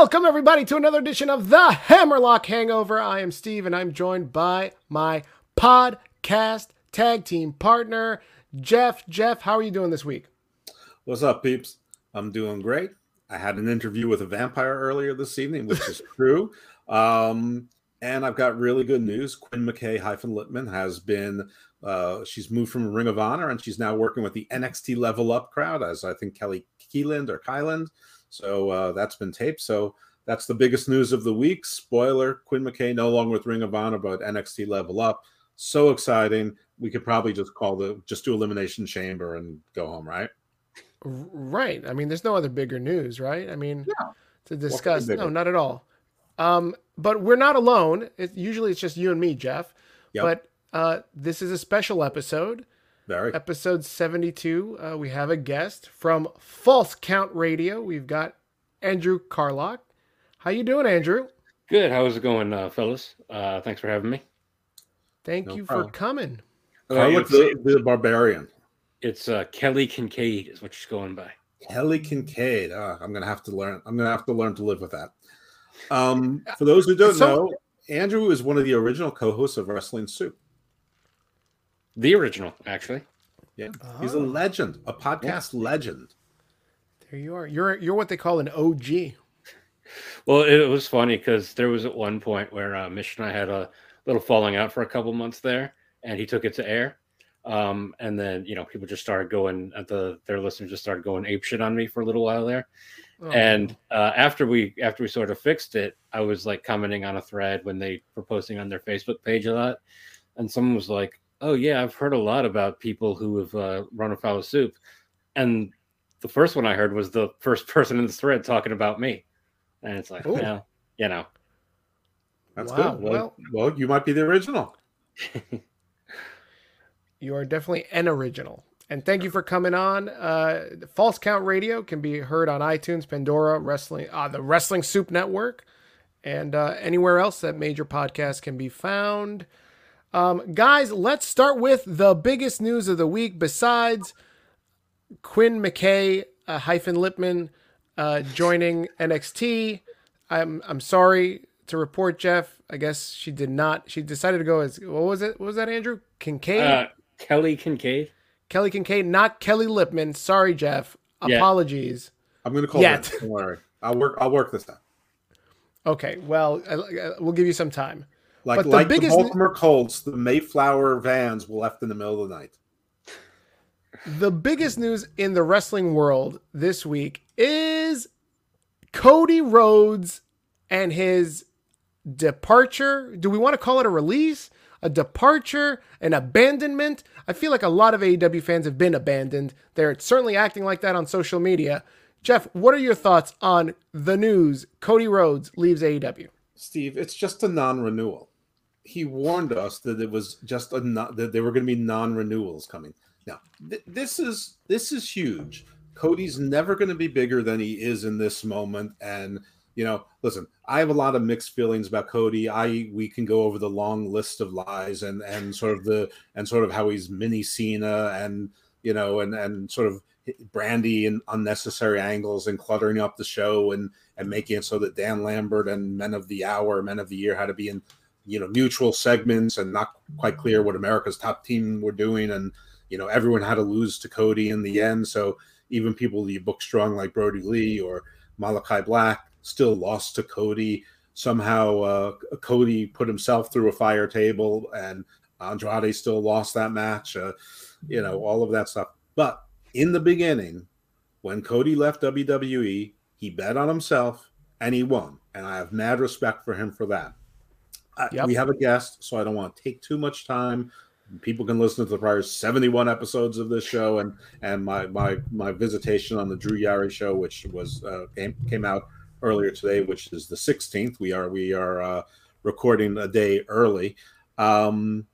Welcome, everybody, to another edition of the Hammerlock Hangover. I am Steve, and I'm joined by my podcast tag team partner, Jeff. Jeff, how are you doing this week? What's up, peeps? I'm doing great. I had an interview with a vampire earlier this evening, which is true. Um, and I've got really good news. Quinn McKay hyphen Lipman has been uh, she's moved from Ring of Honor and she's now working with the NXT Level Up crowd as I think Kelly Keeland or Kyland so uh, that's been taped. So that's the biggest news of the week. Spoiler: Quinn McKay no longer with Ring of Honor, but NXT Level Up. So exciting! We could probably just call the just do Elimination Chamber and go home, right? Right. I mean, there's no other bigger news, right? I mean, yeah. to discuss. No, not at all. Um, but we're not alone. It, usually it's just you and me, Jeff. Yep. But uh, this is a special episode. Very. Episode 72. Uh, we have a guest from False Count Radio. We've got Andrew Karluk. How you doing, Andrew? Good. How's it going, uh, fellas? Uh, thanks for having me. Thank no you problem. for coming. Karluk the, the barbarian. It's uh, Kelly Kincaid is what she's going by. Kelly Kincaid. Uh, I'm gonna have to learn. I'm gonna have to learn to live with that. Um, for those who don't so, know, Andrew is one of the original co-hosts of Wrestling Soup. The original, actually. Yeah, oh. he's a legend, a podcast yeah. legend. There you are. You're you're what they call an OG. Well, it was funny because there was at one point where uh, Mish and I had a little falling out for a couple months there, and he took it to air. Um, and then you know people just started going at the their listeners just started going ape shit on me for a little while there. Oh. And uh, after we after we sort of fixed it, I was like commenting on a thread when they were posting on their Facebook page a lot, and someone was like, oh yeah, I've heard a lot about people who have uh, run afoul of soup, and the first one I heard was the first person in the thread talking about me, and it's like, well, you know, that's wow. good. Well, well, well, you might be the original. you are definitely an original. And thank you for coming on. Uh, False Count Radio can be heard on iTunes, Pandora, Wrestling, uh, the Wrestling Soup Network, and uh, anywhere else that major podcasts can be found. Um, guys, let's start with the biggest news of the week besides Quinn McKay uh, hyphen Lipman uh, joining NXT. I'm I'm sorry to report, Jeff. I guess she did not. She decided to go as what was it? What was that, Andrew? Kincaid. Uh, Kelly Kincaid. Kelly Kincaid, not Kelly Lipman. Sorry, Jeff. Apologies. I'm gonna call Yet. Don't worry. I'll work. I'll work this time. Okay. Well, we'll give you some time. Like but like the, biggest... the Baltimore Colts, the Mayflower vans were left in the middle of the night. The biggest news in the wrestling world this week is Cody Rhodes and his departure. Do we want to call it a release? A departure, an abandonment. I feel like a lot of AEW fans have been abandoned. They're certainly acting like that on social media. Jeff, what are your thoughts on the news? Cody Rhodes leaves AEW. Steve, it's just a non-renewal he warned us that it was just a that there were going to be non-renewals coming. Now, th- this is this is huge. Cody's never going to be bigger than he is in this moment, and you know, listen, I have a lot of mixed feelings about Cody. I we can go over the long list of lies and and sort of the and sort of how he's mini Cena and you know and and sort of brandy and unnecessary angles and cluttering up the show and and making it so that Dan Lambert and Men of the Hour, Men of the Year had to be in you know neutral segments and not quite clear what America's top team were doing, and you know everyone had to lose to Cody in the end. So even people you book strong like Brodie Lee or Malachi Black still lost to Cody. Somehow uh, Cody put himself through a fire table, and Andrade still lost that match. Uh, you know all of that stuff. But in the beginning, when Cody left WWE, he bet on himself and he won, and I have mad respect for him for that. Yep. We have a guest, so I don't want to take too much time. People can listen to the prior 71 episodes of this show and and my my my visitation on the Drew Yari show, which was uh, came came out earlier today, which is the 16th. We are we are uh, recording a day early. Um,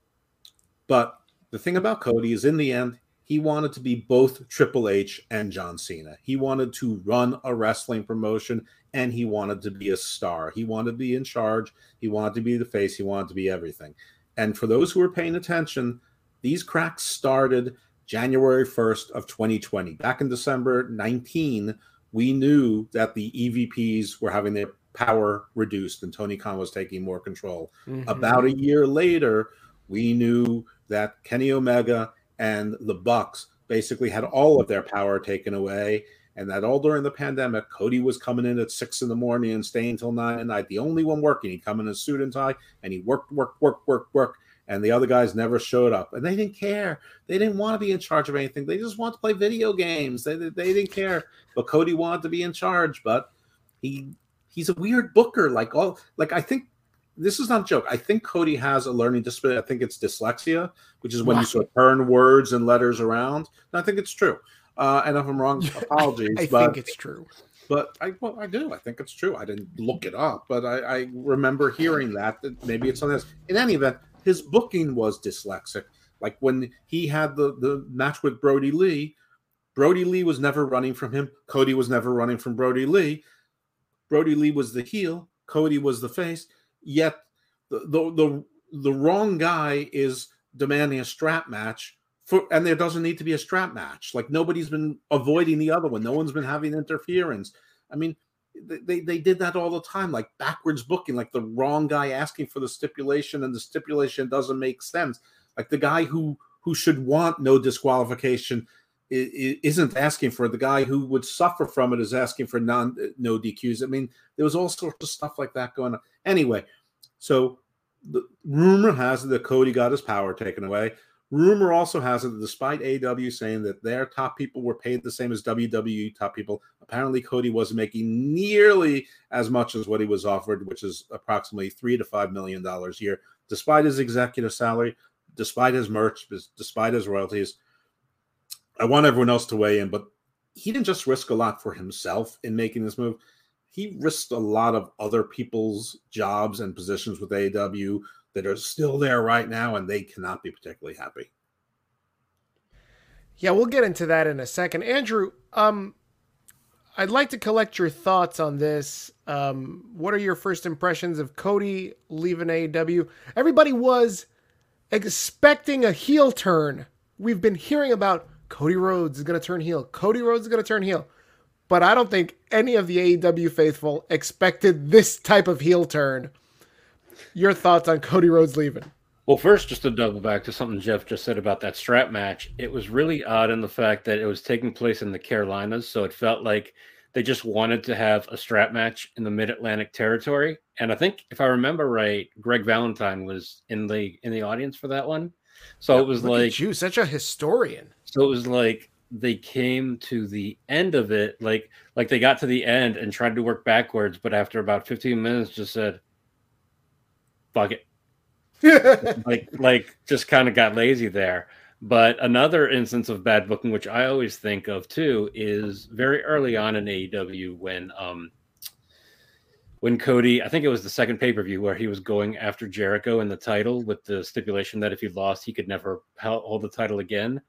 but the thing about Cody is, in the end, he wanted to be both Triple H and John Cena. He wanted to run a wrestling promotion and he wanted to be a star. He wanted to be in charge. He wanted to be the face. He wanted to be everything. And for those who are paying attention, these cracks started January 1st of 2020. Back in December 19, we knew that the EVPs were having their power reduced and Tony Khan was taking more control. Mhm. About a year later, we knew that Kenny Omega and the Bucks basically had all of their power taken away. And that all during the pandemic, Cody was coming in at six in the morning and staying till nine at night. The only one working. He'd come in a suit and tie and he worked, worked, worked, worked, worked. And the other guys never showed up. And they didn't care. They didn't want to be in charge of anything. They just wanted to play video games. They, they, they didn't care. But Cody wanted to be in charge. But he he's a weird booker. Like all like I think this is not a joke. I think Cody has a learning disability. I think it's dyslexia, which is when Wow. you sort of turn words and letters around. And I think it's true. Uh, and if I'm wrong, apologies. I but think it's true. but I well, I do. I think it's true. I didn't look it up, but I, I remember hearing that that maybe it's on this. In any event, his booking was dyslexic. Like when he had the the match with Brodie Lee, Brodie Lee was never running from him. Cody was never running from Brodie Lee. Brodie Lee was the heel. Cody was the face. Yet the the the, the wrong guy is demanding a strap match for, and there doesn't need to be a strap match. Like nobody's been avoiding the other one. No one's been having interference. I mean, they, they, did that all the time, like backwards booking, like the wrong guy asking for the stipulation, and the stipulation doesn't make sense. Like the guy who who should want no disqualification isn't asking for it. The guy who would suffer from it is asking for non no DQs. I mean, there was all sorts of stuff like that going on. Anyway, so the rumor has it that Cody got his power taken away. Rumor also has it that despite AW saying that their top people were paid the same as WWE top people, apparently Cody wasn't making nearly as much as what he was offered, which is approximately three to five million dollars a year, despite his executive salary, despite his merch, despite his royalties. I want everyone else to weigh in, but he didn't just risk a lot for himself in making this move. He risked a lot of other people's jobs and positions with AEW that are still there right now, and they cannot be particularly happy. Yeah, we'll get into that in a second. Andrew, um, I'd like to collect your thoughts on this. Um, what are your first impressions of Cody leaving AEW? Everybody was expecting a heel turn. We've been hearing about Cody Rhodes is going to turn heel. Cody Rhodes is going to turn heel. But I don't think any of the AEW faithful expected this type of heel turn. Your thoughts on Cody Rhodes leaving? Well, first, just to double back to something Jeff just said about that strap match, it was really odd in the fact that it was taking place in the Carolinas. So it felt like they just wanted to have a strap match in the mid Atlantic territory. And I think if I remember right, Greg Valentine was in the in the audience for that one. So it was like you, such a historian. so it was like they came to the end of it, like like they got to the end and tried to work backwards, but after about 15 minutes just said, fuck it like like just kind of got lazy there. But another instance of bad booking, which I always think of too, is very early on in AEW when um when Cody, I think it was the second pay per view where he was going after Jericho in the title with the stipulation that if he lost, he could never hold the title again.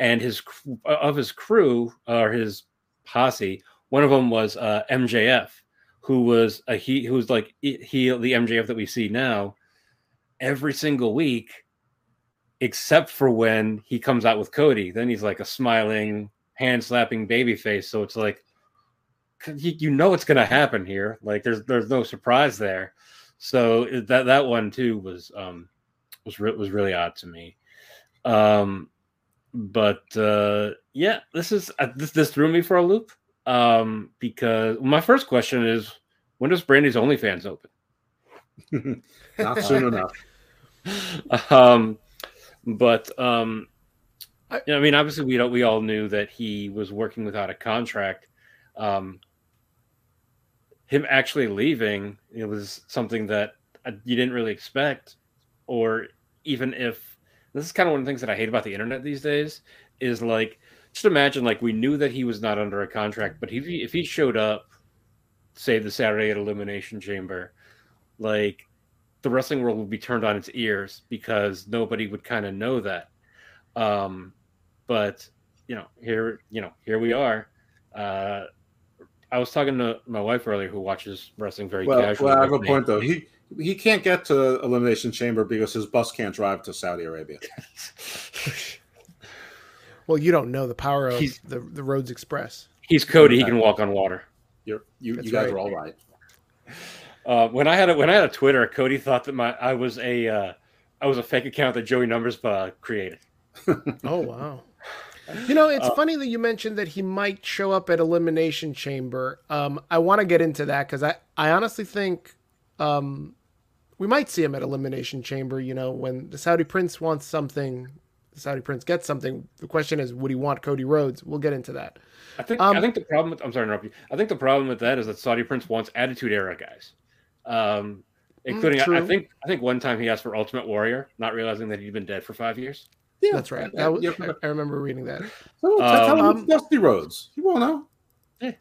And his of his crew or his posse, one of them was uh, MJF, who was a he who was like he the MJF that we see now every single week, except for when he comes out with Cody. Then he's like a smiling, hand slapping baby face. So it's like you, know what's gonna happen here. Like there's there's no surprise there. So that that one too was um was re- was really odd to me. Um but uh yeah, this is uh, this this threw me for a loop. Um because my first question is when does Brandi's OnlyFans open? Not soon enough. um, but um, I- you know, I mean, obviously, we don't. We all knew that he was working without a contract. Um, him actually leaving it was something that uh, you didn't really expect, or even if this is kind of one of the things that I hate about the internet these days is like just imagine like we knew that he was not under a contract, but if he, if he showed up, say the Saturday at Elimination Chamber, like the wrestling world would be turned on its ears because nobody would kind of know that. Um, but you know, here, you know, here we are. Uh, I was talking to my wife earlier, who watches wrestling very Well, casually. well, I have a point though. He he can't get to Elimination Chamber because his bus can't drive to Saudi Arabia. Well, you don't know the power of He's- the the Rhodes Express. He's Cody. He can walk on water. You're, you That's you guys right. are all right. Uh, when I had a, when I had a Twitter, Cody thought that my I was a uh, I was a fake account that Joey Numbers uh, created. Oh wow. You know, it's Uh, funny that you mentioned that he might show up at Elimination Chamber. Um, I want to get into that because I, I honestly think um, we might see him at Elimination Chamber. You know, when the Saudi Prince wants something, the Saudi Prince gets something. The question is, would he want Cody Rhodes? We'll get into that. I think Um, I think the problem with I'm sorry to interrupt you. I think the problem with that is that Saudi Prince wants Attitude Era guys, um, including I, I think I think one time he asked for Ultimate Warrior, not realizing that he'd been dead for five years. Yeah, That's right. That was, yeah, I, I remember reading that. So, tell him Um, Dusty Rhodes. You won't know.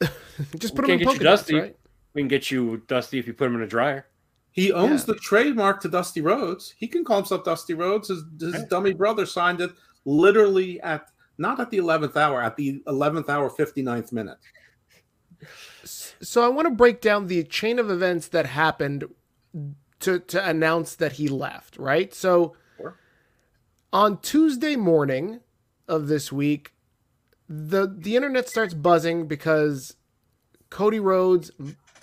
Just We put him can't in get you Pokedex, Dusty. right? We can get you Dusty if you put him in a dryer. He owns Yeah. the trademark to Dusty Rhodes. He can call himself Dusty Rhodes. His, his Right. dummy brother signed it literally at not at the 11th hour, at the 11th hour, 59th minute. So I want to break down the chain of events that happened to to announce that he left, right? So Sure. on Tuesday morning of this week, the the internet starts buzzing because Cody Rhodes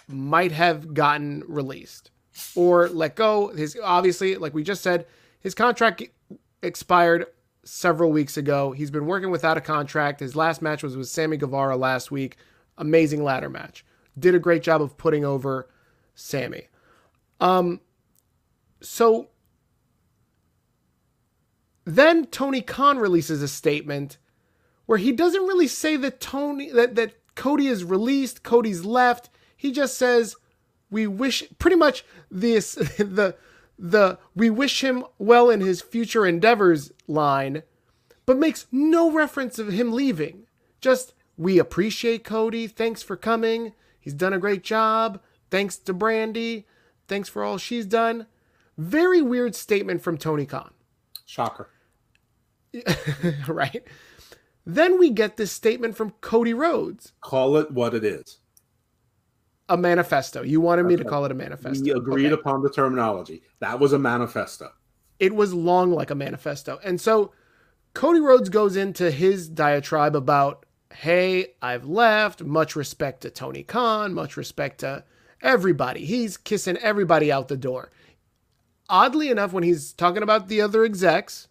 might have gotten released or let go. His obviously, like we just said, his contract expired several weeks ago. He's been working without a contract. His last match was with Sammy Guevara last week. Amazing ladder match. Did a great job of putting over Sammy. Um so then Tony Khan releases a statement where he doesn't really say that Tony that, that Cody is released, Cody's left. He just says we wish pretty much this the the we wish him well in his future endeavors line, but makes no reference of him leaving. Just we appreciate Cody. Thanks for coming. He's done a great job. Thanks to Brandi. Thanks for all she's done. Very weird statement from Tony Khan. Shocker. right? Then we get this statement from Cody Rhodes, Call it what it is. A manifesto. You wanted me to call it a manifesto. We agreed Okay. upon the terminology. That was a manifesto. It was long like a manifesto. And so Cody Rhodes goes into his diatribe about, hey, I've left. Much respect to Tony Khan, much respect to everybody. He's kissing everybody out the door. Oddly enough, when he's talking about the other execs,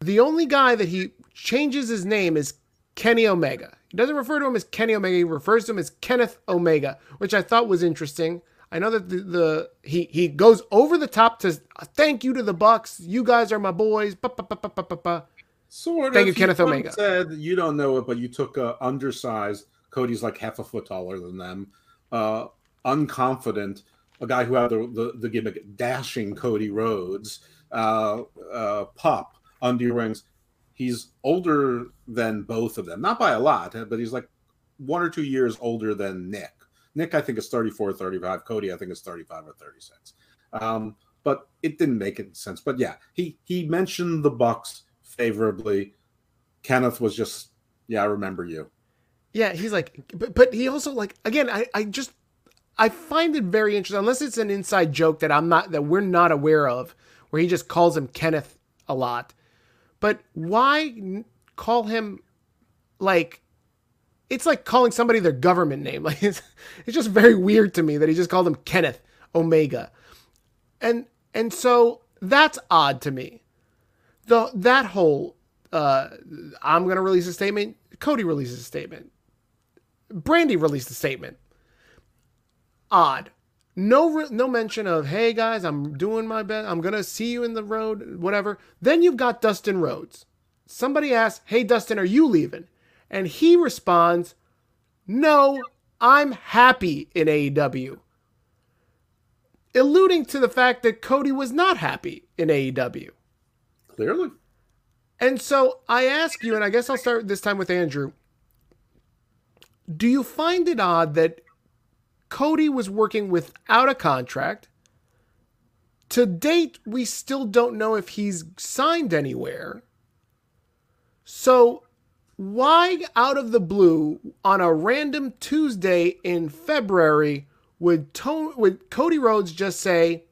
the only guy that he changes his name is Kenny Omega. He doesn't refer to him as Kenny Omega. He refers to him as Kenneth Omega, which I thought was interesting. I know that the, the he he goes over the top to thank you to the Bucks. You guys are my boys. Ba, ba, ba. Sort of. Thank you, Kenneth Omega. Said you don't know it, but you took a undersized. Cody's like half a foot taller than them. Uh, unconfident, a guy who had the, the, the gimmick, dashing Cody Rhodes, uh, uh, pop under your wings. He's older than both of them, not by a lot, but he's like one or two years older than Nick. Nick, I think, is 34, 35. Cody, I think, is 35 or 36. Um, but it didn't make any sense. But yeah, he he mentioned the Bucks favorably. Kenneth was just, yeah, I remember you. Yeah, he's like, but, but he also like again. I I just I find it very interesting. Unless it's an inside joke that I'm not that we're not aware of, where he just calls him Kenneth a lot. But why call him like? It's like calling somebody their government name. Like it's, it's just very weird to me that he just called him Kenneth Omega, and and so that's odd to me. The that whole uh, I'm gonna release a statement. Cody releases a statement. Brandi released a statement. Odd. No, no mention of hey guys, I'm doing my best. I'm gonna see you in the road, whatever. Then you've got Dustin Rhodes. Somebody asks, "Hey Dustin, are you leaving?" And he responds, "No, I'm happy in AEW." Alluding to the fact that Cody was not happy in AEW. Clearly. And so I ask you, and I guess I'll start this time with Andrew. Do you find it odd that Cody was working without a contract? To date, we still don't know if he's signed anywhere. So, why out of the blue on a random Tuesday in February would, to- would Cody Rhodes just say,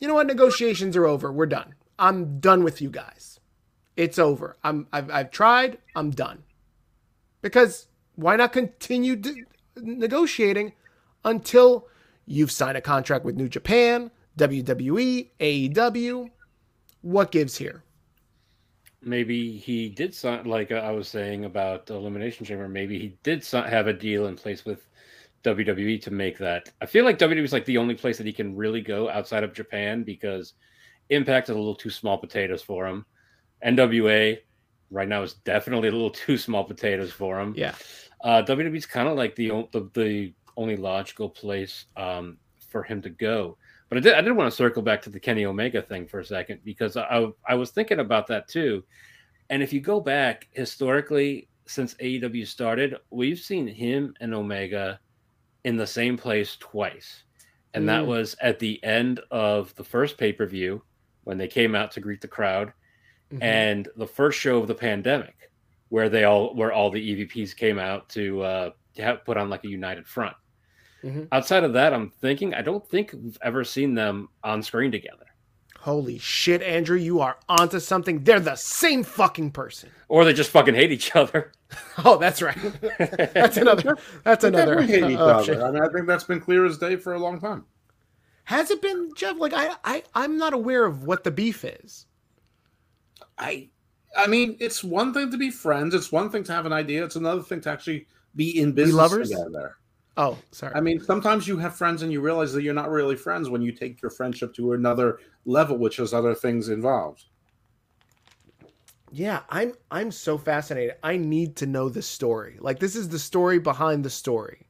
you know what, negotiations are over. We're done. I'm done with you guys. It's over. I'm I've, I've tried. I'm done. Because why not continue d- negotiating until you've signed a contract with New Japan, WWE, AEW? What gives here? Maybe he did sign, like I was saying about the Elimination Chamber. Maybe he did have a deal in place with WWE to make that. I feel like WWE is like the only place that he can really go outside of Japan because Impact is a little too small potatoes for him. NWA right now is definitely a little too small potatoes for him. Yeah. Uh, WWE is kind of like the, the the only logical place um, for him to go. But I did I did want to circle back to the Kenny Omega thing for a second because I I was thinking about that too. And if you go back historically since AEW started, we've seen him and Omega in the same place twice. And that Mm. was at the end of the first pay-per-view when they came out to greet the crowd Mhm. and the first show of the pandemic where they all where all the EVPs came out to uh to have, put on like a united front. Mhm. Outside of that, I'm thinking I don't think we've ever seen them on screen together. Holy shit, Andrew, you are onto something. They're the same fucking person. Or they just fucking hate each other. Oh, that's right. That's another. That's another definitely hate each other. I mean, I think that's been clear as day for a long time. Has it been Jeff? Like I, I, I'm not aware of what the beef is. I I mean, it's one thing to be friends. It's one thing to have an idea. It's another thing to actually be in business lovers? together. Oh, sorry. I mean, sometimes you have friends and you realize that you're not really friends when you take your friendship to another level, which has other things involved. yeah, I'm, I'm so fascinated. I need to know the story. Like this is the story behind the story.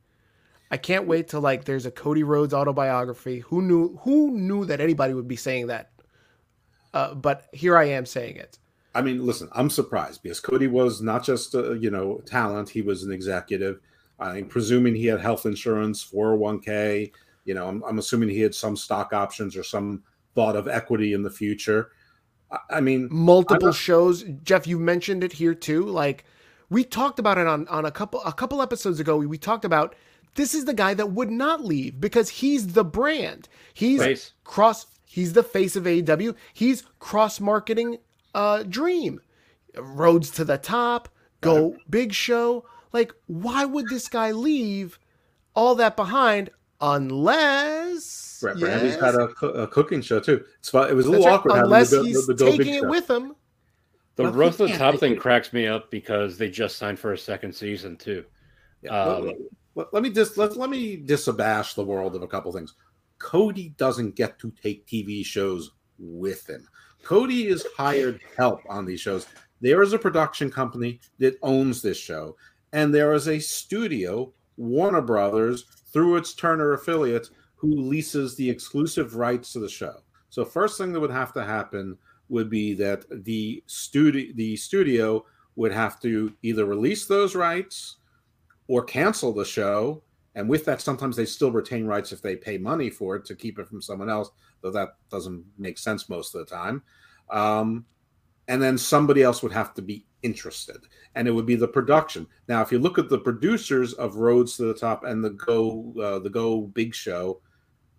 I can't wait till like there's a Cody Rhodes autobiography. Who knew? Who knew that anybody would be saying that? Uh, but here I am saying it. I mean, listen, I'm surprised because Cody was not just a, you know talent; he was an executive. I'm presuming he had health insurance, 401k. You know, I'm, I'm assuming he had some stock options or some thought of equity in the future. I, I mean, multiple not- shows. Jeff, you mentioned it here too. Like we talked about it on on a couple a couple episodes ago. We, we talked about this is the guy that would not leave because he's the brand. He's Face. cross. He's the face of AEW. He's cross marketing. Uh, Dream, Rhodes to the top. Go big show. Like, why would this guy leave all that behind unless Brett Brandi's Yes. had a, coo- a cooking show too. It's fu- it was a That's little right, awkward unless having the, he's the, the Go Big taking it show. with him. The Well, he roast to the top thing it. cracks me up because they just signed for a second season too. Yeah, let- Um, let, let- let me just let, let me disabash the world of a couple things. Cody doesn't get to take TV shows with him. Cody is hired help on these shows. There is a production company that owns this show, and there is a studio, Warner Brothers, through its Turner affiliate, who leases the exclusive rights to the show. So first thing that would have to happen would be that the studio the studio would have to either release those rights or cancel the show. And with that, sometimes they still retain rights if they pay money for it to keep it from someone else, though that doesn't make sense most of the time. Um, and then somebody else would have to be interested, and it would be the production. Now, if you look at the producers of Rhodes to the Top and the Go, uh, the Go Big Show,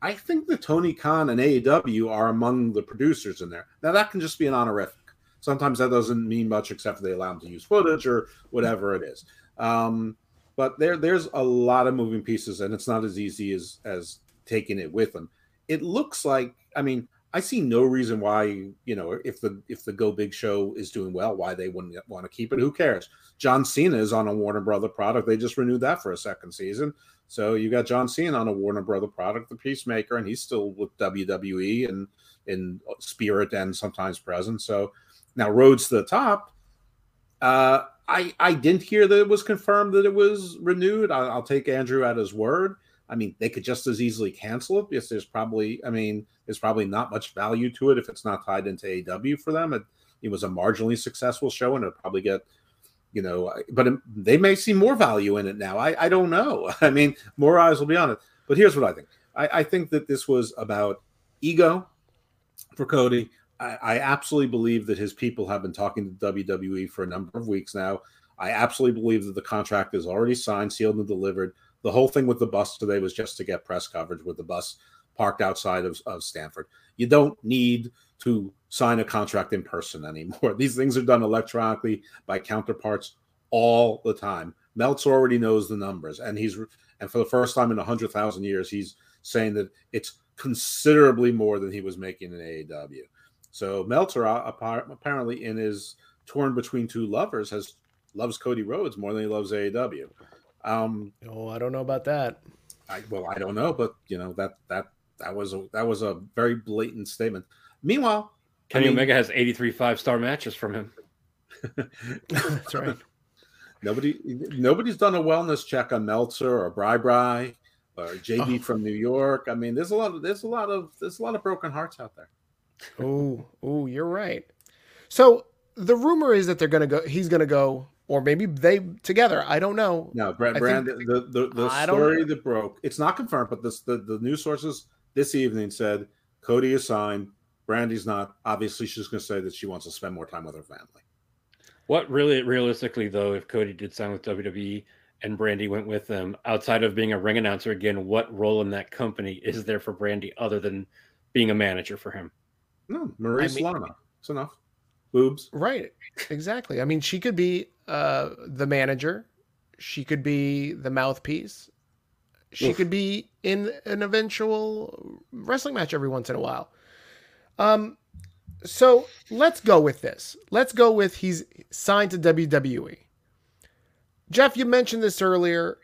I think that Tony Khan and AEW are among the producers in there. Now, that can just be an honorific. Sometimes that doesn't mean much, except they allow them to use footage or whatever it is. Um, but there there's a lot of moving pieces and it's not as easy as as taking it with them it looks like i mean i see no reason why you know if the if the go big show is doing well why they wouldn't want to keep it. Who cares? John cena is on a warner brother product. They just renewed that for a second season. So you got john cena on a warner brother product the peacemaker and he's still with wwe and in spirit and sometimes present so now Rhodes to the top. Uh I I didn't hear that it was confirmed that it was renewed. I'll, I'll take Andrew at his word. I mean, they could just as easily cancel it because there's probably, I mean, there's probably not much value to it if it's not tied into AW for them. It, it was a marginally successful show and it'll probably get, you know, but it, they may see more value in it now. I, I don't know. I mean, more eyes will be on it. But here's what I think I, I think that this was about ego for Cody. I, I absolutely believe that his people have been talking to WWE for a number of weeks now. I absolutely believe that the contract is already signed, sealed, and delivered. The whole thing with the bus today was just to get press coverage with the bus parked outside of, of Stamford. You don't need to sign a contract in person anymore. These things are done electronically by counterparts all the time. Meltzer already knows the numbers, and he's and for the first time in a hundred thousand years, he's saying that it's considerably more than he was making in AEW. So Meltzer uh, apparently in his torn between two lovers has loves Cody Rhodes more than he loves AEW. Um, oh, I don't know about that. I, well, I don't know, but you know that that that was a that was a very blatant statement. Meanwhile, Kenny I mean, Omega has 83 five star matches from him. That's right. Nobody nobody's done a wellness check on Meltzer or Bri Bri or JD oh. from New York. I mean, there's a lot of there's a lot of there's a lot of broken hearts out there. Oh, oh, you're right. So the rumor is that they're gonna go. He's gonna go, or maybe they together. I don't know. No, Brand, Brand the the, the story that broke. It's not confirmed, but this the the news sources this evening said Cody is signed. Brandi's not. Obviously, she's going to say that she wants to spend more time with her family. What really, realistically, though, if Cody did sign with WWE and Brandi went with them, outside of being a ring announcer again, what role in that company is there for Brandy other than being a manager for him? No, Marie I mean, Solana. It's enough. Boobs. Right. Exactly. I mean, she could be uh, the manager. She could be the mouthpiece. She Oof. could be in an eventual wrestling match every once in a while. Um, so let's go with this. Let's go with he's signed to WWE. Jeff, you mentioned this earlier.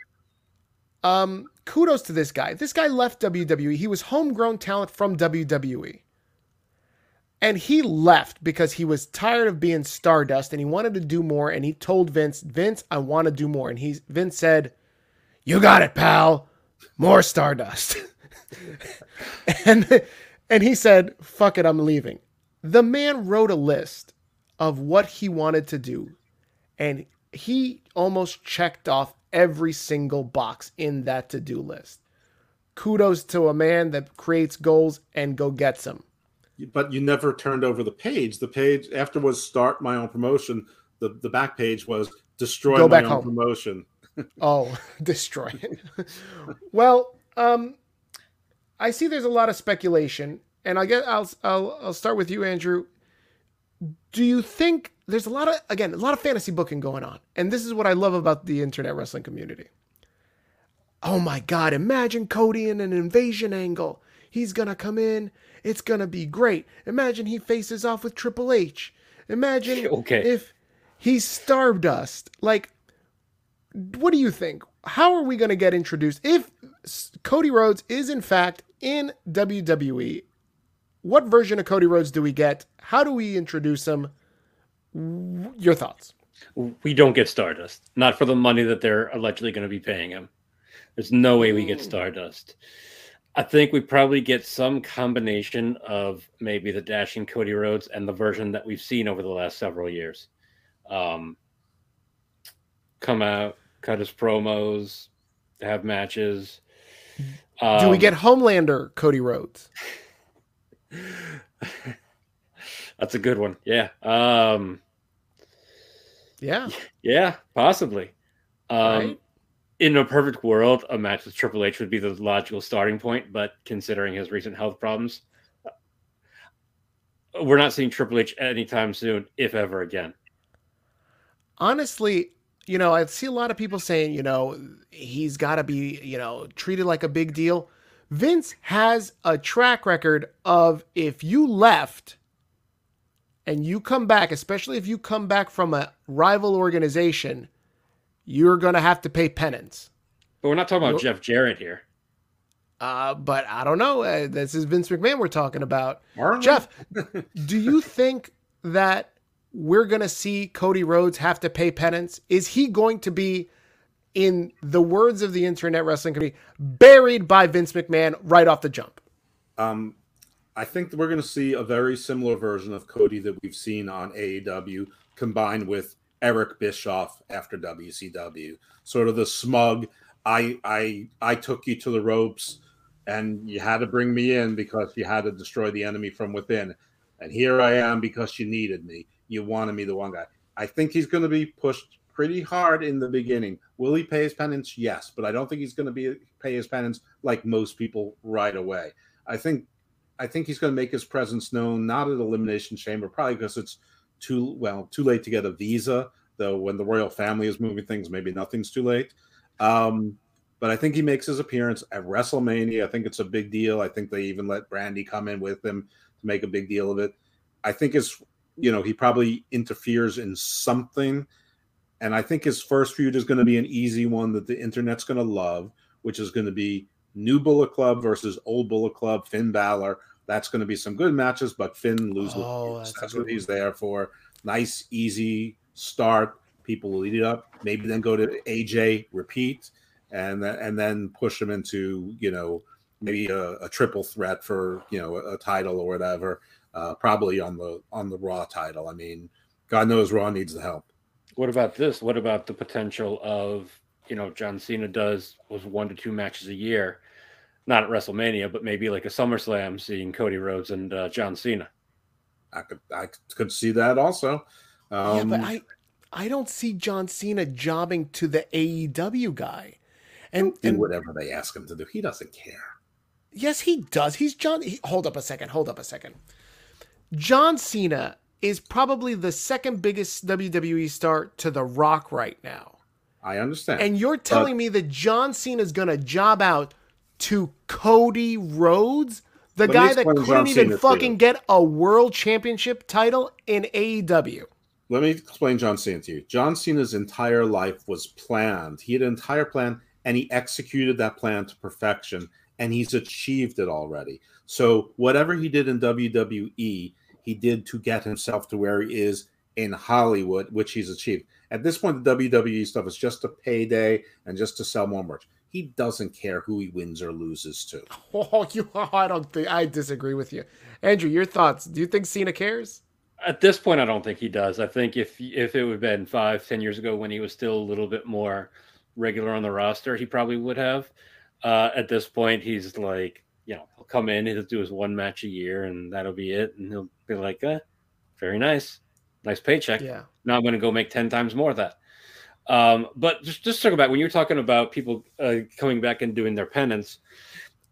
Um, kudos to this guy. This guy left WWE. He was homegrown talent from WWE. And he left because he was tired of being Stardust and he wanted to do more. And he told Vince, Vince, I want to do more. And he Vince said, You got it, pal. More Stardust. and and he said, Fuck it, I'm leaving. The man wrote a list of what he wanted to do, and he almost checked off every single box in that to do list. Kudos to a man that creates goals and go gets them. But you never turned over the page. The page after was start my own promotion. The the back page was destroy go my own home. promotion. oh, destroy it. well, um, I see there's a lot of speculation and I guess I'll I'll I'll start with you, Andrew. Do you think there's a lot of again a lot of fantasy booking going on, and this is what I love about the internet wrestling community. Oh my God! Imagine Cody in an invasion angle. He's gonna come in. It's gonna be great. Imagine he faces off with Triple H. Imagine okay. if he's Stardust. Like, what do you think? How are we gonna get introduced if Cody Rhodes is in fact in WWE what version of Cody Rhodes do we get? How do we introduce him? Your thoughts? We don't get Stardust. Not for the money that they're allegedly going to be paying him. There's no way we get mm. Stardust. I think we probably get some combination of maybe the dashing Cody Rhodes and the version that we've seen over the last several years. Um, come out, cut his promos, have matches. Um, Do we um, get Homelander Cody Rhodes? That's a good one. Yeah. Um, yeah. Yeah, possibly. Um, right. In a perfect world, a match with Triple H would be the logical starting point, but considering his recent health problems, uh, we're not seeing Triple H anytime soon, if ever again. Honestly, you know, I see a lot of people saying, you know, he's got to be, you know, treated like a big deal. Vince has a track record of if you left and you come back, especially if you come back from a rival organization, you're going to have to pay penance. But we're not talking about you're, Jeff Jarrett here. Uh, but I don't know. Uh, this is Vince McMahon we're talking about. Jeff, do you think that we're going to see Cody Rhodes have to pay penance? Is he going to be in the words of the internet wrestling community, buried by Vince McMahon right off the jump. Um, I think we're going to see a very similar version of Cody that we've seen on AEW combined with Eric Bischoff after WCW. Sort of the smug, I I I took you to the ropes and you had to bring me in because you had to destroy the enemy from within. And here I am because you needed me. You wanted me the one guy. I think he's going to be pushed pretty hard in the beginning. Will he pay his penance? Yes, but I don't think he's going to be pay his penance like most people right away. I think I think he's going to make his presence known not at Elimination Chamber, probably because it's too well too late to get a visa Though when the royal family is moving things, maybe nothing's too late. Um, but I think he makes his appearance at WrestleMania. I think it's a big deal. I think they even let Brandi come in with him to make a big deal of it. I think it's you know he probably interferes in something, and I think his first feud is going to be an easy one that the internet's going to love, which is going to be New Bullet Club versus Old Bullet Club, Finn Balor. That's going to be some good matches, but Finn loses. Oh, that's that's, what he's there for. Nice, easy start. People will eat it up. Maybe then go to AJ, repeat, and then and then push him into you know maybe a, a triple threat for you know a, a title or whatever. Uh, probably on the on the Raw title. I mean, God knows Raw needs the help. What about this? What about the potential of you know John Cena does was one to two matches a year, not at WrestleMania, but maybe like a SummerSlam, seeing Cody Rhodes and uh, John Cena. I could I could see that also. Um, yeah, but I I don't see John Cena jobbing to the AEW guy. And do and whatever they ask him to do. He doesn't care. yes, he does. He's John he, hold up a second. Hold up a second. John Cena is probably the second biggest WWE star to The Rock right now. I understand. And you're telling me that John Cena is going to job out to Cody Rhodes, the Let guy that couldn't even fucking get a world championship title in AEW. Let me explain John Cena to you. John Cena's entire life was planned. He had an entire plan and he executed that plan to perfection and he's achieved it already. So whatever he did in WWE, he did to get himself to where he is in Hollywood, which he's achieved. At this point, the WWE stuff is just a payday and just to sell more merch. He doesn't care who he wins or loses to. Oh, you I don't think I disagree with you. Andrew, your thoughts. Do you think Cena cares? At this point, I don't think he does. I think if if it would have been five, ten years ago when he was still a little bit more regular on the roster, he probably would have. Uh, at this point, he's like, you know, he'll come in, he'll do his one match a year, and that'll be it. And he'll be like, eh, very nice, nice paycheck. Yeah. Now I'm going to go make ten times more of that. Um, but just just talk about when you're talking about people uh, coming back and doing their penance.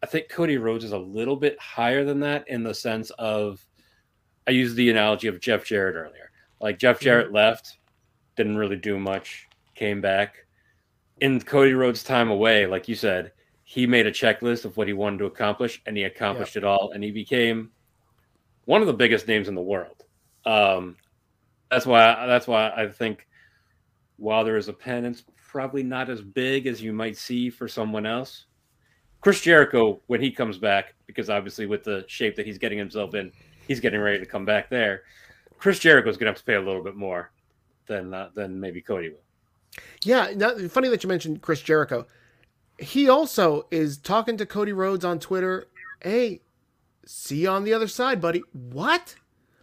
I think Cody Rhodes is a little bit higher than that in the sense of I used the analogy of Jeff Jarrett earlier. Like Jeff Jarrett left, didn't really do much, came back. In Cody Rhodes' time away, like you said, he made a checklist of what he wanted to accomplish, and he accomplished it all, and he became one of the biggest names in the world. Um, that's why that's why I think while there is a penance, probably not as big as you might see for someone else. Chris Jericho, when he comes back, because obviously with the shape that he's getting himself in, he's getting ready to come back there. Chris Jericho's going to have to pay a little bit more than uh, than maybe Cody will. Yeah, now, funny that you mentioned Chris Jericho. He also is talking to Cody Rhodes on Twitter. Hey, see you on the other side, buddy. What?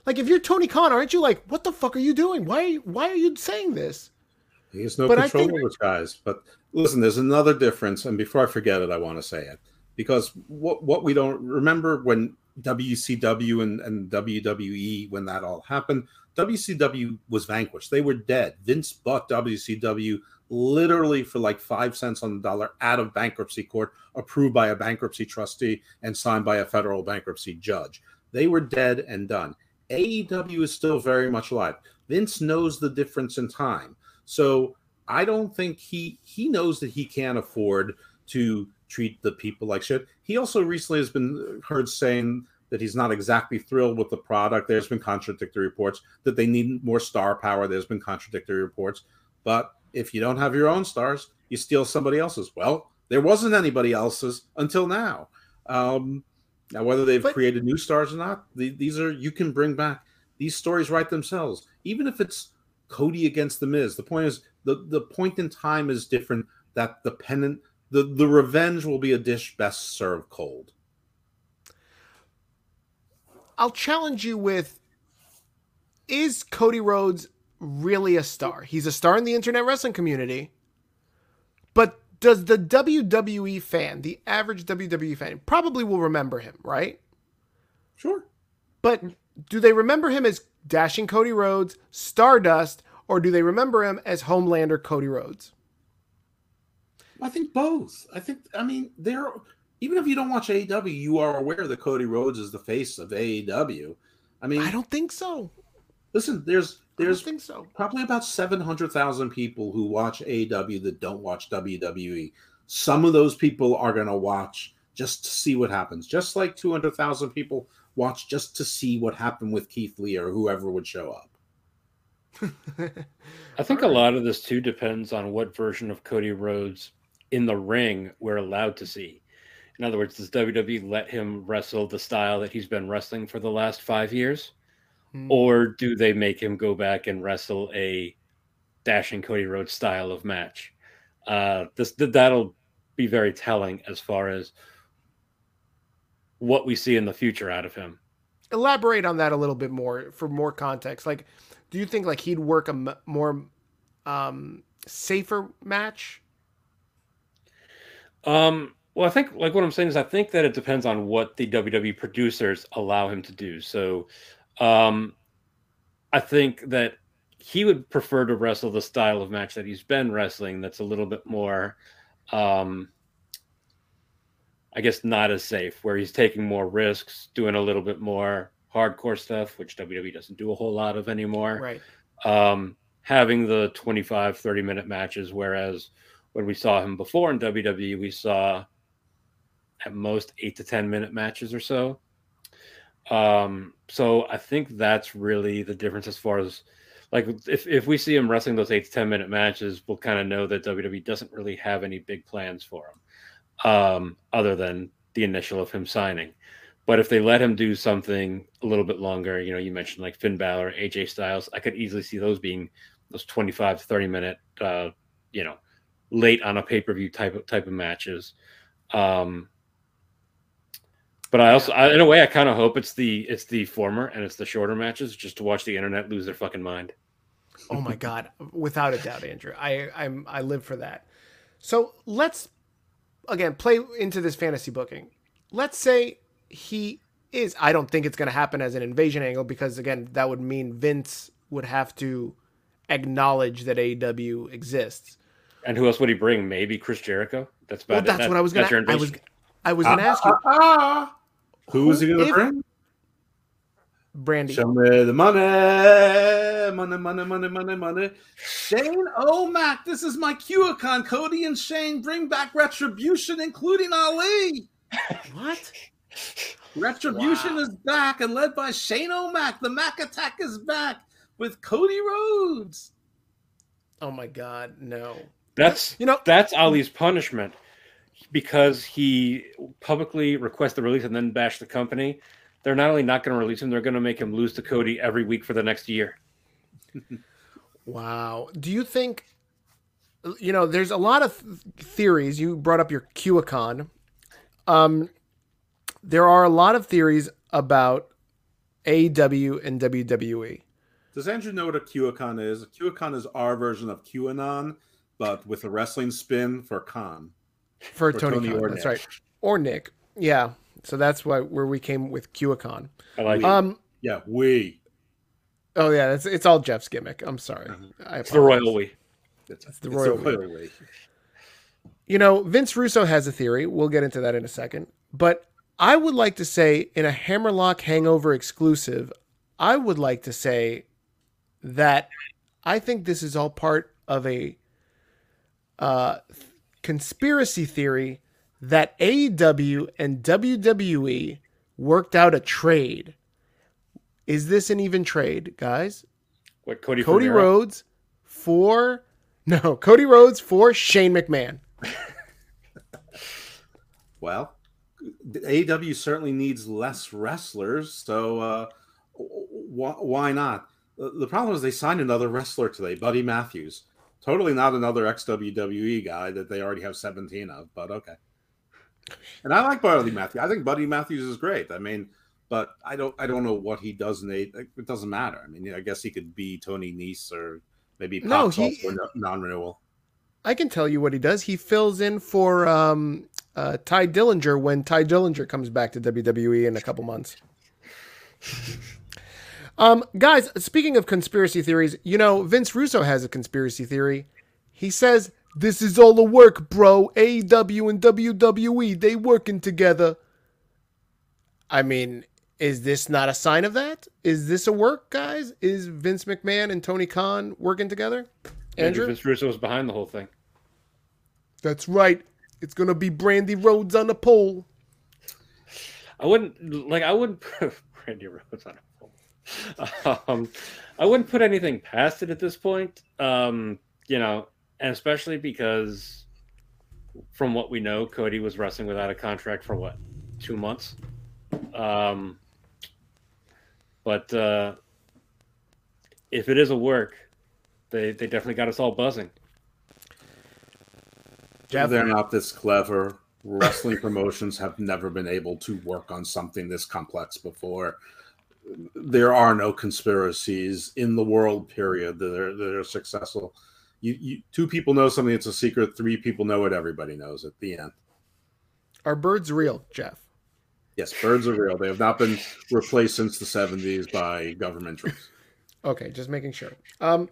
Like, if you're Tony Khan, aren't you like, what the fuck are you doing? Why? Why are you saying this? He has no But control think- over guys. But listen, there's another difference, and before I forget it, I want to say it because what what we don't remember when WCW and, and WWE when that all happened, WCW was vanquished. They were dead. Vince bought WCW literally for like five cents on the dollar out of bankruptcy court, approved by a bankruptcy trustee and signed by a federal bankruptcy judge. They were dead and done. AEW is still very much alive. Vince knows the difference in time. So I don't think he he knows that he can't afford to treat the people like shit. He also recently has been heard saying that he's not exactly thrilled with the product. There's been contradictory reports that they need more star power. There's been contradictory reports. But if you don't have your own stars, you steal somebody else's. Well, there wasn't anybody else's until now. Um, now, whether they've But- created new stars or not, the, these are you can bring back these stories right themselves. Even if it's Cody against the Miz, the point is the the point in time is different. That the pennant, the the revenge will be a dish best served cold. I'll challenge you with Is Cody Rhodes really a star? He's a star in the internet wrestling community. But does the WWE fan, the average WWE fan, probably will remember him, right? Sure. But do they remember him as dashing Cody Rhodes, Stardust, or do they remember him as Homelander Cody Rhodes? I think both. I think I mean they're even if you don't watch AEW, you are aware that Cody Rhodes is the face of AEW. I mean, I don't think so. Listen, there's I there's think so. probably about 700,000 people who watch AEW that don't watch WWE. Some of those people are going to watch just to see what happens, just like 200,000 people watch just to see what happened with Keith Lee or whoever would show up. I think All a lot of this too depends on what version of Cody Rhodes in the ring we're allowed to see. In other words, does WWE let him wrestle the style that he's been wrestling for the last five years? Hmm. Or do they make him go back and wrestle a dashing Cody Rhodes style of match? Uh, this that'll be very telling as far as what we see in the future out of him. Elaborate on that a little bit more for more context. Like, do you think like he'd work a m- more um, safer match? Um, well, I think like what I'm saying is I think that it depends on what the WWE producers allow him to do. So, um, I think that he would prefer to wrestle the style of match that he's been wrestling. That's a little bit more, um, I guess, not as safe, where he's taking more risks, doing a little bit more hardcore stuff, which WWE doesn't do a whole lot of anymore Right. um, having the 25, 30 minute matches. Whereas when we saw him before in WWE, we saw at most eight to 10 minute matches or so. Um, so I think that's really the difference as far as like if, if we see him wrestling those eight to 10 minute matches, we'll kind of know that WWE doesn't really have any big plans for him um, other than the initial of him signing. But if they let him do something a little bit longer, you know, you mentioned like Finn Balor, AJ Styles, I could easily see those being those 25 to 30 minute, uh, you know, late on a pay per view type of type of matches. Um, but I also, I, in a way, I kind of hope it's the it's the former and it's the shorter matches, just to watch the internet lose their fucking mind. Oh my god, without a doubt, Andrew. I I'm I live for that. So let's again play into this fantasy booking. Let's say he is. I don't think it's going to happen as an invasion angle because again, that would mean Vince would have to acknowledge that AEW exists. And who else would he bring? Maybe Chris Jericho. That's about Well, it. that's That- what I was going your to. I was. I was going to ask you, Ah, Who is he going to bring? Brandi. Show me the money, money, money, money, money, money. Shane O'Mac, this is my QAKhan. Cody and Shane bring back Retribution, including Ali. What? Retribution Wow. is back and led by Shane O'Mac. The Mac Attack is back with Cody Rhodes. Oh my god, no. That's You know, that's Ali's punishment because he publicly requests the release and then bash the company. They're not only not going to release him, they're going to make him lose to Cody every week for the next year. Wow. Do you think you know, there's a lot of th- theories. You brought up your QAKhan. Um there are a lot of theories about AEW and. WWE. Does Andrew know what a QAKhan is? A QAKhan is our version of QAnon, but with a wrestling spin for con. For Or Tony, Tony Khan, or that's Nick. right. Or Nick. Yeah. So that's why where we came with QAKhan. I like it. Um Yeah, we. oh yeah, it's it's all Jeff's gimmick. I'm sorry. I It's the royal we. It's, the royal we. royal we. You know, Vince Russo has a theory. We'll get into that in a second. But I would like to say, in a Hammerlock Hangover exclusive, I would like to say that I think this is all part of a uh, conspiracy theory that AEW and WWE worked out a trade. Is this an even trade, guys? What Cody? Cody Miro? Rhodes for no Cody Rhodes for Shane McMahon. Well, the AEW certainly needs less wrestlers, so uh, wh- why not? The the problem is they signed another wrestler today, Buddy Matthews. Totally not another ex WWE guy that they already have 17 of, but okay. And I like Buddy Matthews. I think Buddy Matthews is great. I mean, but I don't I don't know what he does in a it doesn't matter. I mean, I guess he could be Tony Nese or maybe No, he- for non-renewal. I can tell you what he does. He fills in for um, uh, Tye Dillinger when Tye Dillinger comes back to WWE in a couple months. um, guys, speaking of conspiracy theories, you know Vince Russo has a conspiracy theory. He says this is all a work, bro. AEW and WWE they working together. I mean, is this not a sign of that? Is this a work, guys? Is Vince McMahon and Tony Khan working together? Andrew, Vince Russo was behind the whole thing. that's right. It's gonna be Brandi Rhodes on the pole. I wouldn't like. I wouldn't put Brandi Rhodes on a pole. Um, I wouldn't put anything past it at this point. Um, you know, and especially because from what we know, Cody was wrestling without a contract for what two months. Um, but uh, if it is a work, they they definitely got us all buzzing. Jeff, They're not this clever. Wrestling promotions have never been able to work on something this complex before. There are no conspiracies in the world, period, that are, that are successful. You, you, two people know something that's a secret, three people know it, everybody knows at the end. are birds real, Jeff? Yes, birds are real. They have not been replaced since the 70s by government troops. Okay, just making sure. Um,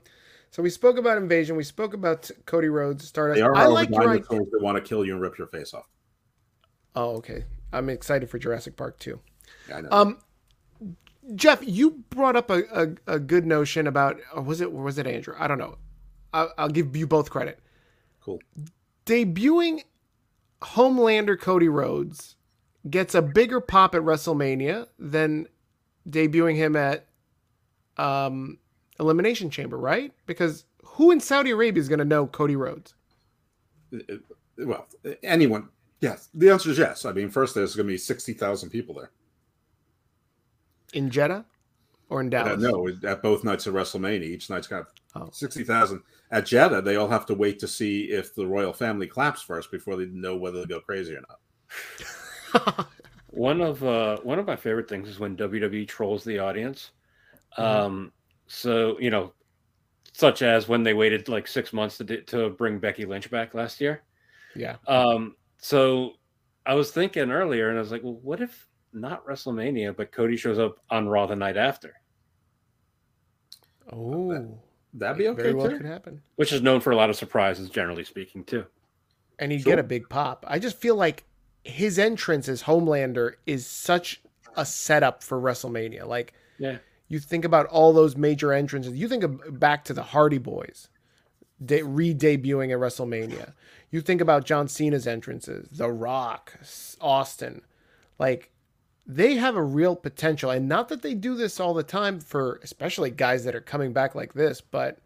so we spoke about invasion. We spoke about Cody Rhodes. Stardust. They are I all like the your idea. that want to kill you and rip your face off. Oh, okay. I'm excited for Jurassic Park too. I know. Um, Jeff, you brought up a, a, a good notion about, was it was it Andrew? I don't know. I'll, I'll give you both credit. cool. Debuting Homelander Cody Rhodes gets a bigger pop at WrestleMania than debuting him at um, Elimination Chamber, right? Because who in Saudi Arabia is going to know Cody Rhodes? Well, anyone. Yes. The answer is yes. I mean, first, there's going to be 60,000 people there. In Jeddah or in Uh, Dallas? no, at both nights of WrestleMania, each night's got Oh. 60,000. At Jeddah, they all have to wait to see if the royal family claps first before they know whether to go crazy or not. One of uh, one of my favorite things is when WWE trolls the audience. Mhm. Um, so you know, such as when they waited like six months to di- to bring Becky Lynch back last year. yeah. Um, so I was thinking earlier, and I was like, well, what if not WrestleMania, but Cody shows up on Raw the night after, Oh, That'd be okay, very well too. could happen. which is known for a lot of surprises, generally speaking, too. and he'd Sure. get a big pop. I just feel like his entrance as Homelander is such a setup for WrestleMania. Like, Yeah. you think about all those major entrances. You think of back to the Hardy Boys, de- re-debuting at WrestleMania. You think about John Cena's entrances, The Rock, Austin. Like, they have a real potential, and not that they do this all the time for especially guys that are coming back like this, but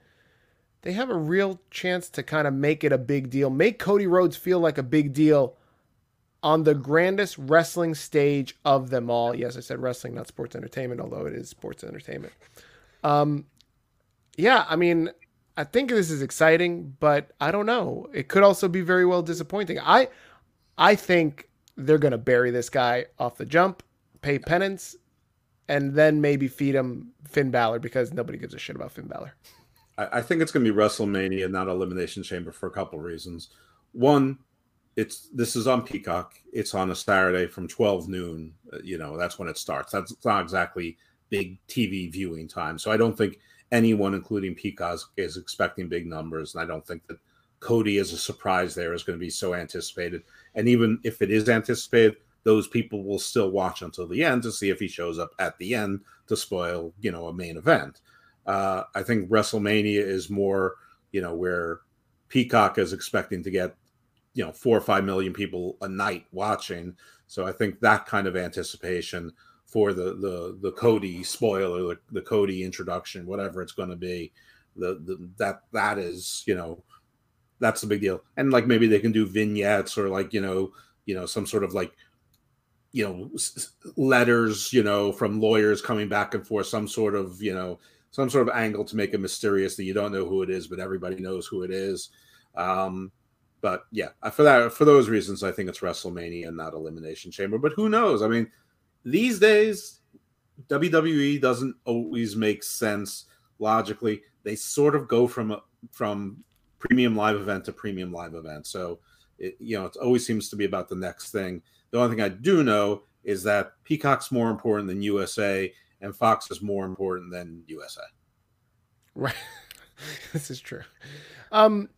they have a real chance to kind of make it a big deal, make Cody Rhodes feel like a big deal on the grandest wrestling stage of them all. Yes, I said wrestling, not sports entertainment, although it is sports entertainment. Um, yeah, I mean, I think this is exciting, but I don't know. It could also be very well disappointing. I, I think they're gonna bury this guy off the jump, pay penance, and then maybe feed him Finn Balor because nobody gives a shit about Finn Balor. I, I think it's going to be WrestleMania, not Elimination Chamber, for a couple reasons. One, it's this is on Peacock. It's on a Saturday from 12 noon. Uh, You know, that's when it starts. That's not exactly big TV viewing time. So I don't think anyone, including Peacock, is expecting big numbers. And I don't think that Cody as a surprise there is going to be so anticipated. And even if it is anticipated, those people will still watch until the end to see if he shows up at the end to spoil, you know, a main event. Uh, I think WrestleMania is more, you know, where Peacock is expecting to get, you know, four or five million people a night watching. So I think that kind of anticipation for the the the Cody spoiler, the, the Cody introduction, whatever it's going to be, the, the that that is, you know, that's the big deal. And like maybe they can do vignettes or like you know, you know, some sort of like you know letters you know from lawyers coming back and forth some sort of you know some sort of angle to make it mysterious that you don't know who it is but everybody knows who it is. Um but yeah for that for those reasons i think it's wrestlemania and not elimination chamber but who knows? I mean these days wwe doesn't always make sense logically. They sort of go from from premium live event to premium live event so it, you know it always seems to be about the next thing the only thing I do know is that Peacock's more important than USA, and Fox is more important than USA. Right. this is true. Um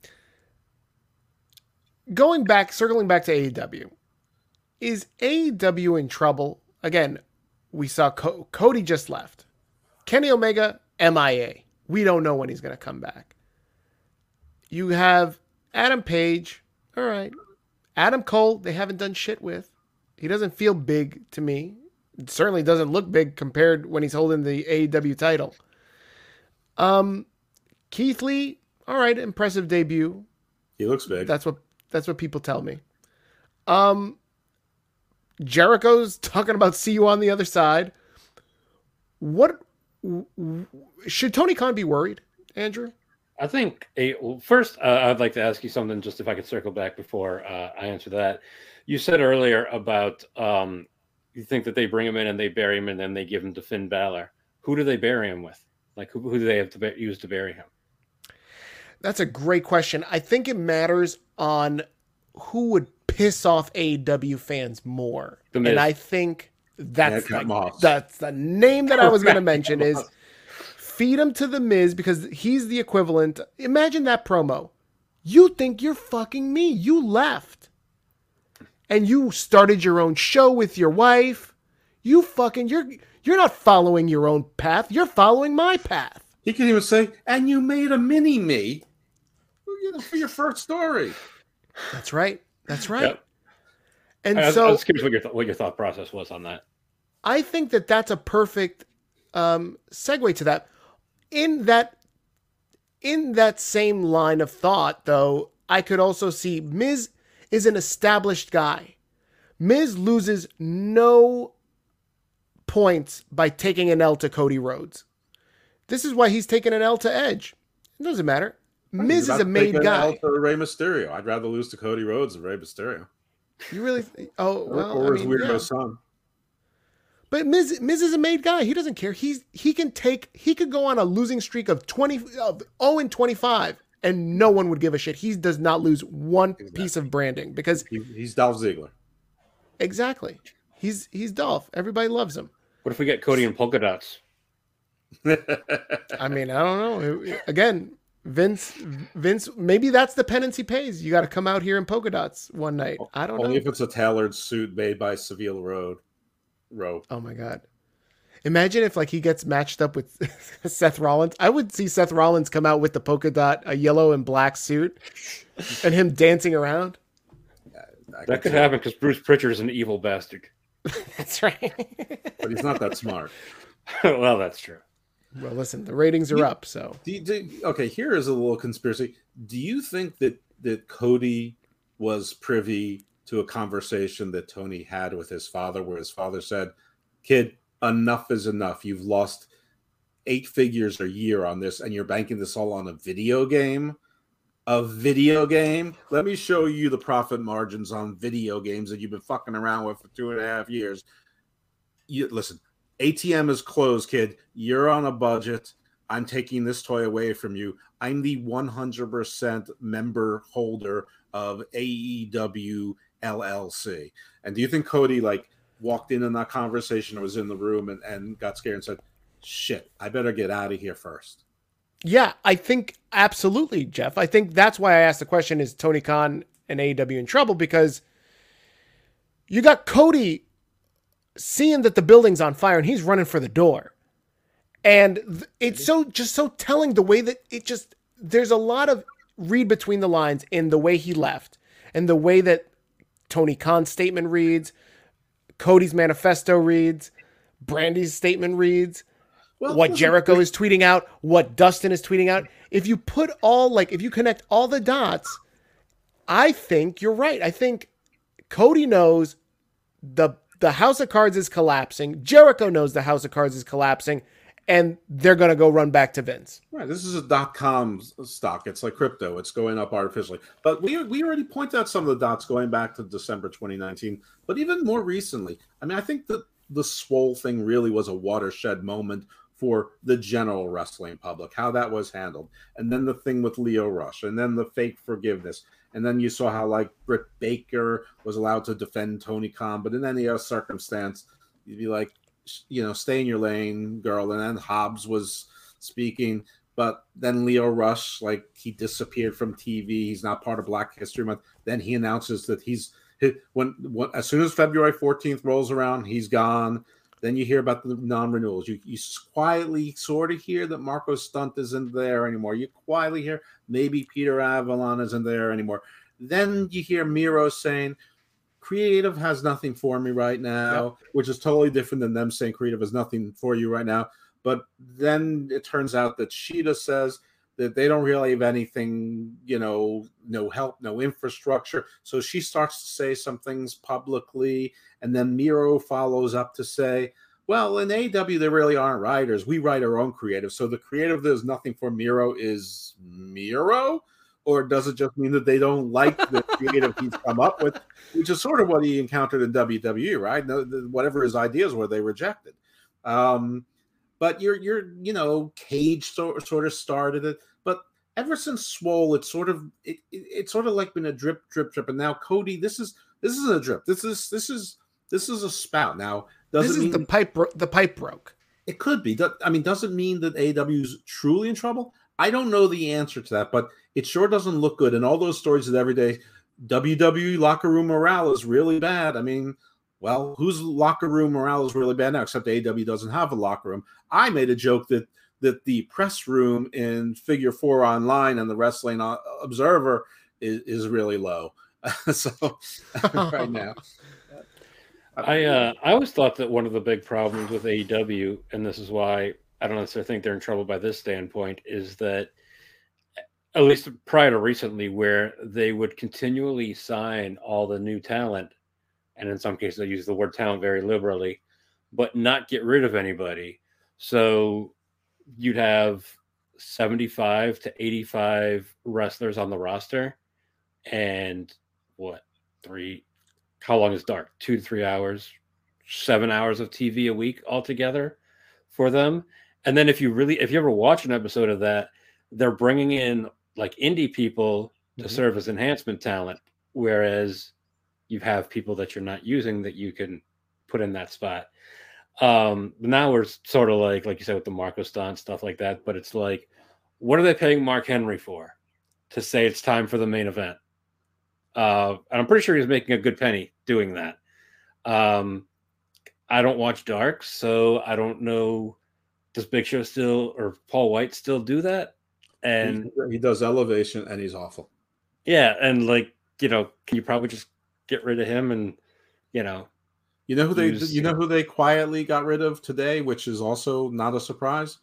going back circling back to AEW. Is AEW in trouble? Again, we saw Co- Cody just left. Kenny Omega, MIA. We don't know when he's going to come back. You have Adam Page. All right. Adam Cole, they haven't done shit with. He doesn't feel big to me. It certainly doesn't look big compared when he's holding the AEW title. Um, Keith Lee, all right, impressive debut. He looks big. That's what that's what people tell me. Um, Jericho's talking about see you on the other side. What should Tony Khan be worried, Andrew? I think a, well, first uh, I'd like to ask you something, just if I could circle back before uh, I answer that. You said earlier about um, you think that they bring him in and they bury him and then they give him to Finn Balor. Who do they bury him with? Like who, who do they have to use to bury him? That's a great question. I think it matters on who would piss off AEW fans more. And I think that's like, that's the name that I was going to mention is feed him to the Miz because he's the equivalent. Imagine that promo. You think you're fucking me. You left. And you started your own show with your wife. You fucking you're you're not following your own path. You're following my path. He can even say, and you made a mini me for your first story. That's right. That's right. Yep. And I so, I was curious what your, th- what your thought process was on that. I think that that's a perfect um, segue to that. In that, in that same line of thought, though, I could also see Miz is an established guy. Miz loses no points by taking an L to Cody Rhodes. This is why he's taking an L to Edge. It doesn't matter. Miz is a made guy. For Rey Mysterio, I'd rather lose to Cody Rhodes than Rey Mysterio. You really? Oh well, or, or I mean, weirdo yeah. son. But Miz, Miz is a made guy. He doesn't care. He's he can take. He could go on a losing streak of twenty of zero oh and twenty five, and no one would give a shit. He does not lose one exactly. piece of branding because he, he's Dolph Ziggler. Exactly. He's he's Dolph. Everybody loves him. What if we get Cody and polka dots? I mean, I don't know. Again, Vince, Vince, maybe that's the penance he pays. You got to come out here in polka dots one night. I don't Only know. Only if it's a tailored suit made by Savile Road. Row. Oh my god! Imagine if like he gets matched up with Seth Rollins. I would see Seth Rollins come out with the polka dot, a yellow and black suit, and him dancing around. Yeah, that could happen because Bruce Prichard is an evil bastard. that's right. but he's not that smart. well, that's true. Well, listen, the ratings are you, up. So, do you, do, okay, here is a little conspiracy. Do you think that that Cody was privy to a conversation that Tony had with his father, where his father said, "Kid, enough is enough. You've lost eight figures a year on this, and you're banking this all on a video game." A video game. Let me show you the profit margins on video games that you've been fucking around with for two and a half years. You listen. ATM is closed, kid. You're on a budget. I'm taking this toy away from you. I'm the 100% member holder of AEW LLC. And do you think Cody like walked in in that conversation or was in the room and, and got scared and said, shit, I better get out of here first? Yeah, I think absolutely, Jeff. I think that's why I asked the question is Tony Khan and AEW in trouble? Because you got Cody seeing that the building's on fire and he's running for the door. And it's so just so telling the way that it just there's a lot of read between the lines in the way he left and the way that Tony Khan's statement reads, Cody's manifesto reads, Brandi's statement reads, well, what Jericho is tweeting out, what Dustin is tweeting out. If you put all like if you connect all the dots, I think you're right. I think Cody knows the the House of Cards is collapsing. Jericho knows the House of Cards is collapsing, and they're going to go run back to Vince. Right. This is a dot com stock. It's like crypto. It's going up artificially. But we we already pointed out some of the dots going back to December 2019. But even more recently, I mean, I think that the swole thing really was a watershed moment for the general wrestling public, how that was handled. And then the thing with Lio Rush, and then the fake forgiveness. And then you saw how like Britt Baker was allowed to defend Tony Khan, but in any other circumstance, you'd be like, you know, stay in your lane, girl. And then Hobbs was speaking, but then Lio Rush, like he disappeared from TV. He's not part of Black History Month. Then he announces that he's when, when as soon as February 14th rolls around, he's gone. Then you hear about the non-renewals. You you quietly sort of hear that Marco Stunt isn't there anymore. You quietly hear maybe Peter Avalon isn't there anymore. Then you hear Miro saying, "Creative has nothing for me right now," yep. which is totally different than them saying creative has nothing for you right now. But then it turns out that Shida says that they don't really have anything, you know, no help, no infrastructure. So she starts to say some things publicly, and then Miro follows up to say, well, in AW, there really aren't writers. We write our own creative. So the creative there's nothing for Miro is Miro? Or does it just mean that they don't like the creative he's come up with, which is sort of what he encountered in WWE, right? No, whatever his ideas were, they rejected. Um, but you're you're you know Cage sort sort of started it, but ever since Swole, it's sort of it, it, it's sort of like been a drip drip drip, and now Cody, this is this is a drip. This is this is this is a spout. Now does this is mean, the pipe bro- the pipe broke. It could be. I mean, does it mean that AW's truly in trouble? I don't know the answer to that, but it sure doesn't look good. And all those stories that every day WWE locker room morale is really bad. I mean, well, whose locker room morale is really bad now? Except AW doesn't have a locker room. I made a joke that that the press room in Figure Four Online and the Wrestling Observer is, is really low. so right now, I uh, I always thought that one of the big problems with AEW, and this is why I don't necessarily think they're in trouble by this standpoint, is that at least prior to recently, where they would continually sign all the new talent and in some cases, I use the word talent very liberally, but not get rid of anybody. So you'd have 75 to 85 wrestlers on the roster, and what three? How long is dark? Two to three hours, seven hours of TV a week altogether for them. And then if you really, if you ever watch an episode of that, they're bringing in like indie people to mm-hmm. serve as enhancement talent, whereas you have people that you're not using that you can put in that spot. Um, now we're sort of like, like you said, with the Marco Stunt stuff like that. But it's like, what are they paying Mark Henry for? To say it's time for the main event. Uh, and I'm pretty sure he's making a good penny doing that. Um, I don't watch Dark, so I don't know. Does Big Show still or Paul White still do that? And he, he does elevation, and he's awful. Yeah, and like you know, can you probably just get rid of him and you know you know who they use, you know who they quietly got rid of today which is also not a surprise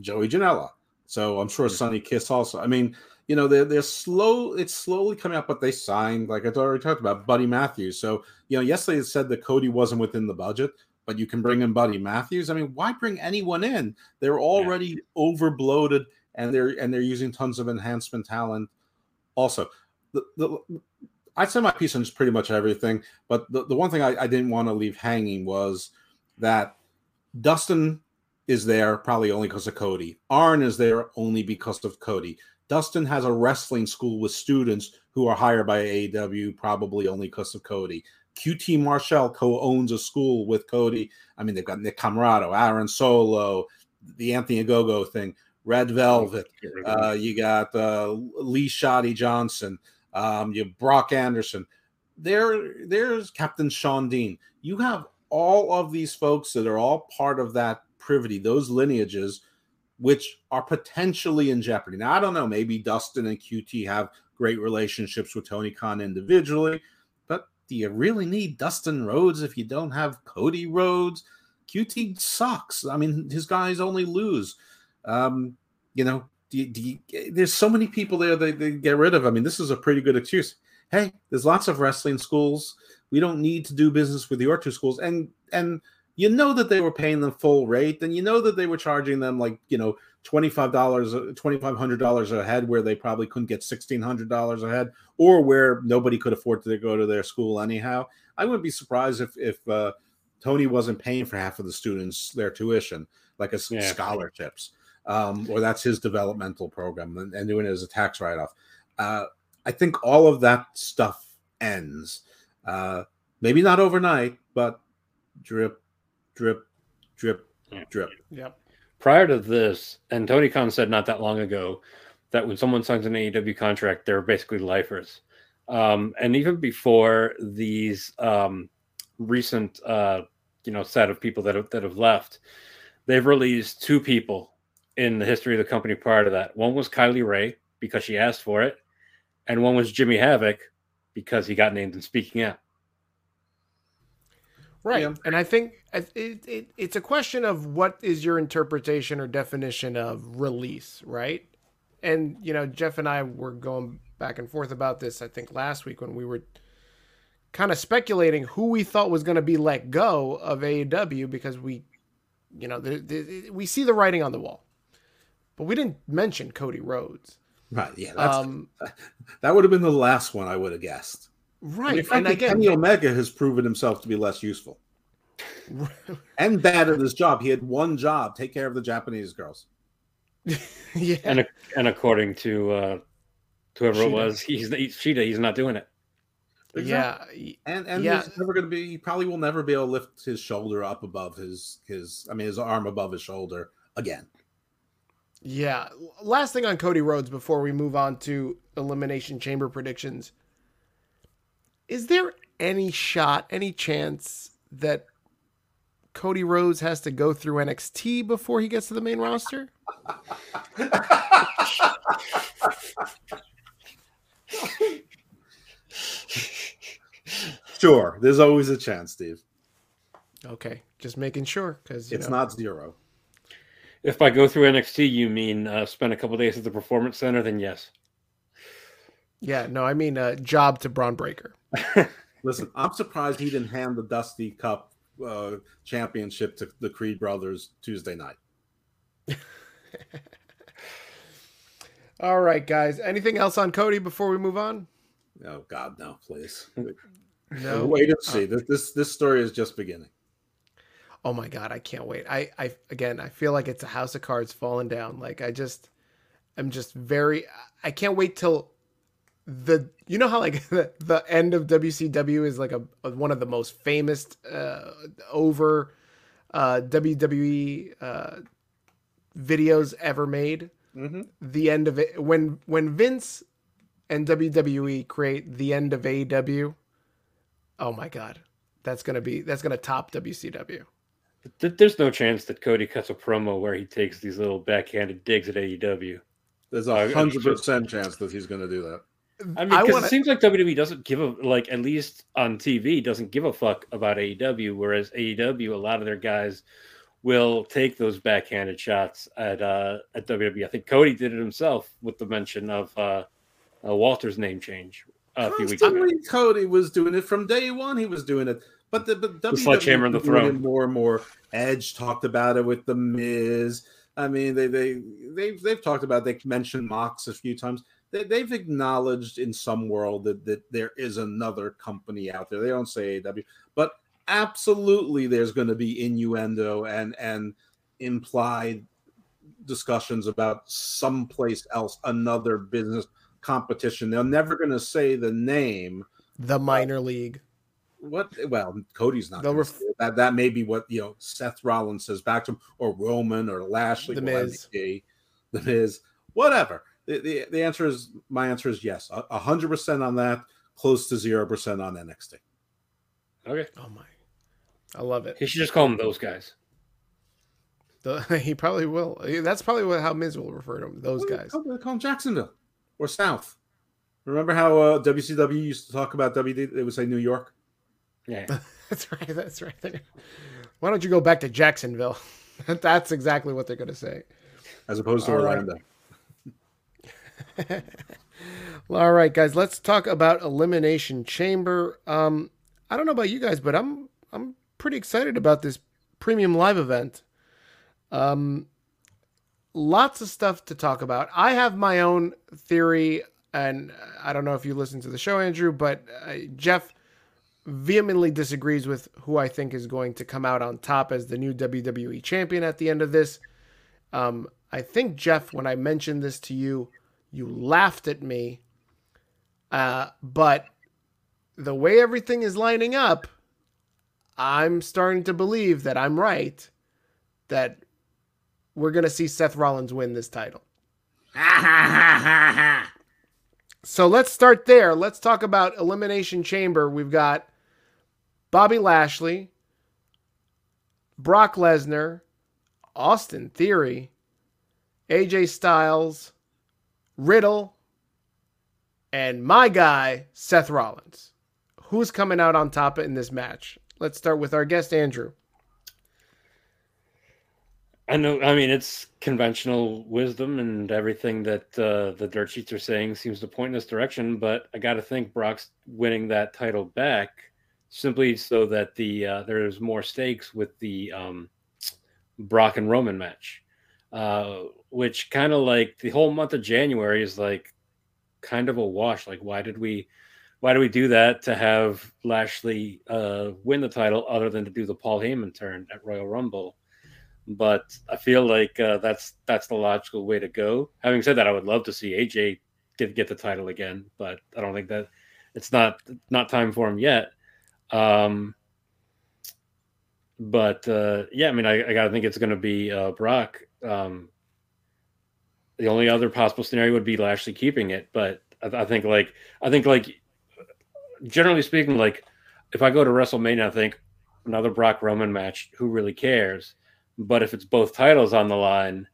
joey janela so i'm sure mm-hmm. sonny kiss also i mean you know they're, they're slow it's slowly coming up but they signed like i already talked about buddy matthews so you know yesterday it said that cody wasn't within the budget but you can bring in buddy matthews i mean why bring anyone in they're already yeah. over bloated and they're and they're using tons of enhancement talent also the, the I'd say my piece on just pretty much everything. But the, the one thing I, I didn't want to leave hanging was that Dustin is there probably only because of Cody. Arn is there only because of Cody. Dustin has a wrestling school with students who are hired by AEW probably only because of Cody. QT Marshall co-owns a school with Cody. I mean, they've got Nick Comoroto, Aaron Solo, the Anthony Ogogo thing, Red Velvet. Uh, you got uh, Lee Shotty Johnson. Um, you have Brock Anderson. There, there's Captain Shawn Dean. You have all of these folks that are all part of that privity, those lineages, which are potentially in jeopardy. Now, I don't know. Maybe Dustin and QT have great relationships with Tony Khan individually, but do you really need Dustin Rhodes if you don't have Cody Rhodes? QT sucks. I mean, his guys only lose. Um, you know, do you, do you, there's so many people there that they get rid of. I mean, this is a pretty good excuse. Hey, there's lots of wrestling schools. We don't need to do business with your two schools, and and you know that they were paying them full rate, and you know that they were charging them like you know twenty five dollars, twenty five hundred dollars a head, where they probably couldn't get sixteen hundred dollars a head, or where nobody could afford to go to their school anyhow. I wouldn't be surprised if if uh, Tony wasn't paying for half of the students their tuition, like a yeah. scholarships um, or that's his developmental program and, and doing it as a tax write off. Uh, I think all of that stuff ends. Uh, maybe not overnight, but drip, drip, drip, drip. Yep. Prior to this, and Tony Khan said not that long ago that when someone signs an AEW contract, they're basically lifers. Um, and even before these um, recent, uh, you know set of people that have, that have left. They've released two people in the history of the company prior to that. One was Kylie Rae because she asked for it, and one was Jimmy Havoc because he got named in Speaking Out. Right. Yeah. And I think it, it, it's a question of what is your interpretation or definition of release, right? And, you know, Jeff and I were going back and forth about this, I think, last week when we were kind of speculating who we thought was going to be let go of AEW because we, you know, the, the, we see the writing on the wall. But we didn't mention Cody Rhodes. Right. Yeah. That's, Um, that would have been the last one I would have guessed. I right. mean, and frankly, again, Kenny Omega has proven himself to be less useful and bad at his job. He had one job: take care of the Japanese girls. yeah. And and according to uh, to whoever Shida. it was, he's he's Shida. He's not doing it. yeah. And and Yeah. he's never going to be. He probably will never be able to lift his shoulder up above his his. I mean, his arm above his shoulder again. Yeah. Last thing on Cody Rhodes before we move on to Elimination Chamber predictions. Is there any shot, any chance that Cody Rhodes has to go through NXT before he gets to the main roster? Sure, there's always a chance, Steve. Okay, just making sure because It's not zero. If by go through NXT you mean uh, spend a couple days at the Performance Center, then yes. Yeah, no, I mean uh, job to Bron Breakker. Listen, I'm surprised he didn't hand the Dusty Cup uh, championship to the Creed brothers Tuesday night. All right, guys. Anything else on Cody before we move on? Oh God, no, please. No. Wait and see. This this this story is just beginning. Oh my god, I can't wait. I I again, I feel like it's a house of cards falling down. Like I just I'm just very I can't wait till the you know how like the, the end of WCW is like a, a- one of the most famous uh over uh WWE uh videos ever made. Mm-hmm. The end of it when when Vince and WWE create the end of AEW. Oh my god. That's going to be that's going to top WCW. Th- There's no chance that Cody cuts a promo where he takes these little backhanded digs at AEW. There's a hundred percent chance that he's going to do that. I mean, because wanna- it seems like WWE doesn't give a like at least on TV doesn't give a fuck about AEW, whereas AEW a lot of their guys will take those backhanded shots at uh at WWE. I think Cody did it himself with the mention of uh, uh Walter's name change a few weeks ago. Constantly, Cody was doing it from day one. He was doing it, but the but WWE sledgehammer in the was doing it throne. more and more. Edge talked about it with the Miz. I mean, they they they've they've talked about. They mentioned Mox a few times. They, they've acknowledged in some world that that there is another company out there. They don't say AW, but absolutely, there's going to be innuendo and and implied discussions about someplace else, another business competition. They're never going to say the name. The minor league. What? Well, Cody's not. Ref- that that may be what you know. Seth Rollins says back to him, or Roman, or Lashley, The or Miz. The Miz, whatever. The, the, the answer is my answer is yes, a a hundred percent on that, close to zero percent on NXT. Okay, Oh my. I love it. he should just call them those guys. The, he probably will. That's probably what, how Miz will refer to him, those What guys. Call, they call them Jacksonville or South. Remember how uh, WCW used to talk about WD? They would say New York. Yeah, That's right. That's right. Why don't you go back to Jacksonville? That's exactly what they're going to say. as opposed to All right. Orlando. All right, guys, let's talk about Elimination Chamber. Um, I don't know about you guys, but I'm I'm pretty excited about this premium live event. Um, lots of stuff to talk about. I have my own theory, and I don't know if you listen to the show, Andrew, but uh, Jeff vehemently disagrees with who I think is going to come out on top as the new WWE champion at the end of this. Um, I think Jeff, when I mentioned this to you, you laughed at me. Uh, but the way everything is lining up, I'm starting to believe that I'm right. That we're gonna see Seth Rollins win this title. So let's start there. Let's talk about Elimination Chamber. We've got Bobby Lashley, Brock Lesnar, Austin Theory, AJ Styles, Riddle, and my guy, Seth Rollins. Who's coming out on top in this match? Let's start with our guest, Andrew. I know. I mean, it's conventional wisdom, and everything that uh, the dirt sheets are saying seems to point in this direction. But I got to think Brock's winning that title back simply so that the uh, there's more stakes with the um, Brock and Roman match, uh, which kind of like the whole month of January is like kind of a wash. Like, why did we? Why do we do that to have Lashley uh, win the title other than to do the Paul Heyman turn at Royal Rumble? but I feel like uh, that's that's the logical way to go. Having said that, I would love to see AJ get get the title again, but I don't think that it's not not time for him yet. Um, but uh, yeah, I mean, I, I gotta think it's going to be uh, Brock. Um, the only other possible scenario would be Lashley keeping it, but I, I think like I think like generally speaking, like if I go to WrestleMania, I think another Brock Roman match. Who really cares? But if it's both titles on the line,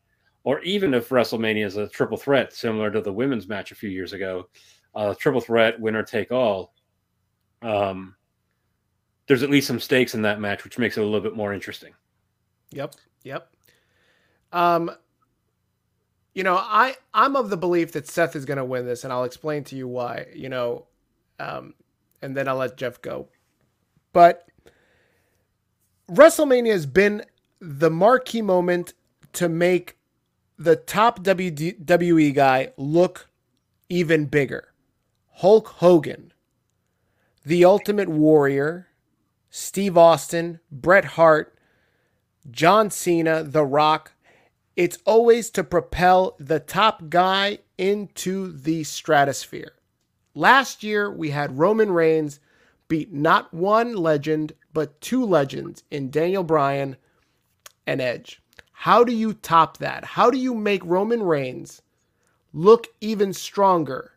or even if WrestleMania is a triple threat, similar to the women's match a few years ago, uh, triple threat, winner take all, um, there's at least some stakes in that match, which makes it a little bit more interesting. Yep. Yep. Um, you know, I I'm of the belief that Seth is going to win this, and I'll explain to you why. You know, um, and then I'll let Jeff go. But WrestleMania has been the marquee moment to make the top WWE guy look even bigger. Hulk Hogan, The Ultimate Warrior, Steve Austin, Bret Hart, John Cena, The Rock. It's always to propel the top guy into the stratosphere. Last year, we had Roman Reigns beat not one legend, but two legends in Daniel Bryan and Edge. How do you top that? How do you make Roman Reigns look even stronger?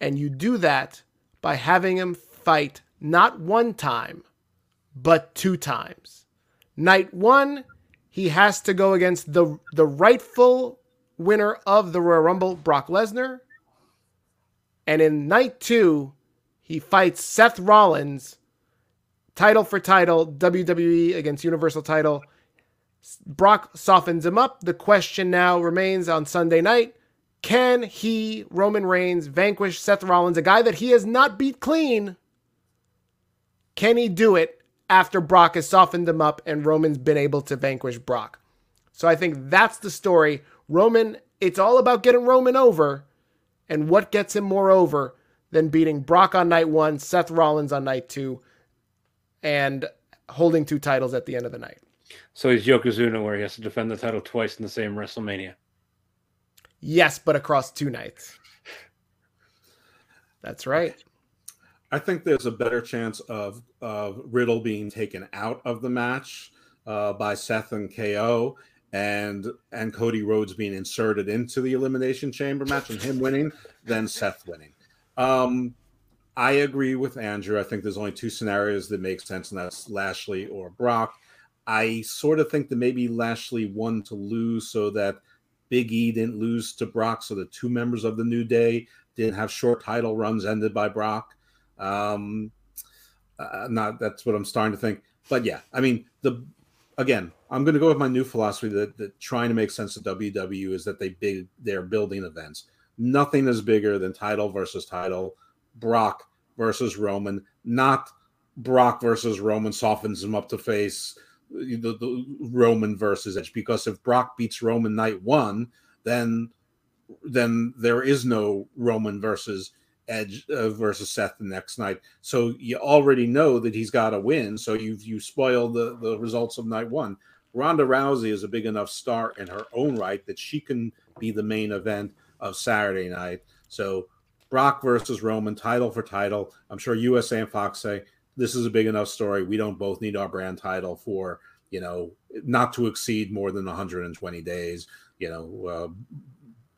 And you do that by having him fight not one time, but two times. Night one, he has to go against the, the rightful winner of the Royal Rumble, Brock Lesnar. And in night two, he fights Seth Rollins, title for title, WWE against Universal title. Brock softens him up. The question now remains on Sunday night can he, Roman Reigns, vanquish Seth Rollins, a guy that he has not beat clean? Can he do it after Brock has softened him up and Roman's been able to vanquish Brock? So I think that's the story. Roman, it's all about getting Roman over. And what gets him more over than beating Brock on night one, Seth Rollins on night two, and holding two titles at the end of the night? So he's Yokozuna, where he has to defend the title twice in the same WrestleMania. Yes, but across two nights. That's right. I think there's a better chance of of Riddle being taken out of the match uh, by Seth and KO, and and Cody Rhodes being inserted into the Elimination Chamber match and him winning than Seth winning. Um, I agree with Andrew. I think there's only two scenarios that make sense, and that's Lashley or Brock. I sort of think that maybe Lashley won to lose so that Big E didn't lose to Brock, so the two members of the New Day didn't have short title runs ended by Brock. Um, uh, not that's what I'm starting to think, but yeah, I mean the again, I'm going to go with my new philosophy that, that trying to make sense of WW is that they big they're building events. Nothing is bigger than title versus title, Brock versus Roman, not Brock versus Roman softens him up to face the, the Roman versus Edge. Because if Brock beats Roman night one, then then there is no Roman versus Edge uh, versus Seth the next night. So you already know that he's got to win. So you've you spoil the the results of night one. Ronda Rousey is a big enough star in her own right that she can be the main event of Saturday night. So Brock versus Roman, title for title. I'm sure USA and Fox say this is a big enough story. We don't both need our brand title for you know not to exceed more than 120 days. You know, uh,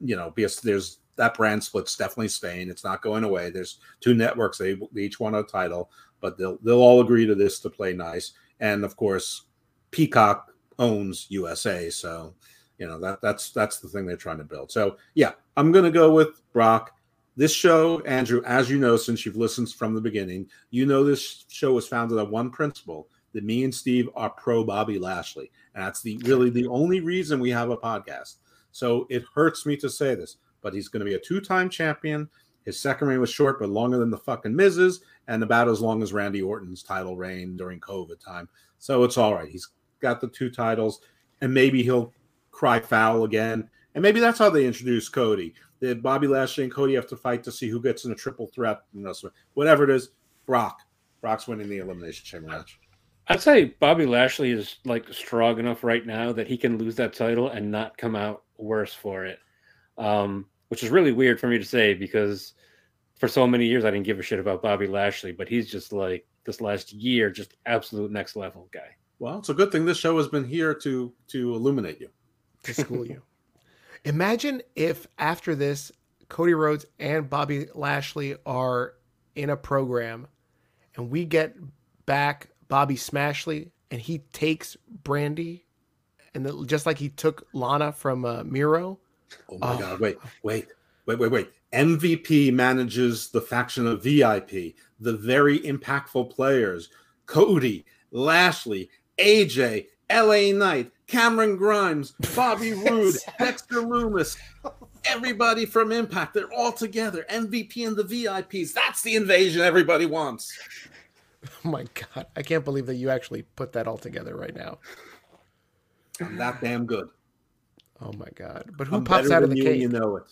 you know because there's that brand split's definitely staying. It's not going away. There's two networks. They, they each want a title, but they'll they'll all agree to this to play nice. And of course, Peacock owns USA, so you know that that's that's the thing they're trying to build. So yeah, I'm gonna go with Brock. This show, Andrew, as you know, since you've listened from the beginning, you know this show was founded on one principle that me and Steve are pro Bobby Lashley. And that's the really the only reason we have a podcast. So it hurts me to say this, but he's going to be a two-time champion. His second reign was short, but longer than the fucking Miz's, and about as long as Randy Orton's title reign during COVID time. So it's all right. He's got the two titles, and maybe he'll cry foul again. And maybe that's how they introduce Cody. That Bobby Lashley and Cody have to fight to see who gets in a triple threat. You know, whatever it is, Brock. Brock's winning the elimination chamber match. I'd say Bobby Lashley is like strong enough right now that he can lose that title and not come out worse for it. Um, which is really weird for me to say because for so many years I didn't give a shit about Bobby Lashley, but he's just like this last year, just absolute next level guy. Well, it's a good thing this show has been here to to illuminate you, to school you. Imagine if after this, Cody Rhodes and Bobby Lashley are in a program, and we get back Bobby Smashley and he takes Brandi, and the, just like he took Lana from uh, Miro. Oh my oh. God! Wait, wait, wait, wait, wait. MVP manages the faction of VIP, the very impactful players Cody, Lashley, AJ, LA Knight, Cameron Grimes, Bobby Roode, Dexter Lumis, everybody from Impact. They're all together. MVP and the VIPs. That's the invasion everybody wants. Oh my god, I can't believe that you actually put that all together right now. I'm that damn good. Oh my god! But who I'm pops out of the cave? You know it.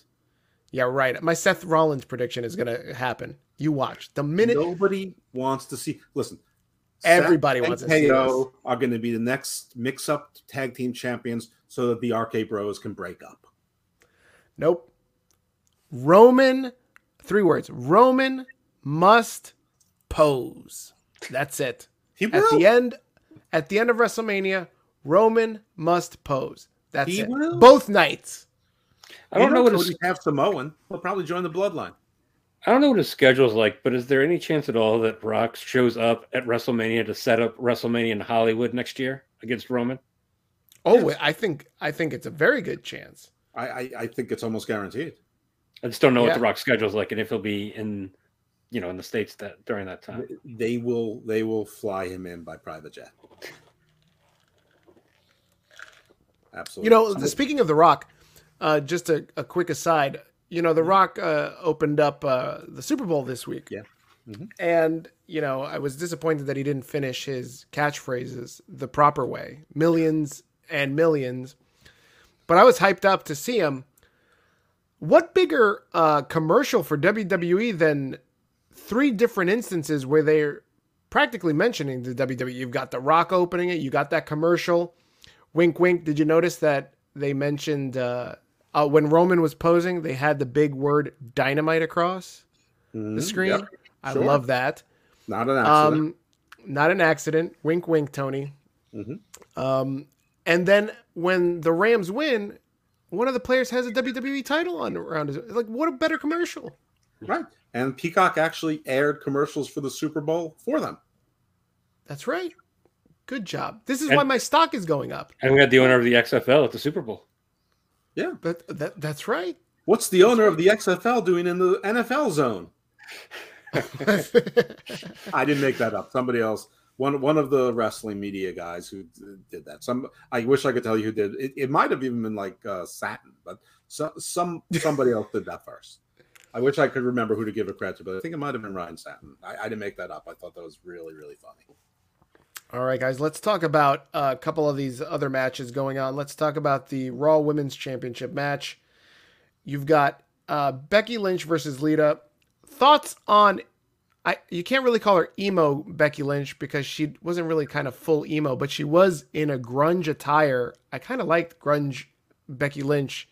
Yeah, right. My Seth Rollins prediction is going to happen. You watch the minute nobody wants to see. Listen, everybody Seth wants to see. KO are going to be the next mix-up tag team champions, so that the RK Bros can break up. Nope. Roman, three words. Roman must pose. That's it. He will. At the end, at the end of WrestleMania, Roman must pose. That's he it. Will. Both nights. I don't know, know what his have Samoan. He'll probably join the Bloodline. I don't know what his schedule is like, but is there any chance at all that Brock shows up at WrestleMania to set up WrestleMania in Hollywood next year against Roman? Oh, yes. I think I think it's a very good chance. I, I, I think it's almost guaranteed. I just don't know yeah. what the Rock schedule is like, and if he'll be in you know in the states that during that time they will they will fly him in by private jet absolutely you know speaking of the rock uh, just a, a, quick aside you know the mm-hmm. rock uh, opened up uh, the super bowl this week yeah mm-hmm. and you know i was disappointed that he didn't finish his catchphrases the proper way millions and millions but i was hyped up to see him what bigger uh, commercial for WWE than three different instances where they're practically mentioning the WWE. You've got The Rock opening it. You got that commercial. Wink, wink. Did you notice that they mentioned uh, uh, when Roman was posing, they had the big word dynamite across mm-hmm. the screen? Yep. I sure. love that. Not an accident. Um, not an accident. Wink, wink, Tony. Mm-hmm. Um, and then when the Rams win, one of the players has a WWE title on around his like what a better commercial. Right and Peacock actually aired commercials for the Super Bowl for them. That's right. Good job. This is and, why my stock is going up. And we had the owner of the XFL at the Super Bowl. Yeah, that, that that's right. What's the owner of the XFL doing in the NFL zone? I didn't make that up. Somebody else, one one of the wrestling media guys who did that. Some I wish I could tell you who did. It, it might have even been like uh, Satin, but so, some somebody else did that first. I wish I could remember who to give a credit to, but I think it might have been Ryan Satin. I, I didn't make that up. I thought that was really, really funny. All right, guys, let's talk about a couple of these other matches going on. Let's talk about the Raw Women's Championship match. You've got uh, Becky Lynch versus Lita. Thoughts on? I you can't really call her emo Becky Lynch because she wasn't really kind of full emo, but she was in a grunge attire. I kind of liked grunge Becky Lynch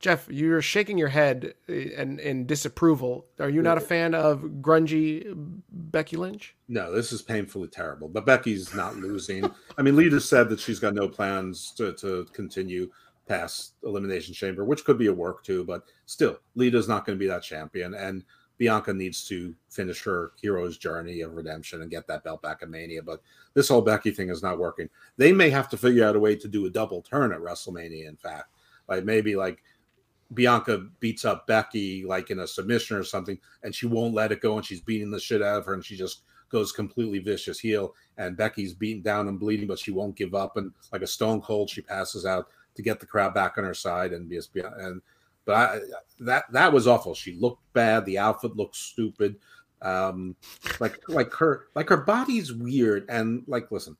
Jeff, you're shaking your head in, in disapproval. Are you not a fan of grungy Becky Lynch? No, this is painfully terrible. But Becky's not losing. I mean, Lita said that she's got no plans to, to continue past Elimination Chamber, which could be a work too. But still, Lita's not going to be that champion. And Bianca needs to finish her hero's journey of redemption and get that belt back at Mania. But this whole Becky thing is not working. They may have to figure out a way to do a double turn at WrestleMania. In fact, like maybe like Bianca beats up Becky like in a submission or something, and she won't let it go, and she's beating the shit out of her, and she just goes completely vicious heel, and Becky's beaten down and bleeding, but she won't give up, and like a stone cold, she passes out to get the crowd back on her side, and be and but I, that that was awful. She looked bad. The outfit looked stupid. Um, like like her like her body's weird, and like listen,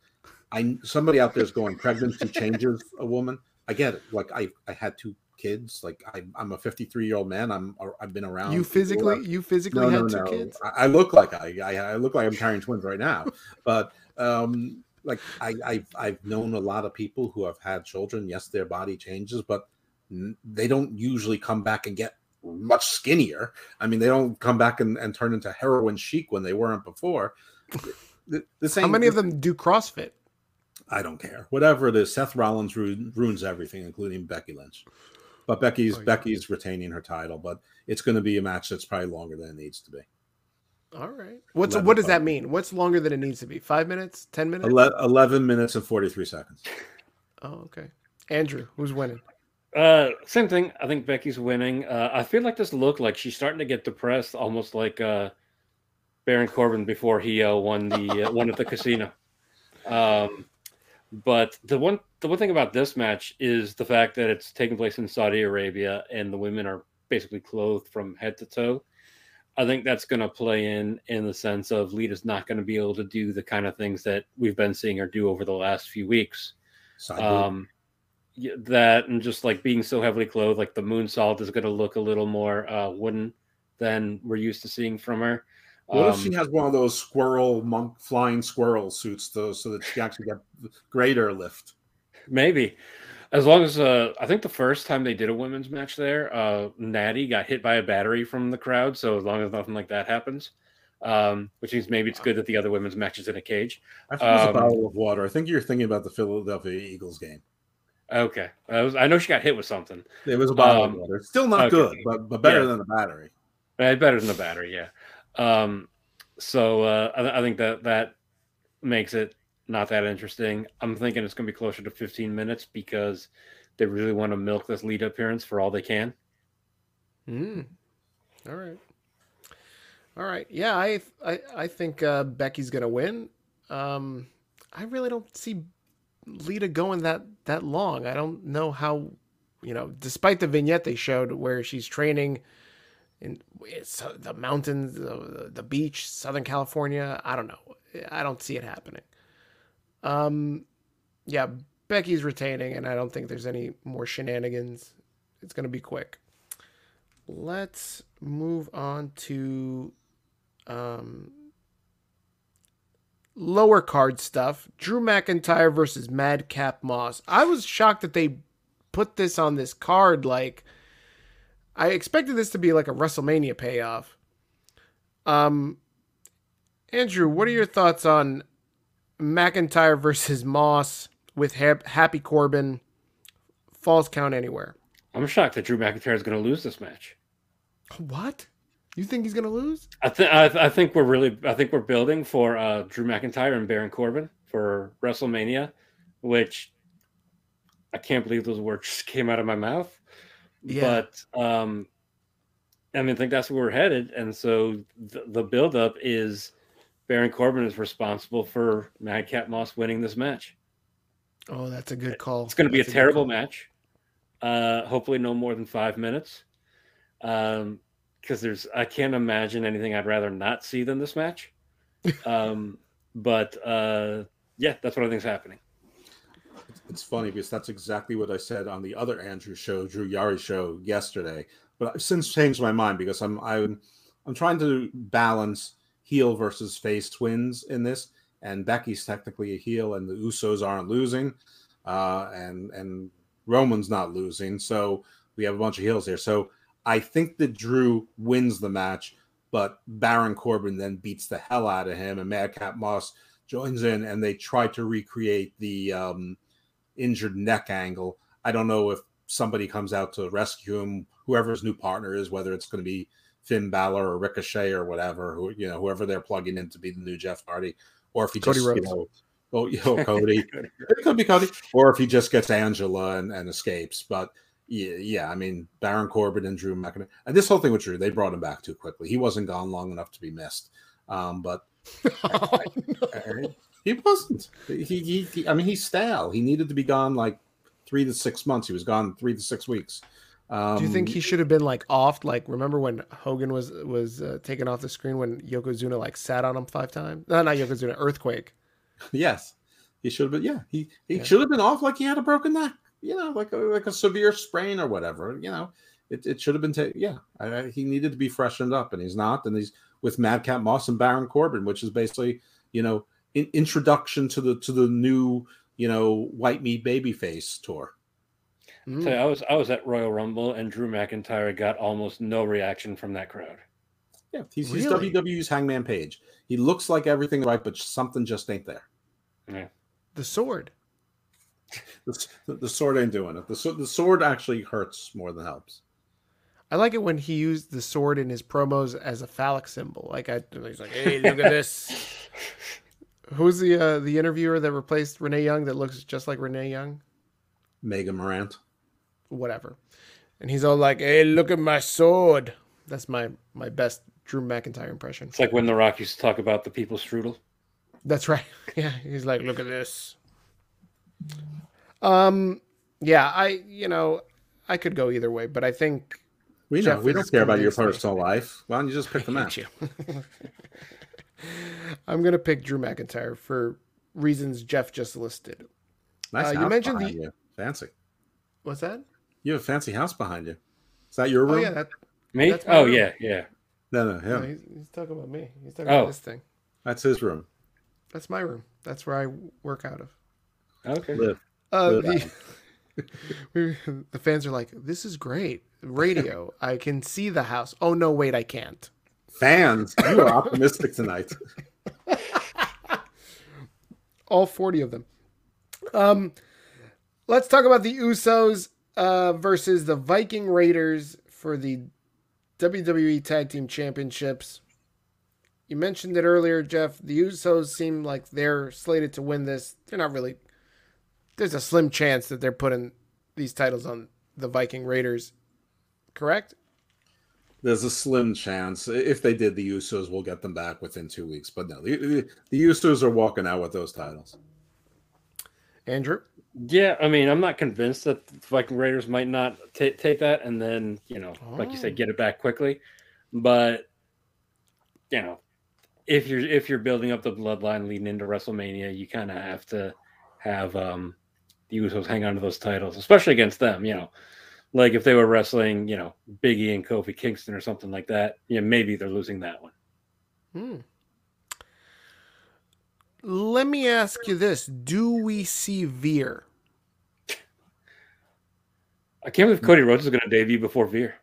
I somebody out there is going pregnancy changes a woman. I get it. Like I I had two kids. Like I, I'm a 53 year old man. I'm I've been around. You physically you physically no, had no, two no. kids. I, I, look like I, I, I look like I'm carrying twins right now. But um, like I I've I've known a lot of people who have had children. Yes, their body changes, but they don't usually come back and get much skinnier. I mean, they don't come back and, and turn into heroin chic when they weren't before. The, same, How many of them do CrossFit? I don't care. Whatever it is, Seth Rollins ruins everything, including Becky Lynch. But Becky's oh, yeah. Becky's retaining her title, but it's going to be a match that's probably longer than it needs to be. All right. What's what does that mean? What's longer than it needs to be? Five minutes? Ten minutes? Eleven minutes and forty three seconds. Oh, okay. Andrew, who's winning? Uh, same thing. I think Becky's winning. Uh, I feel like this looked like she's starting to get depressed, almost like uh, Baron Corbin before he uh, won the uh, one at the casino. Um, but the one the one thing about this match is the fact that it's taking place in Saudi Arabia and the women are basically clothed from head to toe. I think that's going to play in in the sense of Lita's not going to be able to do the kind of things that we've been seeing her do over the last few weeks. Um, that and just like being so heavily clothed, like the moonsault is going to look a little more uh, wooden than we're used to seeing from her. What um, if she um, has one of those squirrel monk flying squirrel suits though, so that she actually get greater lift? Maybe. As long as uh, I think the first time they did a women's match there, uh, Natty got hit by a battery from the crowd. So as long as nothing like that happens, um, which means maybe it's good that the other women's match is in a cage. I think um, a bottle of water. I think you're thinking about the Philadelphia Eagles game. Okay, I, was, I know she got hit with something. It was a bottle um, of water. Still not okay. good, but but better yeah. than the battery. Right, better than the battery, yeah. Um, so uh, I, I, think that that makes it not that interesting. I'm thinking it's going to be closer to 15 minutes because they really want to milk this lead appearance for all they can. Hmm. All right. All right. Yeah, I I, I think uh, Becky's going to win. Um, I really don't see Lita going that that long. I don't know how, you know, despite the vignette they showed where she's training in the mountains, the, the beach, Southern California. I don't know. I don't see it happening. Um, yeah, Becky's retaining, and I don't think there's any more shenanigans. It's going to be quick. Let's move on to um, lower card stuff. Drew McIntyre versus Madcap Moss. I was shocked that they put this on this card. Like, I expected this to be like a WrestleMania payoff. Um, Andrew, what are your thoughts on McIntyre versus Moss with ha- Happy Corbin? Falls count anywhere. I'm shocked that Drew McIntyre is going to lose this match. What? You think he's going to lose? I think I, think we're really I think we're building for uh, Drew McIntyre and Baron Corbin for WrestleMania, which I can't believe those words just came out of my mouth. Yeah. But um, I mean, I think that's where we're headed, and so the, the buildup is Baron Corbin is responsible for Madcap Moss winning this match. Oh, that's a good call. It's going to be that's a terrible match. Uh, hopefully, no more than five minutes. Um, because there's I can't imagine anything I'd rather not see than this match. um, but uh, yeah, that's what I think is happening. It's funny because that's exactly what I said on the other Andrew show, Drew Yari show yesterday. But I've since changed my mind because I'm I'm I'm trying to balance heel versus face twins in this, and Becky's technically a heel, and the Usos aren't losing, uh, and and Roman's not losing, so we have a bunch of heels here. So I think that Drew wins the match, but Baron Corbin then beats the hell out of him, and Madcap Moss joins in, and they try to recreate the um, injured neck angle. I don't know if somebody comes out to rescue him, whoever his new partner is, whether it's going to be Finn Balor or Ricochet or whatever, who you know whoever they're plugging in to be the new Jeff Hardy, or if he Cody just Rhodes. you know, oh, you know Cody, it could be Cody, or if he just gets Angela and, and escapes. But yeah, yeah, I mean Baron Corbin and Drew McIntyre, and this whole thing with Drew, they brought him back too quickly. He wasn't gone long enough to be missed. Um, but Oh, uh, he wasn't. He, he, he, I mean, he's stale. He needed to be gone like three to six months. He was gone three to six weeks. Um, Do you think he should have been like off? Like, remember when Hogan was was uh, taken off the screen when Yokozuna like sat on him five times? No, not Yokozuna, Earthquake. Yes, he should have been. Yeah, he he Yeah. should have been off like he had a broken neck. You know, like a, like a severe sprain or whatever. You know, it, it should have been. Ta- yeah, I, I- he needed to be freshened up, and he's not. And he's with Madcap Moss and Baron Corbin, which is basically you know in, introduction to the to the new you know white meat baby face tour. Mm. So I was I was at Royal Rumble and Drew McIntyre got almost no reaction from that crowd. Yeah, he's, Really? he's WWE's Hangman Page. He looks like everything right, but something just ain't there. Yeah. The sword. The, the sword ain't doing it. The, the sword actually hurts more than helps. I like it when he used the sword in his promos as a phallic symbol. Like I, he's like, "Hey, look at this." Who's the uh, the interviewer that replaced Renee Young that looks just like Renee Young? Megan Morant. Whatever. And he's all like, "Hey, look at my sword." That's my my best Drew McIntyre impression. It's like when The Rock used to talk about the people's strudel. That's right. Yeah, he's like, look at this. Um, yeah, I you know, I could go either way, but I think We know Jeff we don't care about your convinced me. personal life. Why don't you just pick the I match? hate you. I'm gonna pick Drew McIntyre for reasons Jeff just listed. Nice Uh, you mentioned the- you. Fancy. What's that? You have a fancy house behind you. Is that your room? Oh room? yeah, that. Me? That's Oh room. yeah, yeah. No, no, No, he's, he's talking about me. He's talking Oh. about this thing. That's his room. That's my room. That's where I work out of. Okay. Live. Uh, Live the, we, the fans are like, "This is great radio. I can see the house." Oh no, wait, I can't. Fans, you are optimistic tonight. all 40 of them. Um, let's talk about the Usos uh, versus the Viking Raiders for the WWE Tag Team Championships. You mentioned it earlier, Jeff. The Usos seem like they're slated to win this. They're not really. There's a slim chance that they're putting these titles on the Viking Raiders. Correct? There's a slim chance. If they did, the Usos will get them back within two weeks. But no, the, the, the Usos are walking out with those titles. Andrew? Yeah, I mean, I'm not convinced that the Viking Raiders might not ta take that and then, you know, like you Oh. said, get it back quickly. But you know, if you're if you're building up the bloodline leading into WrestleMania, you kind of have to have um the Usos hang on to those titles, especially against them. You know, like if they were wrestling, you know, Biggie and Kofi Kingston or something like that. Yeah, maybe they're losing that one. Hmm. Let me ask you this: Do we see Veer? I can't believe Cody Rhodes is going to debut before Veer.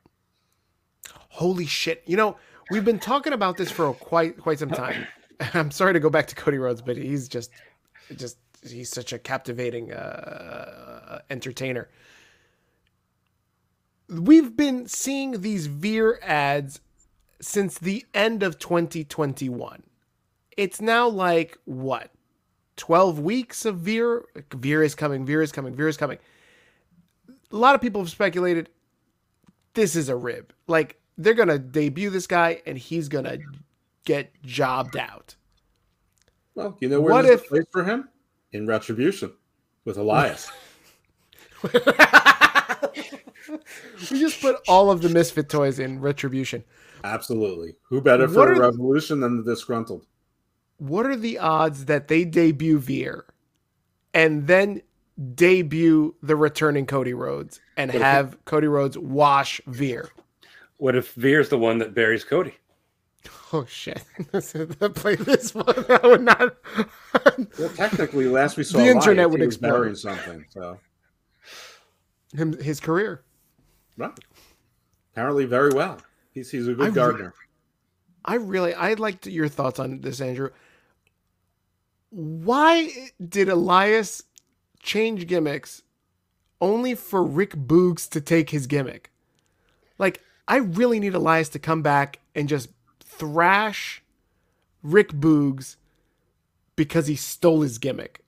Holy shit! You know, we've been talking about this for quite quite some time. I'm sorry to go back to Cody Rhodes, but he's just just he's such a captivating uh, entertainer. We've been seeing these Veer ads since the end of 2021. It's now like what? 12 weeks of Veer. Veer is coming, Veer is coming, Veer is coming. A lot of people have speculated this is a rib. Like they're gonna debut this guy and he's gonna get jobbed out. Well, you know where What there's if- a place for him? In Retribution with Elias. we just put all of the misfit toys in retribution. Absolutely. Who better for a revolution than the disgruntled? What are the odds that they debut Veer and then debut the returning Cody Rhodes and What if- have Cody Rhodes wash Veer? What if Veer's the one that buries Cody? Oh shit! Play this one. I would not. Well, technically, last we saw The Elias, internet would he explode. burying something. So, Him, his career. right. Apparently, very well. He's he's a good I re- gardener. I really, I'd like to, your thoughts on this, Andrew. Why did Elias change gimmicks only for Rick Boogs to take his gimmick? Like, I really need Elias to come back and just thrash Rick Boogs because he stole his gimmick.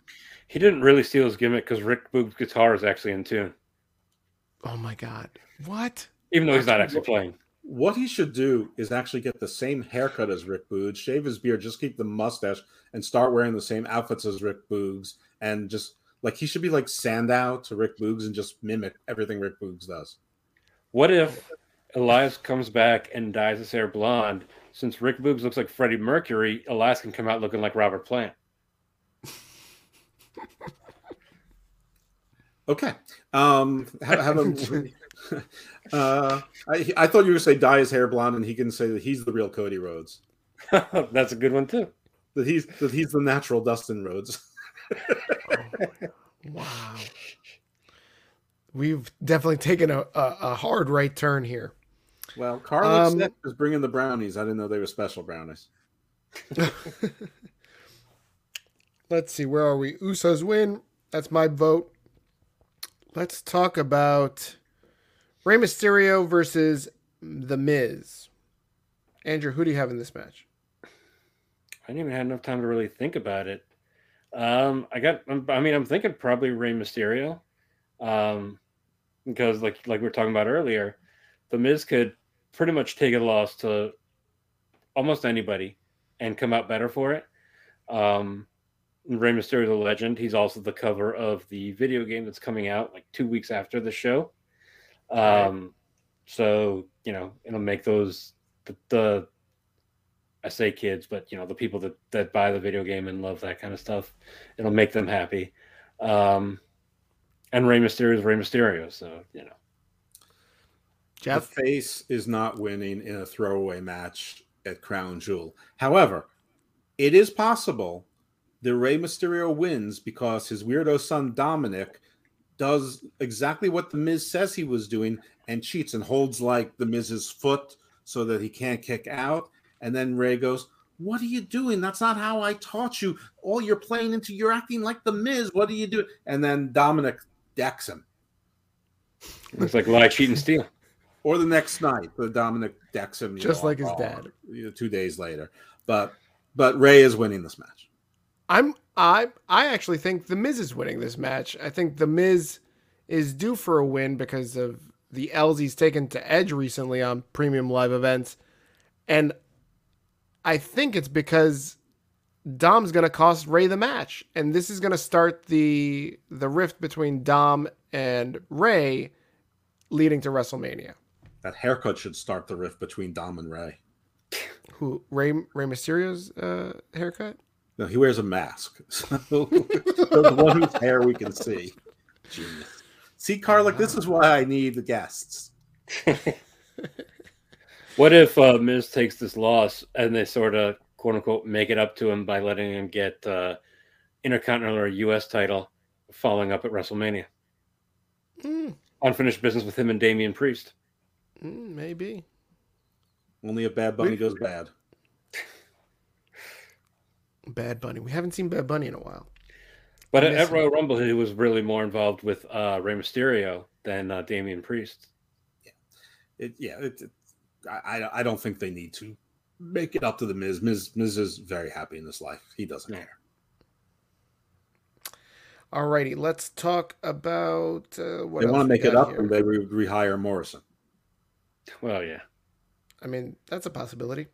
He didn't really steal his gimmick because Rick Boog's guitar is actually in tune, Oh my god. What? even though he's not actually playing. What he should do is actually get the same haircut as Rick Boogs, shave his beard, just keep the mustache, and start wearing the same outfits as Rick Boogs, and just like he should be like Sandow to Rick Boogs and just mimic everything Rick Boogs does. What if Elias comes back and dyes his hair blonde? Since Rick Boogs looks like Freddie Mercury, Elias can come out looking like Robert Plant. Okay. Um, have, have him. uh, I, I thought you were going to say dye his hair blonde, and he can say that he's the real Cody Rhodes, That's a good one too. that he's that he's the natural Dustin Rhodes. Wow. We've definitely taken a, a, a hard right turn here. Well, Carlos Um, was bringing the brownies. I didn't know they were special brownies. Let's see, where are we? Usos win. That's my vote. Let's talk about Rey Mysterio versus The Miz. Andrew, who do you have in this match? I didn't even have enough time to really think about it. Um, I got. I mean, I'm thinking probably Rey Mysterio, um, because like like we were talking about earlier, the Miz could pretty much take a loss to almost anybody and come out better for it. Um, Rey Mysterio is a legend. He's also the cover of the video game that's coming out like two weeks after the show. Um, so you know it'll make those the, the I say kids, but you know the people that that buy the video game and love that kind of stuff. It'll make them happy. Um, and Rey Mysterio is Rey Mysterio, so you know. Jeff? The face is not winning in a throwaway match at Crown Jewel. However, it is possible that Rey Mysterio wins because his weirdo son Dominic does exactly what the Miz says he was doing and cheats and holds like the Miz's foot so that he can't kick out. And then Rey goes, What are you doing? That's not how I taught you. All you're playing into, you're acting like the Miz. What are you doing? And then Dominic decks him. Looks like lie, cheat, and steal. Or the next night, the Dominic decks him, Just know, like his on dad. you know, two days later. But but Rey is winning this match. I'm I I actually think the Miz is winning this match. I think the Miz is due for a win because of the L's he's taken to Edge recently on premium live events. And I think it's because Dom's gonna cost Rey the match. And this is gonna start the the rift between Dom and Rey leading to WrestleMania. That haircut should start the rift between Dom and Rey. Who Rey Rey Mysterio's uh, haircut? No, he wears a mask. So the one whose hair we can see. Genius. See, Karluk, this is why I need the guests. What if uh, Miz takes this loss and they sort of quote unquote make it up to him by letting him get uh, Intercontinental or U.S. title, following up at WrestleMania? Mm, Unfinished business with him and Damian Priest. mm, maybe. Only if Bad Bunny We- goes bad. Bad Bunny. We haven't seen Bad Bunny in a while. But at, at. Royal Rumble, he was really more involved with uh, Rey Mysterio than uh, Damian Priest. It, yeah, it, it, I, I- I don't think they need to make it up to the Miz. Miz, Miz is very happy in this life. He doesn't Yeah. care. Alrighty, let's talk about uh, what they want to make it up here. and they re- rehire Morrison. Well, yeah. I mean, that's a possibility.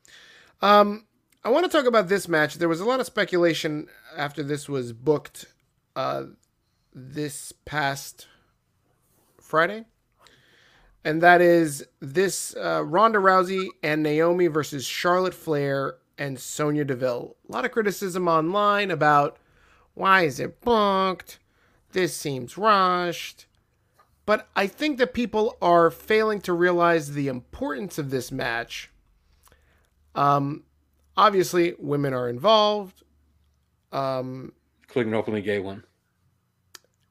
Um, I want to talk about this match. There was a lot of speculation after this was booked uh, this past Friday. And that is this uh, Ronda Rousey and Naomi versus Charlotte Flair and Sonya Deville. A lot of criticism online about why is it booked? This seems rushed. But I think that people are failing to realize the importance of this match. Um, obviously, women are involved. Um, Including an openly gay one.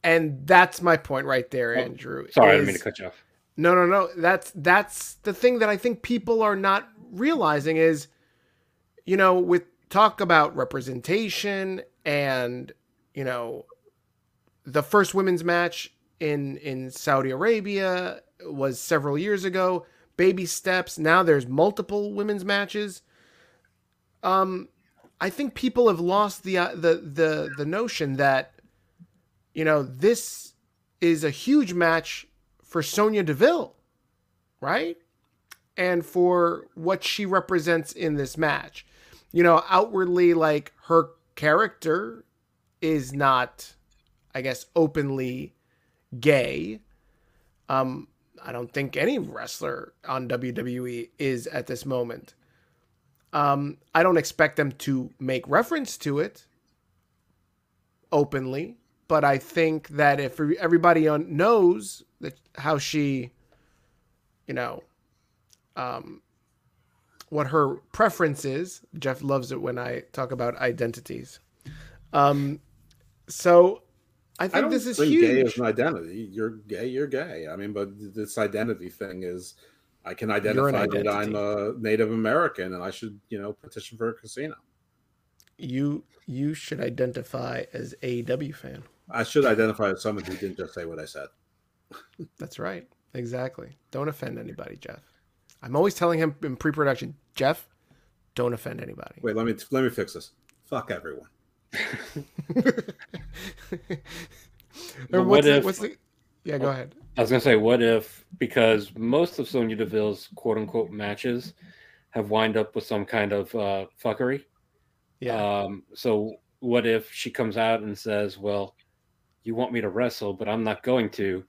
and that's my point right there, Oh, Andrew. Sorry, I didn't mean to cut you off. No, no, no. That's that's the thing that I think people are not realizing is, you know, with talk about representation and you know, the first women's match in in Saudi Arabia was several years ago. baby steps. Now there's multiple women's matches. Um, I think people have lost the uh, the the the notion that you know this is a huge match for Sonya Deville, right? And for what she represents in this match. You know, outwardly like her character is not I guess openly gay. Um I don't think any wrestler on WWE is at this moment. Um, I don't expect them to make reference to it openly, but I think that if everybody knows that how she, you know, um, what her preference is, Jeff loves it when I talk about identities. Um, so I think I this is think huge. Gay is an identity. You're gay. You're gay. I mean, but this identity thing is, I can identify that I'm a Native American and I should, you know, petition for a casino. You you should identify as AEW fan. I should identify as someone who didn't just say what I said. That's right. Exactly. Don't offend anybody, Jeff. I'm always telling him in pre-production, Jeff, don't offend anybody. Wait, let me let me fix this. Fuck everyone. what's, what the, if, what's the? Yeah, go ahead. I was gonna say, what if because most of Sonya Deville's quote unquote matches have wind up with some kind of uh, fuckery. Yeah. Um, so what if she comes out and says, "Well, you want me to wrestle, but I'm not going to."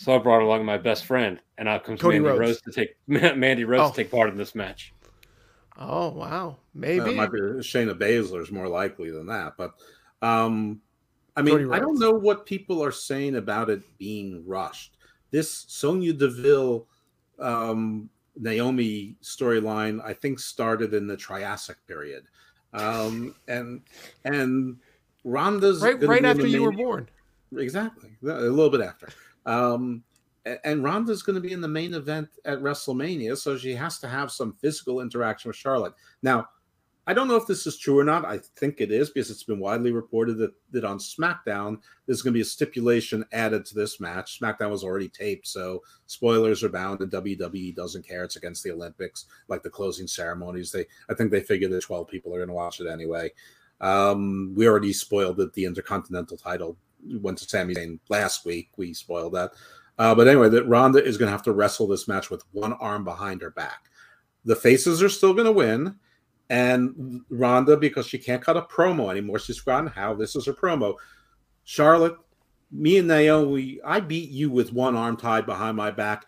So I brought along my best friend, and out comes Cody Mandy Rhodes. Rose to take Mandy Rose Oh. to take part in this match. Oh wow, Uh, maybe. it might be Shayna Baszler is more likely than that, but um, I mean, I don't know what people are saying about it being rushed. This Sonya Deville um, Naomi storyline, I think, started in the Triassic period, um, and and Ronda's right, right after you were born. Exactly, a little bit after. Um, and Ronda's going to be in the main event at WrestleMania, so she has to have some physical interaction with Charlotte. Now, I don't know if this is true or not. I think it is because it's been widely reported that, that on SmackDown, there's going to be a stipulation added to this match. SmackDown was already taped, so spoilers are bound, and WWE doesn't care. It's against the Olympics, like the closing ceremonies. They, I think they figure that 12 people are going to watch it anyway. Um, we already spoiled that the Intercontinental title went to Sami Zayn last week. We spoiled that. Uh, but anyway, that Ronda is going to have to wrestle this match with one arm behind her back. The faces are still going to win. And Ronda, because she can't cut a promo anymore, she's forgotten how this is her promo. Charlotte, me and Naomi, I beat you with one arm tied behind my back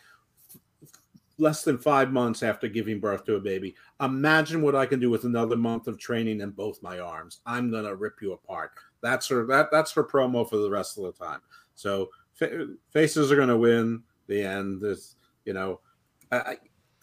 less than five months after giving birth to a baby. Imagine what I can do with another month of training in both my arms. I'm gonna rip you apart. That's her. That that's her promo for the rest of the time. So fa- faces are gonna win. The end. This, you know, I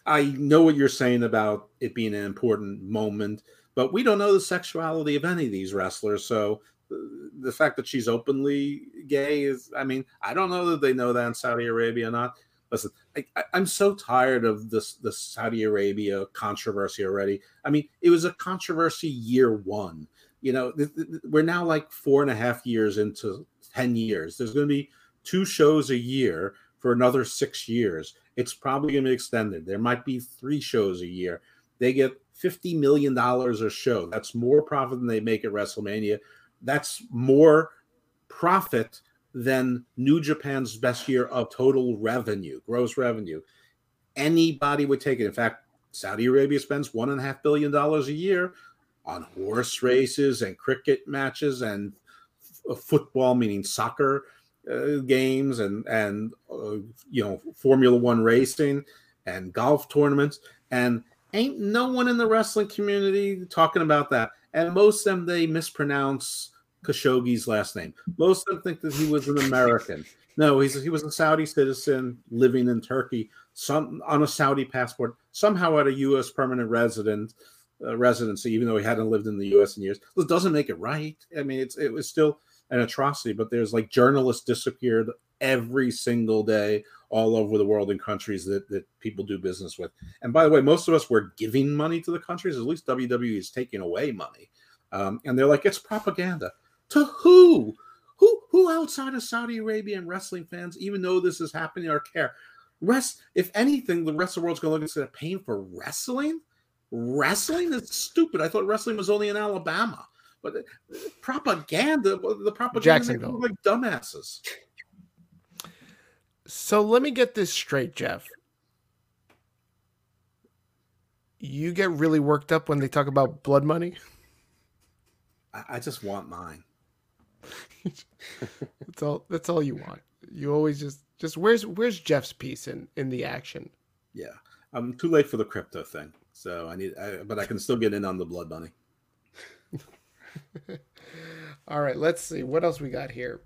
I know what you're saying about it being an important moment, but we don't know the sexuality of any of these wrestlers. So the fact that she's openly gay is, I mean, I don't know that they know that in Saudi Arabia or not. Listen, I, I, I'm so tired of this the Saudi Arabia controversy already. I mean, it was a controversy year one. You know, th- th- we're now like four and a half years into ten years. There's going to be two shows a year for another six years. It's probably going to be extended. There might be three shows a year. They get fifty million dollars a show. That's more profit than they make at WrestleMania. That's more profit than New Japan's best year of total revenue, gross revenue. Anybody would take it. In fact, Saudi Arabia spends one and a half billion dollars a year on horse races and cricket matches and f- football, meaning soccer uh, games and and uh, you know Formula One racing and golf tournaments. And ain't no one in the wrestling community talking about that. And most of them they mispronounce Khashoggi's last name. Most of them think that he was an American. No, he's he was a Saudi citizen living in Turkey, some on a Saudi passport, somehow at a U.S. permanent resident uh, residency, even though he hadn't lived in the U.S. in years. Doesn't make it right. I mean, it's it was still an atrocity. But there's like journalists disappeared every single day all over the world in countries that that people do business with. And by the way, most of us were giving money to the countries. At least WWE is taking away money, um, and they're like it's propaganda. To who? Who who outside of Saudi Arabia and wrestling fans even know this is happening or care? Rest. If anything, the rest of the world's going to look at paying for wrestling. Wrestling is stupid. I thought wrestling was only in Alabama, but uh, propaganda. The propaganda Jacksonville. like dumbasses. So let me get this straight, Jeff. You get really worked up when they talk about blood money. I, I just want mine. That's all. That's all you want. You always just just where's where's Jeff's piece in in the action? Yeah, I'm too late for the crypto thing, so I need. I, but I can still get in on the blood bunny. all right, let's see what else we got here.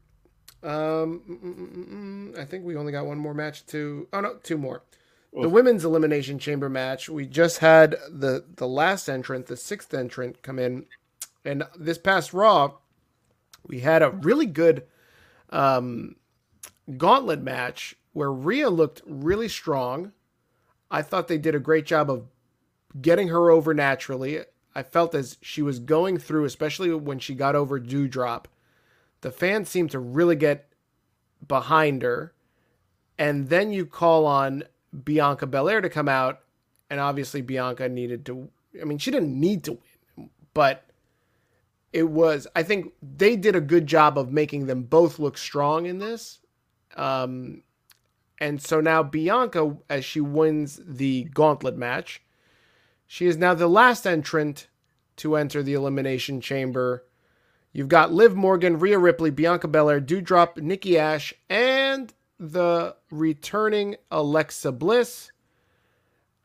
Um, mm, mm, mm, I think we only got one more match to. Oh no, two more. The women's elimination chamber match. We just had the the last entrant, the sixth entrant, come in, and this past Raw, we had a really good um, gauntlet match where Rhea looked really strong. I thought they did a great job of getting her over naturally. I felt as she was going through, especially when she got over Doudrop, the fans seemed to really get behind her. And then you call on Bianca Belair to come out, and obviously Bianca needed to. I mean, she didn't need to win, but it was. I think they did a good job of making them both look strong in this. Um, and so now Bianca, as she wins the gauntlet match, she is now the last entrant to enter the Elimination Chamber. You've got Liv Morgan, Rhea Ripley, Bianca Belair, Doudrop, Nikki Ash, and the returning Alexa Bliss.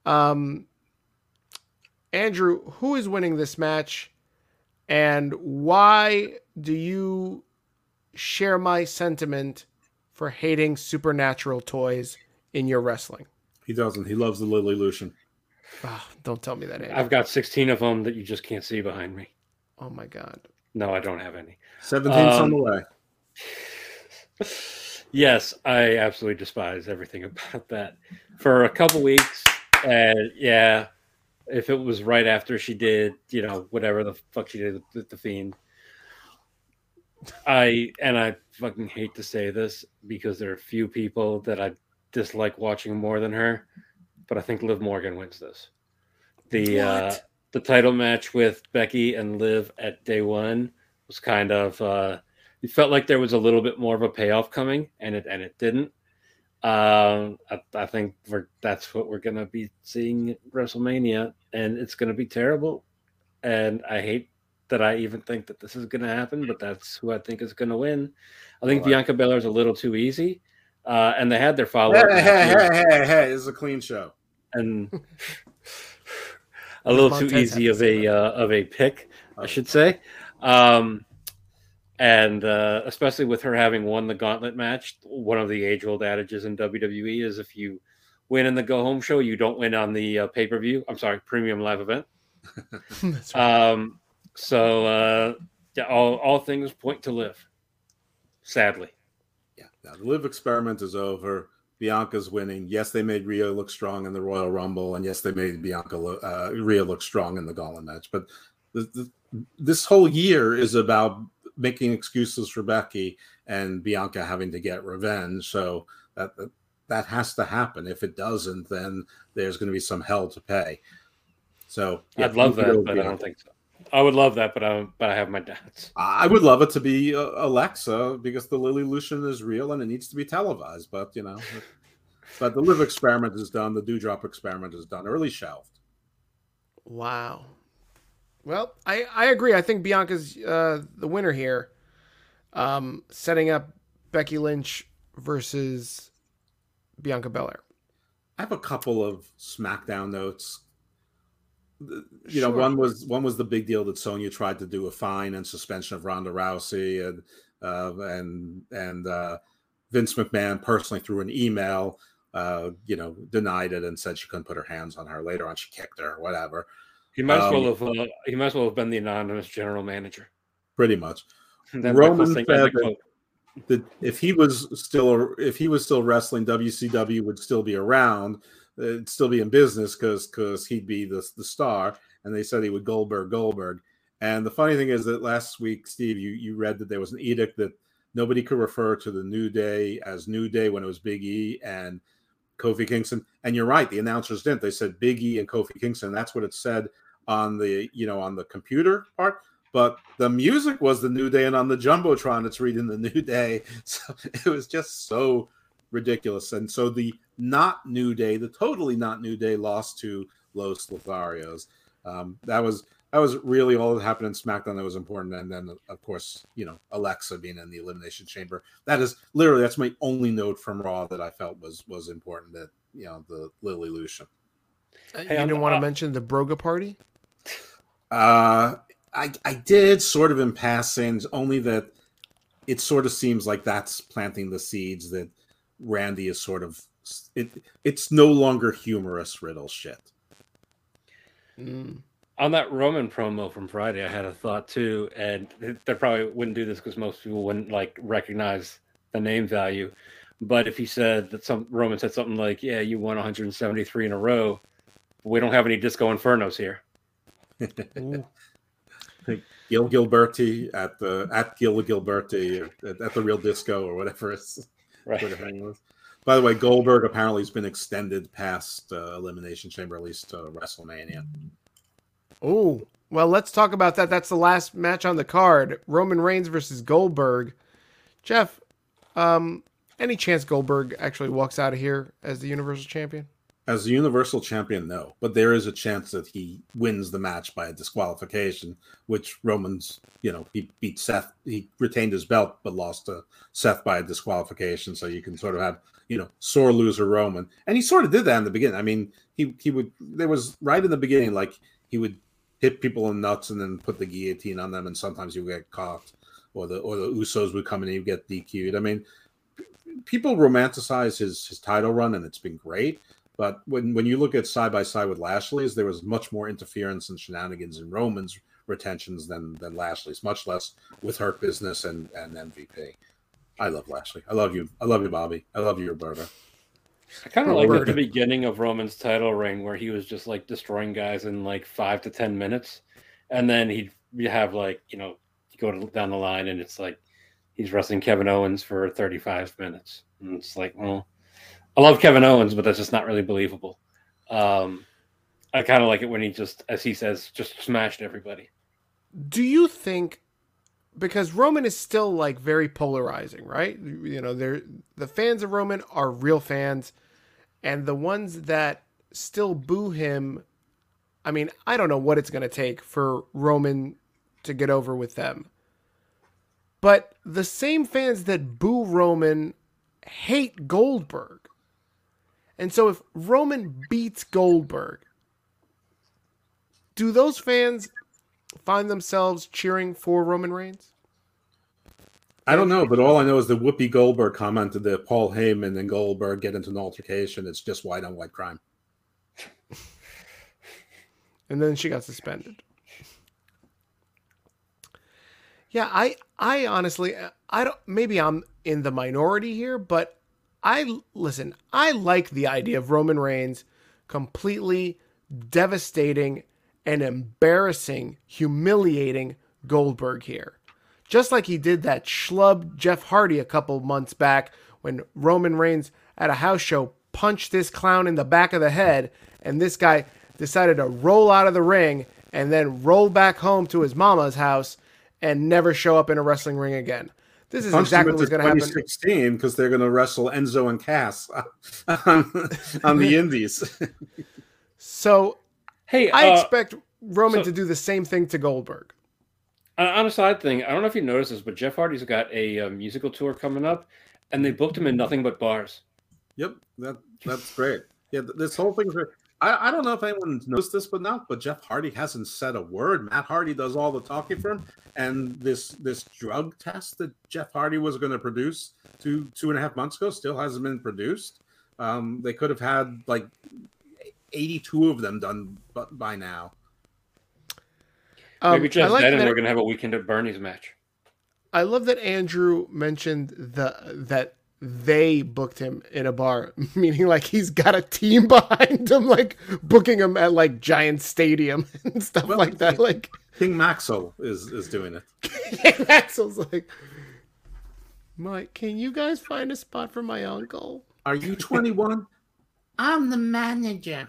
Um, Andrew, who is winning this match, and why do you share my sentiment for hating supernatural toys in your wrestling? He doesn't. He loves the Lily Lucian. Oh, don't tell me that. Andrew. I've got 16 of them that you just can't see behind me. Oh my god. No, I don't have any. 17's on Um, the way. Yes, I absolutely despise everything about that. For a couple weeks, and yeah, if it was right after she did, you know, whatever the fuck she did with the fiend, I and I fucking hate to say this because there are few people that I dislike watching more than her, but I think Liv Morgan wins this. The uh, the title match with Becky and Liv at day one was kind of uh, it felt like there was a little bit more of a payoff coming, and it and it didn't. Um, I, I think we're, that's what we're gonna be seeing at WrestleMania, and it's gonna be terrible. And I hate that I even think that this is gonna happen, but that's who I think is gonna win. I think Well, I- Bianca Belair is a little too easy, uh, and they had their follow Hey, up hey, hey, hey, hey! This is a clean show. and a little too easy of a uh, of a pick, I should say. Um, and uh, especially with her having won the gauntlet match, one of the age old adages in WWE is if you win in the go home show, you don't win on the uh, pay per view. I'm sorry, premium live event. That's right. Um, so uh, yeah, all all things point to Liv. Sadly, Yeah, now the Liv experiment is over. Bianca's winning. Yes, they made Rhea look strong in the Royal Rumble, and yes, they made Bianca look, uh, Rhea look strong in the Gauntlet match. But the, the, this whole year is about making excuses for Becky and Bianca having to get revenge. So that that, that has to happen. If it doesn't, then there's going to be some hell to pay. So yeah, I'd love I'm gonna go that, but I don't think so. I would love that, but I but I have my doubts. I would love it to be uh, Alexa because the Lily Lucian is real and it needs to be televised. But you know, but the Liv experiment is done. The doudrop experiment is done. Early shelved. Wow. Well, I, I agree. I think Bianca's uh, the winner here. Um, setting up Becky Lynch versus Bianca Belair. I have a couple of SmackDown notes. You know, Sure. one was one was the big deal that Sonya tried to do a fine and suspension of Ronda Rousey, and uh, and and uh, Vince McMahon personally through an email, uh, you know, denied it and said she couldn't put her hands on her. Later on, she kicked her, whatever. He might as well Um, have uh, he might as well have been the anonymous general manager. Pretty much. Roman Michael said that that- quote. that if he was still if he was still wrestling, WCW would still be around, it'd still be in business because because he'd be the the star. And they said he would Goldberg Goldberg. And the funny thing is that last week, Steve, you you read that there was an edict that nobody could refer to the New Day as New Day when it was Big E, and Kofi Kingston. And you're right, the announcers didn't. They said Big E and Kofi Kingston. That's what it said on the you know on the computer part. But the music was the New Day, and on the jumbotron, it's reading the New Day. So it was just so ridiculous. And so the not New Day, the totally not New Day, lost to Los Lotharios. Um, that was that was really all that happened in SmackDown that was important. And then, of course, you know, Alexa being in the Elimination Chamber. That is literally that's my only note from Raw that I felt was was important. That you know, the Lily Lucian. Uh, hey, you didn't want to mention the Broga party? Uh, I I did sort of in passing, only that it sort of seems like that's planting the seeds that Randy is sort of it. It's no longer humorous riddle shit. Mm on that Roman promo from Friday, I had a thought too, and they probably wouldn't do this because most people wouldn't like recognize the name value. But if he said that some Roman said something like, "Yeah, you won 173 in a row, we don't have any Disco Infernos here." Gil Gilbertti at the at Gil Gilbertti at, at, the Real Disco or whatever it's right. sort of thing was. By the way, Goldberg apparently has been extended past uh, Elimination Chamber, at least to WrestleMania. Oh, well, let's talk about that. That's the last match on the card Roman Reigns versus Goldberg. Jeff, um, any chance Goldberg actually walks out of here as the Universal Champion? As the Universal Champion, no. But there is a chance that he wins the match by a disqualification, which Roman's, you know, he beat Seth. He retained his belt, but lost to Seth by a disqualification. So you can sort of have, you know, sore loser Roman. And he sort of did that in the beginning. I mean, he, he would, there was right in the beginning, like he would hit people in nuts and then put the guillotine on them, and sometimes you get caught, or the or the Usos would come in and you get DQ'd. I mean, people romanticize his his title run, and it's been great. But when when you look at side by side with Lashley's, there was much more interference and shenanigans in Roman's retentions than than Lashley's, much less with Hurt Business and and MVP. I love Lashley. I love you. I love you, Bobby. I love you, Roberta. I kind of like at the beginning of Roman's title reign where he was just like destroying guys in like five to ten minutes, and then he'd have like you know you go down the line and it's like he's wrestling Kevin Owens for thirty five minutes, and it's like well, I love Kevin Owens, but that's just not really believable. Um, I kind of like it when he just, as he says, just smashed everybody. Do you think? Because Roman is still like very polarizing, right? You know, the fans of Roman are real fans and the ones that still boo him, I mean, I don't know what it's going to take for Roman to get over with them. But the same fans that boo Roman hate Goldberg. And so if Roman beats Goldberg, do those fans find themselves cheering for Roman Reigns? I don't know, but all I know is that Whoopi Goldberg commented that Paul Heyman and Goldberg get into an altercation. It's just white on white crime. and then she got suspended. Yeah, I I honestly I don't maybe I'm in the minority here, but I listen, I like the idea of Roman Reigns completely devastating and embarrassing, humiliating Goldberg here just like he did that schlub Jeff Hardy a couple months back when Roman Reigns at a house show punched this clown in the back of the head, and this guy decided to roll out of the ring and then roll back home to his mama's house and never show up in a wrestling ring again. This is exactly what's going to happen. 2016 because they're going to wrestle Enzo and Cass on, on the Indies. so, hey, I uh, expect Roman so, to do the same thing to Goldberg. On a side thing, I don't know if you noticed this, but Jeff Hardy's got a, a uh, musical tour coming up, and they booked him in nothing but bars. Yep, that that's great. Yeah, this whole thing. I, I don't know if anyone noticed this, but not. But Jeff Hardy hasn't said a word. Matt Hardy does all the talking for him, and this this drug test that Jeff Hardy was going to produce two two and a half months ago still hasn't been produced. Um, they could have had like eighty two of them done, by now. Um, Maybe just like then, and we're gonna have a weekend at Bernie's match. I love that Andrew mentioned the that they booked him in a bar, meaning like he's got a team behind him, like booking him at like giant stadium and stuff well, like that. Like King Maxel is is doing it. King Maxel's like, Mike, can you guys find a spot for my uncle? Are you 21? I'm the manager.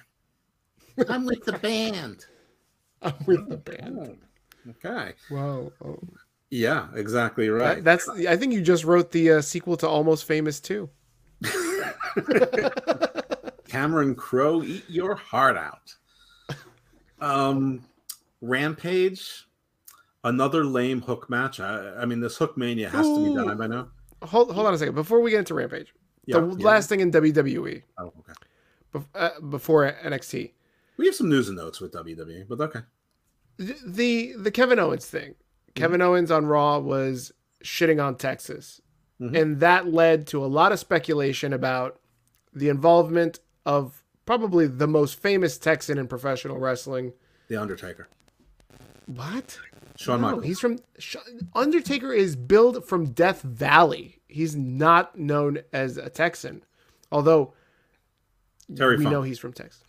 I'm with the band. I'm with the band. Okay. Wow. Oh. Yeah, exactly right. That- that's. I think you just wrote the uh, sequel to Almost Famous too. Cameron Crowe, eat your heart out. Um, Rampage, another lame hook match. I, I mean, this hook mania has to be done by now. Hold hold on a second before we get into Rampage. Yeah, the yeah. last thing in WWE Oh, okay. bef- uh, before NXT, We have some news and notes with WWE, but okay. the the, the Kevin Owens thing. Kevin Owens on Raw was shitting on Texas, Mhm. and that led to a lot of speculation about the involvement of probably the most famous Texan in professional wrestling. The Undertaker, What? Shawn No, Michaels. he's from Undertaker is billed from Death Valley. He's not known as a Texan, although Terry we Funk. know he's from Texas.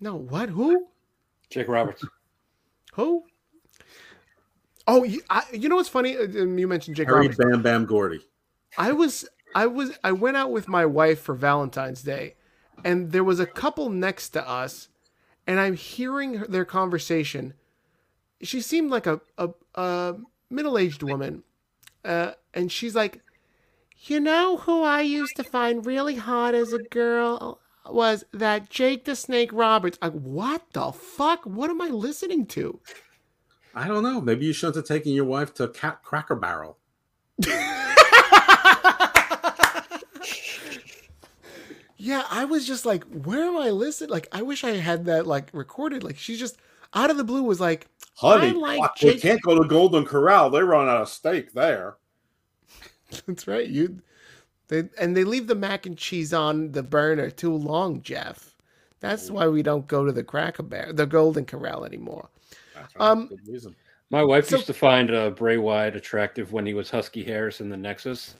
No, what? Who? Jake Roberts. Who? Oh, you, I, you know what's funny? Uh, um, You mentioned Jake Harry Roberts. Bam Bam Gordy. I was, I was, I went out with my wife for Valentine's Day, and there was a couple next to us, and I'm hearing their conversation. She seemed like a a, a middle aged woman, uh, and she's like, "You know who I used to find really hot as a girl was that Jake the Snake Roberts." Like, what the fuck? What am I listening to? I don't know. Maybe you shouldn't have taken your wife to Cat Cracker Barrel. Yeah, I was just like, where am I listening? Like, I wish I had that like recorded. Like, she's just out of the blue was like, Honey, I like fuck, we Jake- can't go to Golden Corral. They run out of steak there. that's right, you. They and they leave the mac and cheese on the burner too long, Jeff. That's why we don't go to the Cracker Barrel, the Golden Corral anymore. That's. Um, Good reason. My wife So- used to find uh, Bray Wyatt attractive when he was Husky Harris in the Nexus.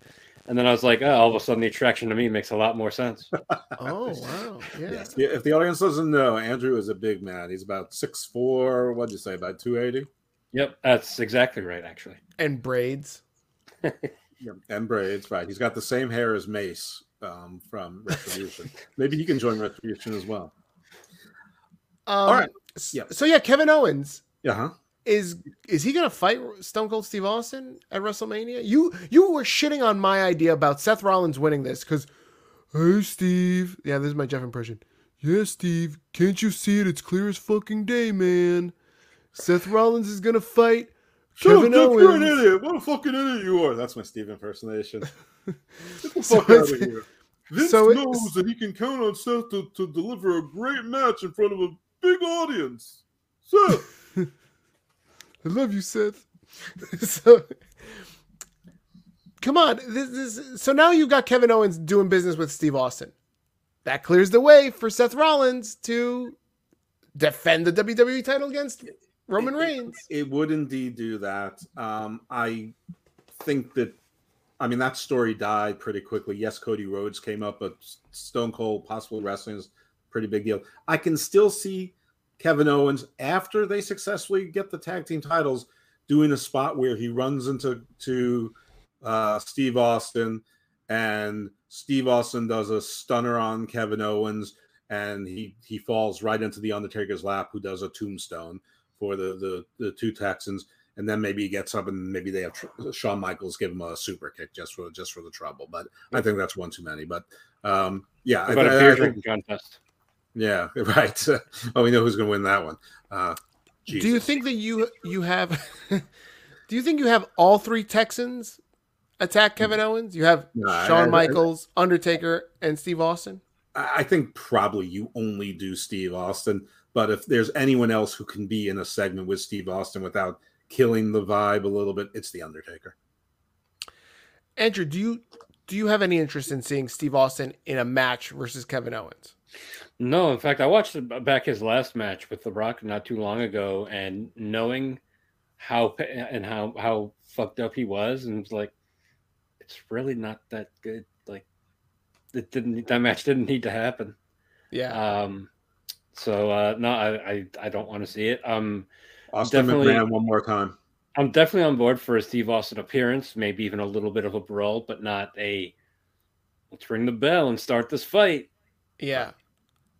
And then I was like, oh, all of a sudden the attraction to me makes a lot more sense. Oh wow, yeah. Yes. Yeah, If the audience doesn't know, Andrew is a big man. He's about six four. what'd you say, about 280? Yep, that's exactly right, actually. And braids. Yeah, and braids, right. He's got the same hair as Mace um, from Retribution. Maybe he can join Retribution as well. Um, All right. s- Yep. So yeah, Kevin Owens Yeah, huh? is is he gonna fight Stone Cold Steve Austin at WrestleMania? You you were shitting on my idea about Seth Rollins winning this because, hey Steve, yeah, this is my Jeff impression. Yeah, Steve, can't you see it? It's clear as fucking day, man. Seth Rollins is gonna fight Kevin Jeff, You're an Owens. idiot. What a fucking idiot you are. That's my Steve impersonation. Get the So fuck out of here. Vince so knows that he can count on Seth to, to deliver a great match in front of a big audience. Seth, I love you, Seth. so, come on. This, this, so now you've got Kevin Owens doing business with Steve Austin. That clears the way for Seth Rollins to defend the WWE title against Roman It- it- Reigns. It would indeed do that. Um, I think that, I mean, that story died pretty quickly. Yes, Cody Rhodes came up, but Stone Cold possibly wrestling is a pretty big deal. I can still see Kevin Owens after they successfully get the tag team titles doing a spot where he runs into to uh, Steve Austin and Steve Austin does a stunner on Kevin Owens and he he falls right into the Undertaker's lap who does a tombstone for the the, the two Texans, and then maybe he gets up and maybe they have tr- Shawn Michaels give him a super kick just for just for the trouble. But I think that's one too many. But um, yeah, I, About I- a I beer think- contest. yeah, right. oh, we know who's going to win that one. Uh, Do you think that you you have? do you think you have all three Texans attack Kevin Owens? You have No, Shawn I- Michaels, Undertaker, and Steve Austin. I I think probably you only do Steve Austin, but if there's anyone else who can be in a segment with Steve Austin without killing the vibe a little bit, it's the Undertaker. Andrew, do you do you have any interest in seeing Steve Austin in a match versus Kevin Owens? No, in fact, I watched back his last match with The Rock not too long ago, and knowing how and how how fucked up he was, and was like, it's really not that good. Like, it didn't that match didn't need to happen. Yeah. Um, so uh, no, I I, I don't want to see it. Um, Austin Definitely- McMahon one more time. I'm definitely on board for a Steve Austin appearance, maybe even a little bit of a brawl, but not a let's ring the bell and start this fight. Yeah.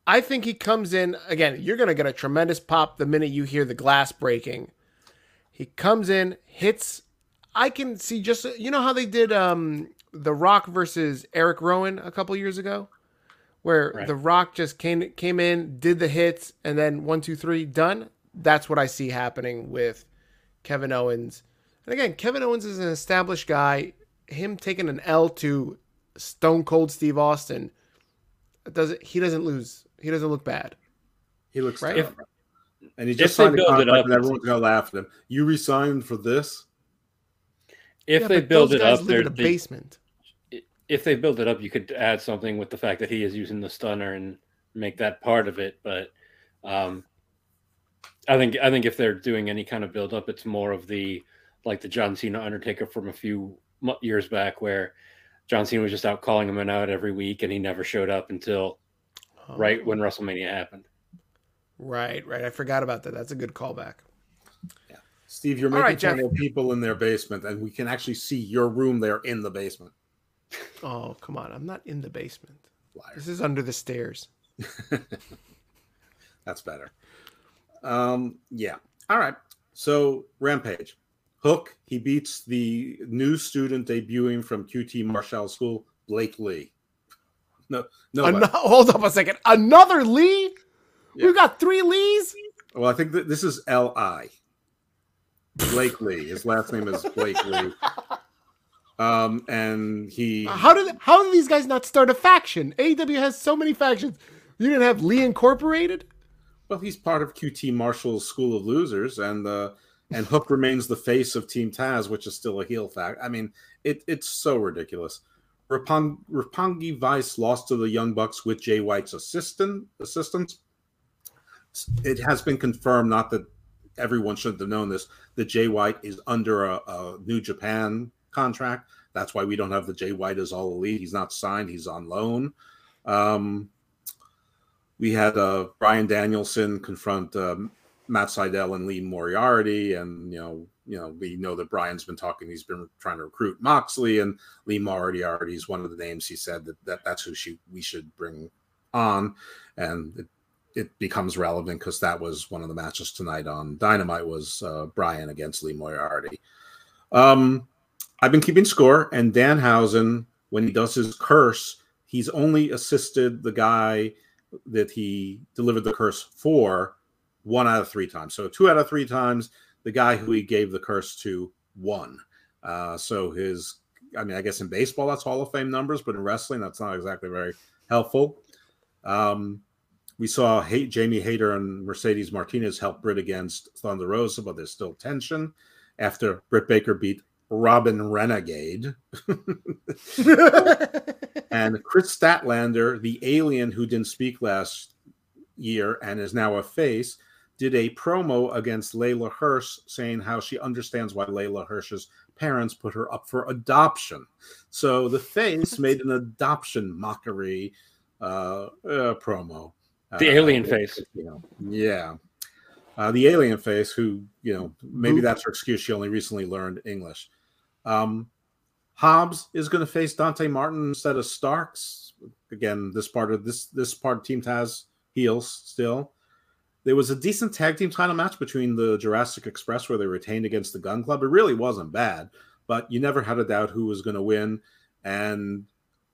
I think he comes in again. You're gonna get a tremendous pop the minute you hear the glass breaking. He comes in, hits. I can see just you know how they did um the Rock versus Eric Rowan a couple years ago, where Right. the Rock just came came in, did the hits, and then one two three done. That's what I see happening with Kevin Owens. And again, Kevin Owens is an established guy. Him taking an L to Stone Cold Steve Austin doesn't he doesn't lose. He doesn't look bad. He looks Right. terrible. and he just they signed a build contract, up, and everyone's gonna laugh at him. You resigned for this? If Yeah, they but build those it guys up, live they're, in a they, basement. If they build it up, you could add something with the fact that he is using the stunner and make that part of it. But um, I think I think if they're doing any kind of build up, it's more of the like the John Cena Undertaker from a few years back, where John Cena was just out calling him out every week, and he never showed up until right when WrestleMania happened. Right, right. I forgot about that. That's a good callback. Yeah. Steve, you're making right, fun of people in their basement, and we can actually see your room there in the basement. Oh, come on. I'm not in the basement. Liar. This is under the stairs. That's better. Um, yeah. All right. So Rampage. Hook, he beats the new student debuting from QT Marshall School, Blake Li. No, no. Ano- hold up a second. Another Lee? Yeah. We got three Lees? well, I think that this is L I. Blake Li. His last name is Blake Li. Um, and he How did how did these guys not start a faction? AEW has so many factions. You didn't have Lee Incorporated? Well, he's part of QT Marshall's School of Losers, and uh, and Hook remains the face of Team Taz, which is still a heel fact. I mean, it, it's so ridiculous. Rapang, Roppongi Vice lost to the Young Bucks with Jay White's assistant assistance. It has been confirmed, not that everyone should have known this, that Jay White is under a, a New Japan contract. That's why we don't have the Jay White as all elite. He's not signed. He's on loan. Um, we had uh, Bryan Danielson confront um, Matt Sydal and Lee Moriarty, and you know, you know, we know that Brian's been talking. He's been trying to recruit Moxley, and Lee Moriarty is one of the names he said that, that that's who she we should bring on, and it, it becomes relevant because that was one of the matches tonight on Dynamite was uh, Brian against Lee Moriarty. Um, I've been keeping score, and Danhausen, when he does his curse, he's only assisted the guy that he delivered the curse for one out of three times. So two out of three times, the guy who he gave the curse to won. Uh, so his, I mean, I guess in baseball that's Hall of Fame numbers, but in wrestling that's not exactly very helpful. Um, we saw Hay- Jamie Hayter and Mercedes Martinez help Britt against Thunder Rosa, but there's still tension after Britt Baker beat Robyn Renegade. and Kris Statlander, the alien who didn't speak last year and is now a face, did a promo against Leyla Hirsch saying how she understands why Leyla Hirsch's parents put her up for adoption. So the face made an adoption mockery uh, uh, promo. The Uh, alien face. You know, yeah. Uh, the alien face, who, you know, maybe Boop. that's her excuse. She only recently learned English. Um, Hobbs is going to face Dante Martin instead of Starks. Again, this part of this this part Team Taz heels still. There was a decent tag team title match between the Jurassic Express where they retained against the Gun Club. It really wasn't bad, but you never had a doubt who was going to win. And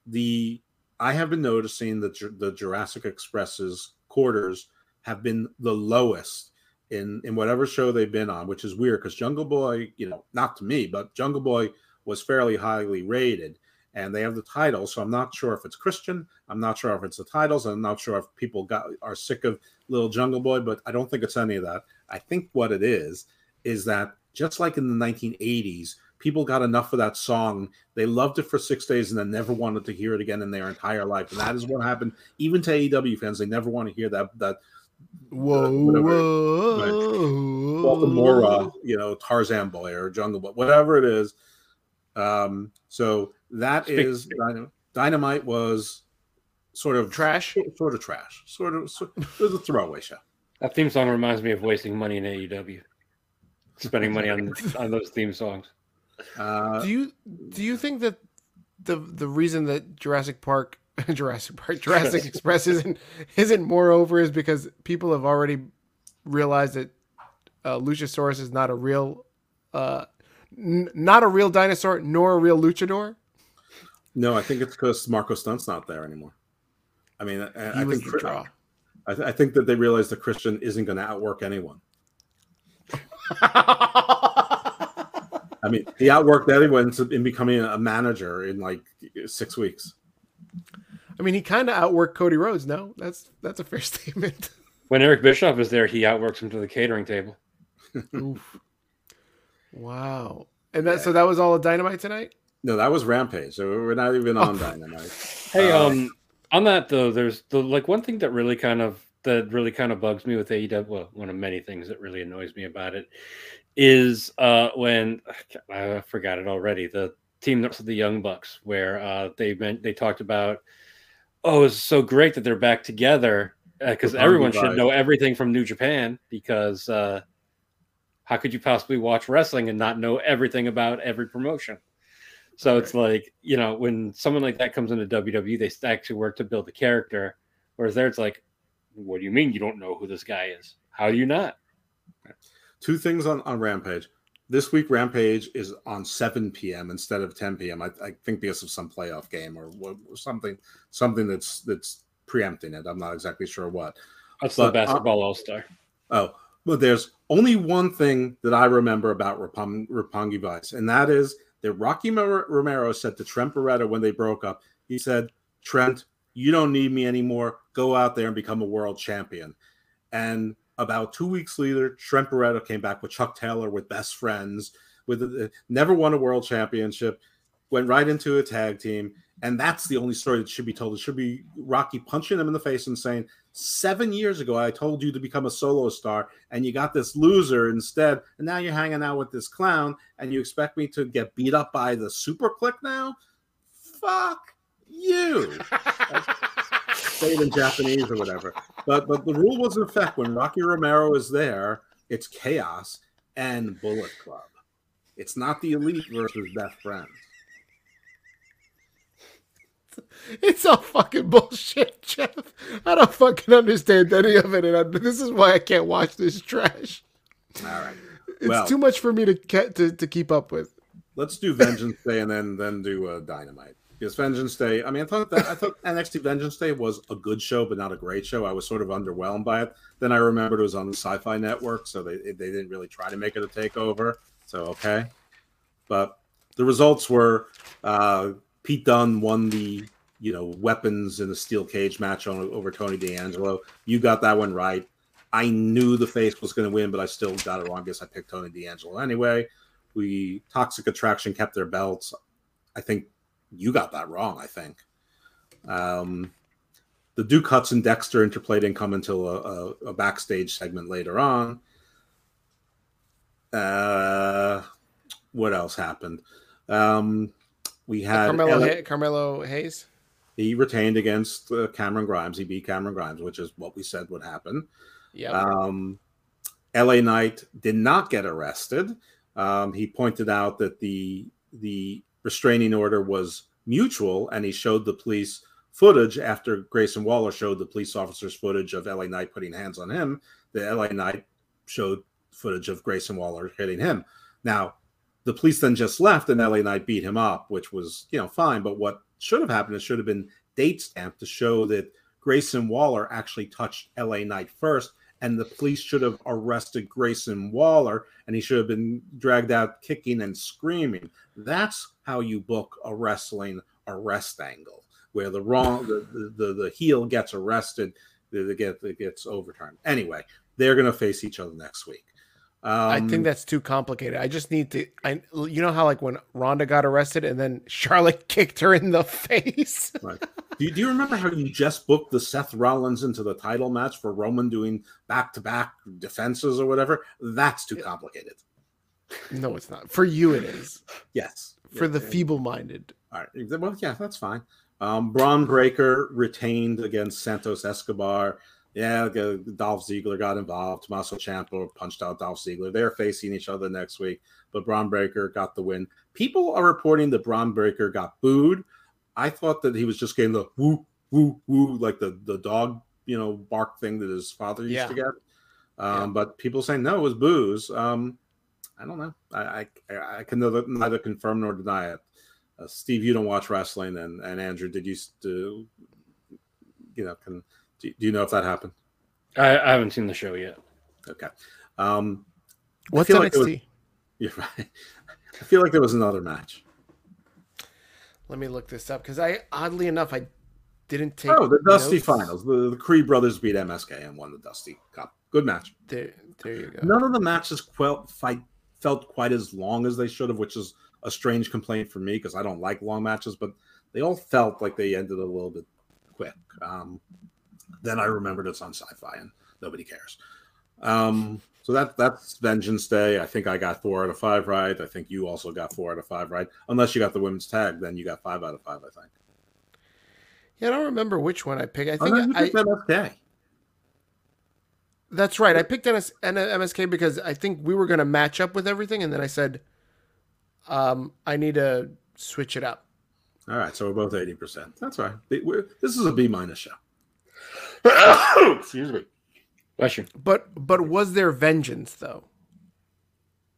the I have been noticing that the Jurassic Express's quarters have been the lowest in in whatever show they've been on, which is weird because Jungle Boy, you know, not to me, but Jungle Boy was fairly highly rated, and they have the title. So I'm not sure if it's Christian. I'm not sure if it's the titles. I'm not sure if people got are sick of Little Jungle Boy, but I don't think it's any of that. I think what it is is that just like in the 1980s, people got enough of that song. They loved it for six days and then never wanted to hear it again in their entire life. And that is what happened even to AEW fans. They never want to hear that that Whoa, whatever. whoa. Baltimore, you know, Tarzan Boy or Jungle Boy, whatever it is. Um, so that Speak- is Dynamite. Dynamite was sort of Trash. sort of trash, sort of, sort it was a throwaway show. That theme song reminds me of wasting money in AEW, spending money on on those theme songs. Uh, Do you do you think that the the reason that Jurassic Park Jurassic Park, Jurassic Express isn't isn't moreover is because people have already realized that uh, Luchasaurus is not a real, uh, n- not a real dinosaur nor a real luchador. No, I think it's because Marco Stunt's not there anymore. I mean, I, He I was think. I, I think that they realized that Christian isn't going to outwork anyone. I mean, he outworked anyone in becoming a manager in like six weeks. I mean, he kind of outworked Cody Rhodes. No, that's that's a fair statement. When Eric Bischoff is there, he outworks him to the catering table. Oof. Wow. And that so that was all a Dynamite tonight. No, that was Rampage. So we're not even on Dynamite. Hey, Uh, um, on that though, there's the like one thing that really kind of that really kind of bugs me with AEW. Well, one of many things that really annoys me about it is uh when I forgot it already. The team that's the Young Bucks, where uh they meant they talked about, oh, it's so great that they're back together because Roppongi everyone should know everything from New Japan because uh how could you possibly watch wrestling and not know everything about every promotion? So it's like, you know, when someone like that comes into WWE, they actually work to build the character. Whereas there, it's like, what do you mean you don't know who this guy is? How do you not? Two things on, on Rampage. This week, Rampage is on 7 p.m. instead of 10 p.m. I, I think because of some playoff game or, or something, something that's that's preempting it. I'm not exactly sure what. That's But, the uh, basketball all star. Oh, but there's only one thing that I remember about Rapong, Roppongi Vice, and that is that Rocky Romero said to Trent Beretta when they broke up, he said, Trent, you don't need me anymore. Go out there and become a world champion. And about two weeks later, Trent Beretta came back with Chuck Taylor with best friends, with uh, never won a world championship, went right into a tag team. And that's the only story that should be told. It should be Rocky punching him in the face and saying, Seven years ago, I told you to become a solo star, and you got this loser instead. And now you're hanging out with this clown, and you expect me to get beat up by the Super Kliq now? Fuck you. Say it in Japanese or whatever. But but the rule was in effect when Rocky Romero is there, it's chaos and Bullet Club. It's not the elite versus best friends. It's all fucking bullshit, Jeff. I don't fucking understand any of it, and I, this is why I can't watch this trash. All right. It's Well- too much for me to, to to keep up with. Let's do Vengeance Day and then then do uh, Dynamite. Because Vengeance Day, I mean, I thought that I thought NXT Vengeance Day was a good show, but not a great show. I was sort of underwhelmed by it. Then I remembered it was on the Sci-Fi Network, so they they didn't really try to make it a takeover. So okay, but the results were uh, Pete Dunne won the you know weapons in the steel cage match on over Tony D'Angelo. You got that one right. I knew the face was going to win, but I still got it wrong Guess I picked Tony D'Angelo anyway. We Toxic Attraction kept their belts. I think you got that wrong. I think um, the Duke Hudson Dexter interplay didn't come until a, a, a backstage segment later on. Uh, what else happened? Um, we had Carmelo Hay- Carmelo Hayes. he retained against uh, Cameron Grimes. He beat Cameron Grimes, which is what we said would happen. Yeah. Um, LA Knight did not get arrested. Um, he pointed out that the the restraining order was mutual, and he showed the police footage after Grayson Waller showed the police officers footage of LA Knight putting hands on him. The LA Knight showed footage of Grayson Waller hitting him. Now, the police then just left, and LA Knight beat him up, which was you know fine. But what should have happened? It should have been date stamped to show that Grayson Waller actually touched LA Knight first, and the police should have arrested Grayson Waller, and he should have been dragged out kicking and screaming. That's how you book a wrestling arrest angle, where the wrong the the, the, heel gets arrested, the get gets overturned. Anyway, they're going to face each other next week. Um, I think that's too complicated. I just need to. I you know how like when Ronda got arrested and then Charlotte kicked her in the face. Right. Do you, do you remember how you just booked the Seth Rollins into the title match for Roman doing back to back defenses or whatever? That's too complicated. no, it's not. For you, it is. Yes. For the Yeah. feeble-minded. All right. Well, yeah, that's fine. Um, Bron Breakker retained against Santos Escobar. Yeah, the- Dolph Ziggler got involved. Tommaso Ciampa punched out Dolph Ziggler. They're facing each other next week, but Bron Breakker got the win. People are reporting that Bron Breakker got booed. I thought that he was just getting the woo woo woo like the the dog you know bark thing that his father used Yeah. to get. Um, Yeah. But people say no, it was booze. Um, I don't know. I I, I can neither, neither confirm nor deny it. Uh, Steve, you don't watch wrestling, and and Andrew, did you do? You know, can do, do you know if that happened? I, I haven't seen the show yet. Okay. Um, What's feel like NXT? was- you're right. I feel like there was another match. Let me look this up because I oddly enough I didn't take. Oh, the Dusty notes. Finals. The, the Creed brothers beat MSK and won the Dusty Cup. Good match. There, there you go. None of the matches felt fight felt quite as long as they should have, which is a strange complaint for me because I don't like long matches, but they all felt like they ended a little bit quick. Um, then I remembered it's on sci-fi and nobody cares. Um, so that that's Vengeance Day. I think I got four out of five right. I think you also got four out of five right. Unless you got the women's tag, then you got five out of five. I think. Yeah, I don't remember which one I picked. I Oh, think no, you I, MSK. That's right. I picked NS, N- MSK because I think we were going to match up with everything, and then I said, um, I need to switch it up. All right, so we're both eighty percent. That's right. This is a B minus show. Excuse me. Bless you. But but was there vengeance though?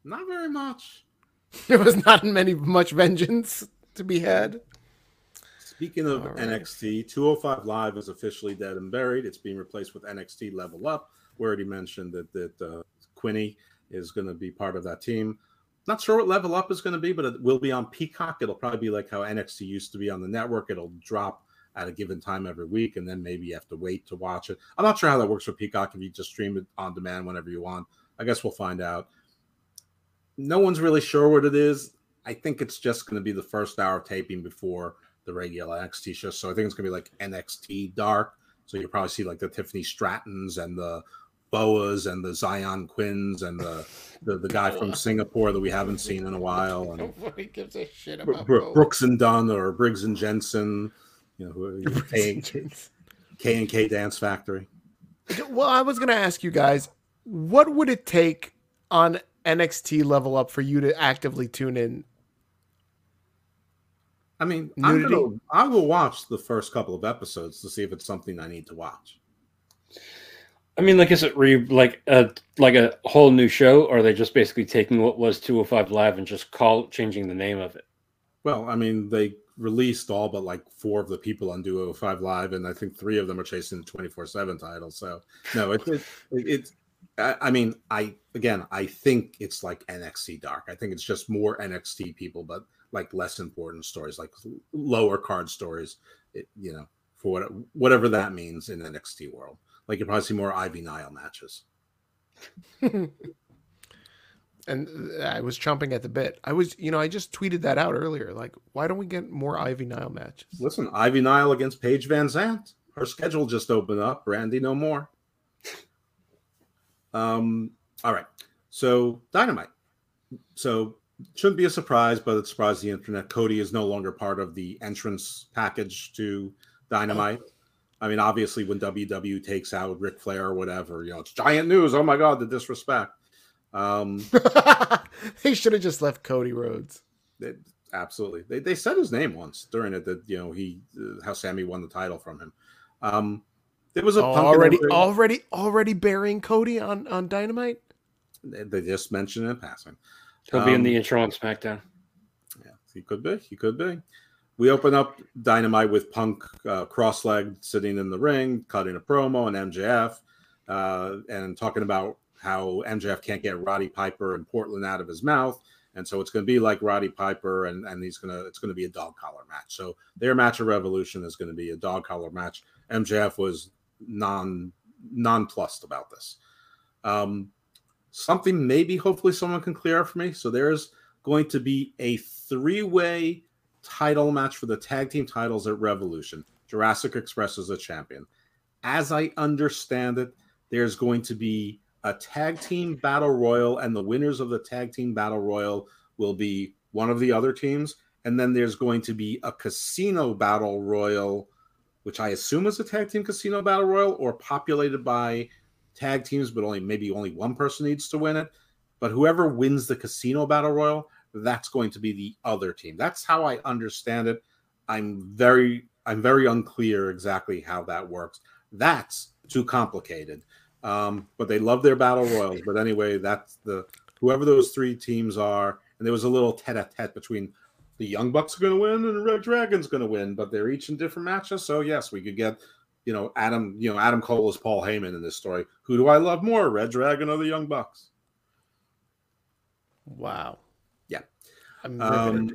Not very much. There was not many much vengeance to be had. Speaking of All right. NXT, 205 Live is officially dead and buried. It's being replaced with NXT Level Up. We already mentioned that that uh, Quinny is going to be part of that team. Not sure what Level Up is going to be, but it will be on Peacock. It'll probably be like how NXT used to be on the network. It'll drop at a given time every week, and then maybe you have to wait to watch it. I'm not sure how that works for Peacock if you just stream it on demand whenever you want. I guess we'll find out. No one's really sure what it is. I think it's just going to be the first hour of taping before the regular NXT show. So I think it's going to be like NXT Dark. So you'll probably see like the Tiffany Strattons and the Boas and the Xyon Quinns and the the, the guy from Singapore that we haven't seen in a while and Nobody gives a shit about Bro-. Brooks and Dunn or Briggs and Jensen, you know, who K K and K Dance Factory. Well, I was going to ask you guys, what would it take on NXT level up for you to actively tune in? I mean, I'm gonna, I will watch the first couple of episodes to see if it's something I need to watch. I mean, like, is it re like a like a whole new show, or are they just basically taking what was 205 Live and just call changing the name of it? Well, I mean, they released all but like four of the people on Duo oh Five Live, and I think three of them are chasing the twenty four seven title. So no, it, it, it it's. I, I mean, I again, I think it's like NXT Dark. I think it's just more NXT people, but like less important stories, like lower card stories. You know, for what whatever that means in the NXT world. Like you probably see more Ivy Nile matches. And I was chomping at the bit. I was, you know, I just tweeted that out earlier. Like, why don't we get more Ivy Nile matches? Listen, Ivy Nile against Paige VanZant. Her schedule just opened up. Brandi, no more. Um. All right. So dynamite. So shouldn't be a surprise, but it surprised the internet. Cody is no longer part of the entrance package to Dynamite. I mean, obviously, when WWE takes out Ric Flair or whatever, you know, it's giant news. Oh my God, the disrespect. Um, they should have just left Cody Rhodes. They, absolutely. They, they said his name once during it that you know he uh, how Sammy won the title from him. Um, there was a Oh, already, announcement- already, already burying Cody on on Dynamite. They, they just mentioned it in passing. He'll be in Um, the intro on SmackDown. Yeah, he could be. He could be. We open up Dynamite with Punk uh, cross-legged, sitting in the ring, cutting a promo, and MJF, uh, and talking about how MJF can't get Roddy Piper and Portland out of his mouth, and so it's going to be like Roddy Piper, and and he's gonna it's going to be a dog collar match. So their match of Revolution is going to be a dog collar match. MJF was non nonplussed about this. Um, something maybe hopefully someone can clear up for me. So there's going to be a three-way title match for the tag team titles at Revolution. Jurassic Express is a champion. As I understand it, there's going to be a tag team battle royal, and the winners of the tag team battle royal will be one of the other teams. And then there's going to be a casino battle royal, which I assume is a tag team casino battle royal or populated by tag teams, but only maybe only one person needs to win it. But whoever wins the casino battle royal, that's going to be the other team. That's how I understand it. I'm very I'm very unclear exactly how that works. That's too complicated. Um, but they love their battle royals. But anyway, that's the whoever those three teams are, and there was a little tete-a-tete between the Young Bucks are going to win and the Red Dragon's going to win, but they're each in different matches. So yes, we could get, you know, Adam, you know, Adam Cole is Paul Heyman in this story. Who do I love more, Red Dragon or the Young Bucks? Wow. I'm Um,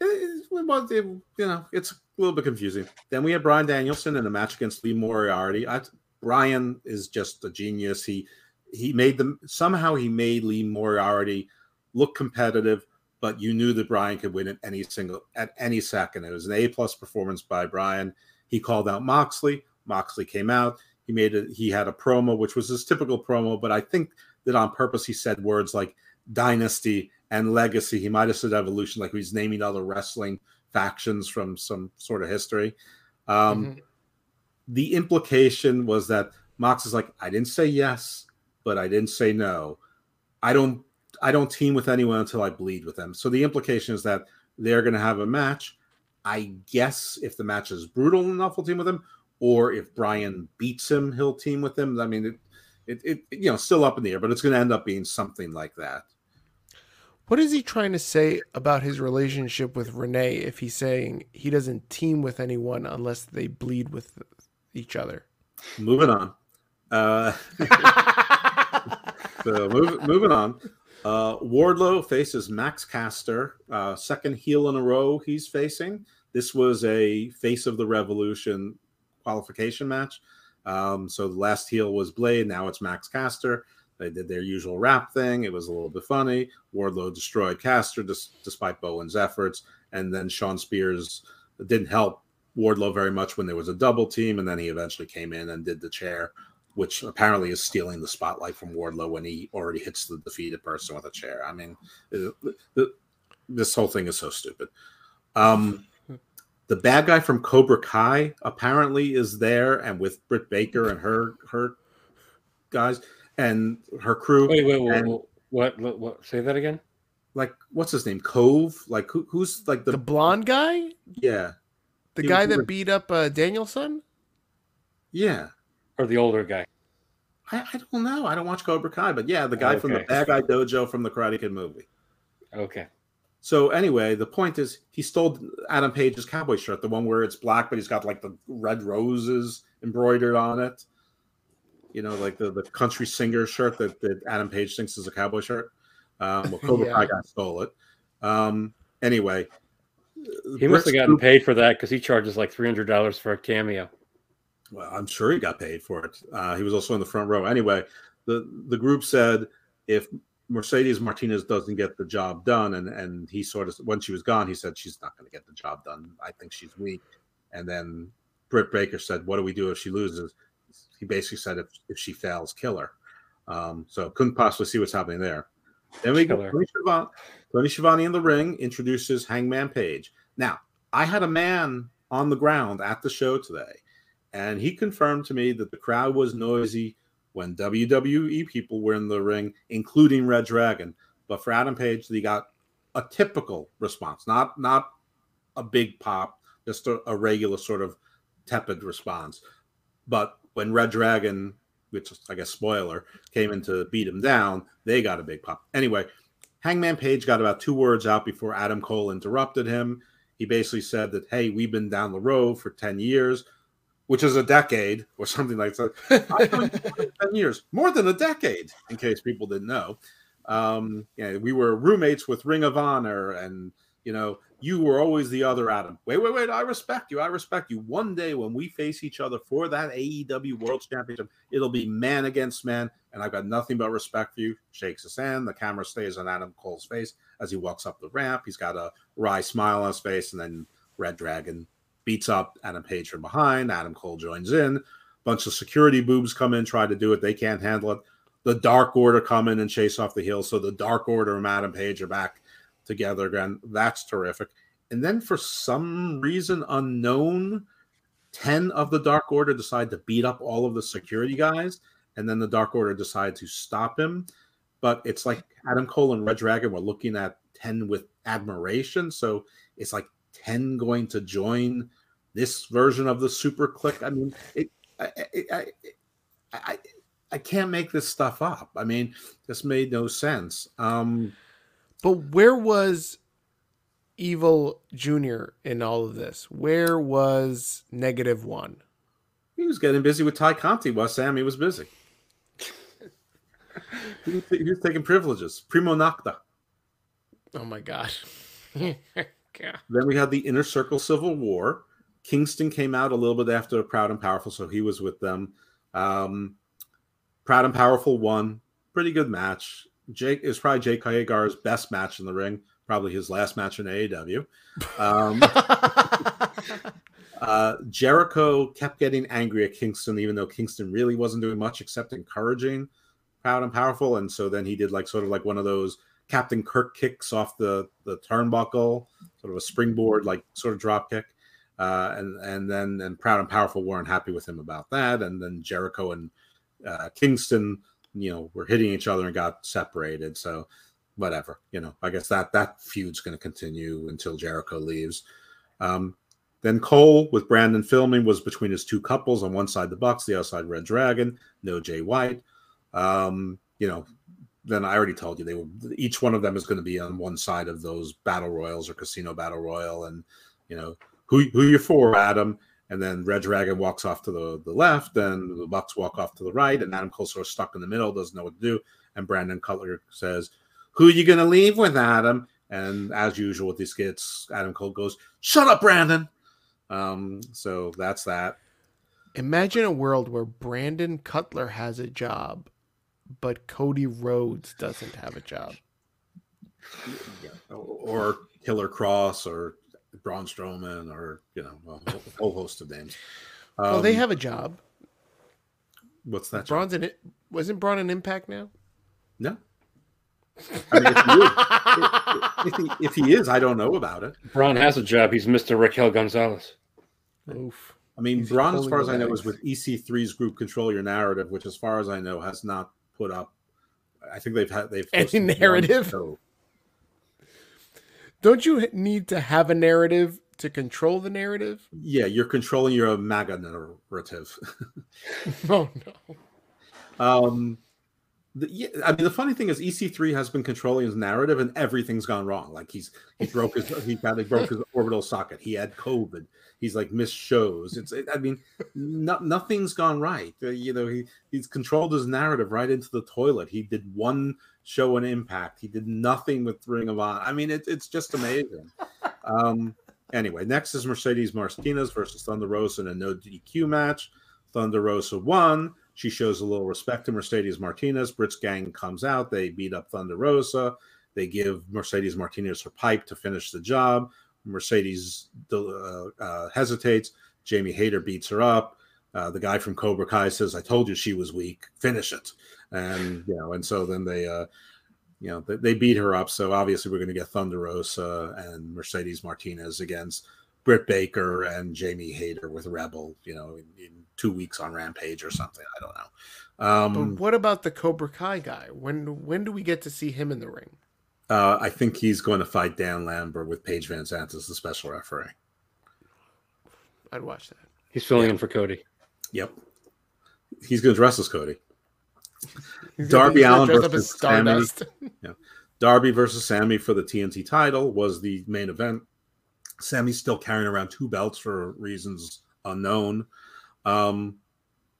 it- well, it- you know, it's a little bit confusing. Then we had Bryan Danielson in a match against Lee Moriarty. I, Brian is just a genius. He he made them somehow he made Lee Moriarty look competitive, but you knew that Brian could win at any single at any second. It was an A plus performance by Brian. He called out Moxley. Moxley came out. He made it. He had a promo, which was his typical promo, but I think that on purpose he said words like dynasty and legacy. He might have said evolution, like he's naming other wrestling factions from some sort of history. Um, Mhm. The implication was that Mox is like, I didn't say yes, but I didn't say no. I don't I don't team with anyone until I bleed with them. So the implication is that they're going to have a match. I guess if the match is brutal enough, we'll team with him, or if Brian beats him, he'll team with him. I mean, it, it, it you know, still up in the air, but it's going to end up being something like that. What is he trying to say about his relationship with Renee if he's saying he doesn't team with anyone unless they bleed with each other? Moving on. Uh, so move, moving on. Uh, Wardlow faces Max Caster, uh, second heel in a row he's facing. This was a face of the revolution qualification match. Um, so the last heel was Blade. Now it's Max Caster. They did their usual rap thing. It was a little bit funny. Wardlow destroyed Caster dis- despite Bowen's efforts. And then Shawn Spears didn't help Wardlow very much when there was a double team. And then he eventually came in and did the chair, which apparently is stealing the spotlight from Wardlow when he already hits the defeated person with a chair. I mean, it- the- this whole thing is so stupid. Um, the bad guy from Cobra Kai apparently is there, and with Britt Baker and her her guys and her crew. Wait, wait, wait, And- wait, what, what? What? Say that again. Like, what's his name? Kove? Like, who, who's like the, The blonde guy? yeah, The He guy was- that beat up uh, Danielson? yeah. Or the older guy? I, I don't know. I don't watch Cobra Kai, but yeah, the guy from the Bad Guy Dojo from the Karate Kid movie. Okay. So anyway, the point is he stole Adam Page's cowboy shirt, the one where it's black, but he's got like the red roses embroidered on it. You know, like the, the country singer shirt that, that Adam Page thinks is a cowboy shirt. Um, well, Cobra Yeah. Kai guy stole it. Um, anyway, He must have gotten paid for that because he charges like three hundred dollars for a cameo. Well, I'm sure he got paid for it. Uh, he was also in the front row. Anyway, the the group said if Mercedes Martinez doesn't get the job done, and and he sort of when she was gone, he said she's not going to get the job done. I think she's weak. And then Britt Baker said, "What do we do if she loses?" He basically said, "If if she fails, kill her." Um, so couldn't possibly see what's happening there. Then we go. Tony Schiavone, Tony Schiavone in the ring introduces Hangman Page. Now, I had a man on the ground at the show today, and he confirmed to me that the crowd was noisy when WWE people were in the ring, including Red Dragon. But for Adam Page, he got a typical response, not not a big pop, just a, a regular sort of tepid response. But when Red Dragon, which I guess spoiler, came in to beat him down, they got a big pop. Anyway, Hangman Page got about two words out before Adam Cole interrupted him. He basically said that, hey, we've been down the road for 10 years, which is a decade or something like that. I've been 10 years, more than a decade, in case people didn't know. Um, yeah, we were roommates with Ring of Honor, and you know, you were always the other Adam. Wait, wait, wait. I respect you. I respect you. One day when we face each other for that AEW World Championship, it'll be man against man, and I've got nothing but respect for you. Shakes his hand. The camera stays on Adam Cole's face as he walks up the ramp. He's got a wry smile on his face, and then Red Dragon beats up Adam Page from behind. Adam Cole joins in. Bunch of security boobs come in, try to do it. They can't handle it. The Dark Order come in and chase off the heel. So the Dark Order and Adam Page are back together again. That's terrific. And then for some reason unknown, 10 of the Dark Order decide to beat up all of the security guys. And then the Dark Order decide to stop him. But it's like Adam Cole and Red Dragon were looking at 10 with admiration. So it's like ten going to join this version of the Super Kliq? I mean, it, I, I, I, I, can't make this stuff up. I mean, this made no sense. Um, but where was Evil Junior in all of this? Where was Negative One? He was getting busy with Tay Conti while Sammy was busy. he, was, he was taking privileges. Primo Nocta. Oh my god. Then we had the Inner Circle Civil War. Kingston came out a little bit after Proud and Powerful, so he was with them. Um, Proud and Powerful won. Pretty good match. Jake is probably Jake Hager's best match in the ring. Probably his last match in AEW. Um, uh, Jericho kept getting angry at Kingston, even though Kingston really wasn't doing much except encouraging Proud and Powerful. And so then he did like sort of like one of those Captain Kirk kicks off the the turnbuckle, sort of a springboard like sort of drop kick. Uh, and and then and Proud and Powerful weren't happy with him about that. And then Jericho and uh, Kingston, you know, were hitting each other and got separated. So whatever, you know, I guess that that feud's going to continue until Jericho leaves. Um, then Cole with Brandon filming was between his two couples. On one side, the Bucks, the other side, reDRagon. No Jay White. Um, you know, then I already told you they were Each one of them is going to be on one side of those battle royals or casino battle royal, and you know who who you're for, Adam. And then reDRagon walks off to the, the left, and the Bucks walk off to the right, and Adam Cole sort of stuck in the middle, doesn't know what to do. And Brandon Cutler says, "Who are you going to leave with, Adam?" And as usual with these skits, Adam Cole goes, "Shut up, Brandon." Um, so that's that. Imagine a world where Brandon Cutler has a job but Cody Rhodes doesn't have a job. Yeah. Or Killer Kross or Braun Strowman or, you know, a whole host of names. Um, well, they have a job. What's that? Braun's in it. Wasn't Braun an impact now? No. I mean, if, he is, if, he, if he is, I don't know about it. Braun has a job. He's Mr. Raquel Gonzalez. Oof. I mean, Braun, as far as I know, is with EC3's group Control Your Narrative, which, as far as I know, has not put up. I think they've had they've any narrative. Don't you need to have a narrative to control the narrative? Yeah, you're controlling your MAGA narrative. oh no. Um, the, yeah, I mean, the funny thing is, EC3 has been controlling his narrative, and everything's gone wrong. Like he's he broke his he he broke his orbital socket. He had COVID. He's like missed shows. It's I mean, no, nothing's gone right. Uh, you know, he he's controlled his narrative right into the toilet. He did one show an impact. He did nothing with Ring of Honor. I mean, it, it's just amazing. Um, anyway, next is Mercedes Martinez versus Thunder Rosa in a no DQ match. Thunder Rosa won. She shows a little respect to Mercedes Martinez. Britt's gang comes out. They beat up Thunder Rosa. They give Mercedes Martinez her pipe to finish the job. Mercedes uh, uh, hesitates. Jamie Hayter beats her up. Uh, the guy from Cobra Kai says, "I told you she was weak. Finish it." And you know, and so then they, uh, you know, they, they beat her up. So obviously, we're going to get Thunder Rosa and Mercedes Martinez against Britt Baker and Jamie Hayter with Rebel. You know, in, in two weeks on Rampage or something. I don't know. Um, but what about the Cobra Kai guy? When when do we get to see him in the ring? Uh, I think he's going to fight Dan Lambert with Paige Van VanZant as the special referee. I'd watch that. He's filling yeah. in for Cody. Yep. He's going to dress as Cody. Darby Allin versus Sammy. yeah. Darby versus Sammy for the TNT title was the main event. Sammy's still carrying around two belts for reasons unknown. Um,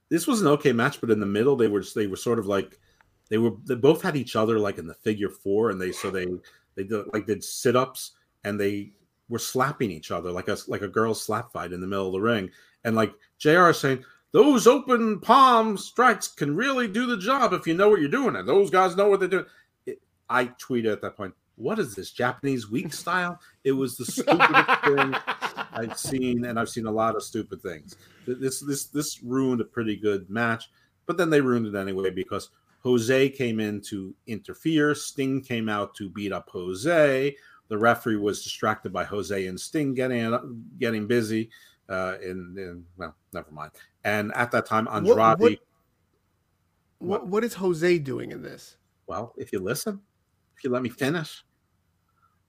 this was an okay match, but in the middle they were just, they were sort of like they were they both had each other like in the figure four, and they so they they did like did sit ups and they were slapping each other like a like a girl's slap fight in the middle of the ring, and like J.R. is saying those open palm strikes can really do the job if you know what you're doing, and those guys know what they're doing. It, I tweeted at that point, what is this Japanese weak style? It was the stupidest thing I've seen, and I've seen a lot of stupid things. This this this ruined a pretty good match, but then they ruined it anyway because Jose came in to interfere. Sting came out to beat up Jose. The referee was distracted by Jose and Sting getting getting busy. Uh, in, in well, never mind. And at that time, Andrade. What, what, what, what is Jose doing in this? Well, if you listen, if you let me finish,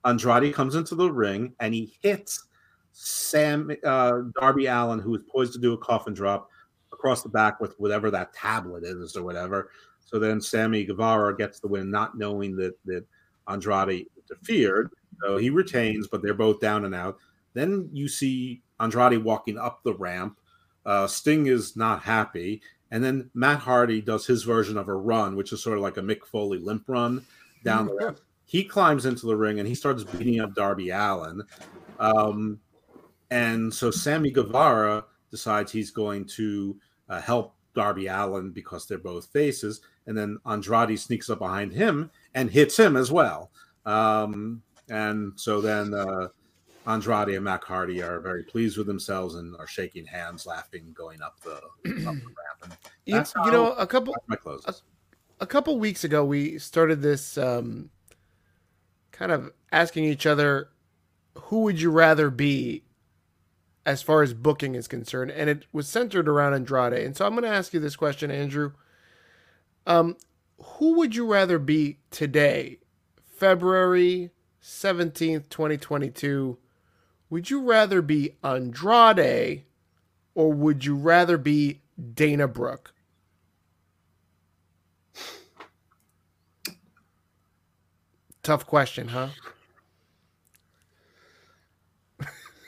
Andrade comes into the ring and he hits Sam uh, Darby Allin, who is poised to do a coffin drop across the back with whatever that tablet is or whatever. So then Sammy Guevara gets the win, not knowing that that Andrade interfered. So he retains, but they're both down and out. Then you see Andrade walking up the ramp. Uh, Sting is not happy. And then Matt Hardy does his version of a run, which is sort of like a Mick Foley limp run down the ramp. He climbs into the ring and he starts beating up Darby Allin. Um, and so Sammy Guevara decides he's going to uh, help Darby Allin because they're both faces. And then Andrade sneaks up behind him and hits him as well. Um, and so then uh, Andrade and Matt Hardy are very pleased with themselves and are shaking hands, laughing, going up the, up the ramp. And You, you know, a couple my closes. a couple weeks ago we started this um, kind of asking each other who would you rather be as far as booking is concerned and it was centered around Andrade and so I'm going to ask you this question Andrew um who would you rather be today February 17th 2022 would you rather be Andrade or would you rather be Dana Brooke Tough question, huh?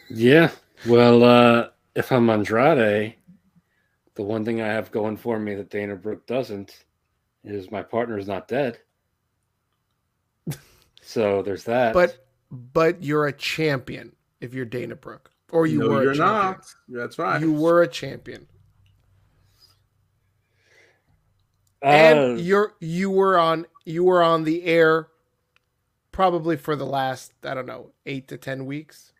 Yeah. Well, uh, if I'm Andrade, the one thing I have going for me that Dana Brooke doesn't is my partner is not dead. so there's that. But but you're a champion if you're Dana Brooke, or you no, were you're a not. That's right. You were a champion, Uh, and you're you were on you were on the air probably for the last I don't know eight to ten weeks.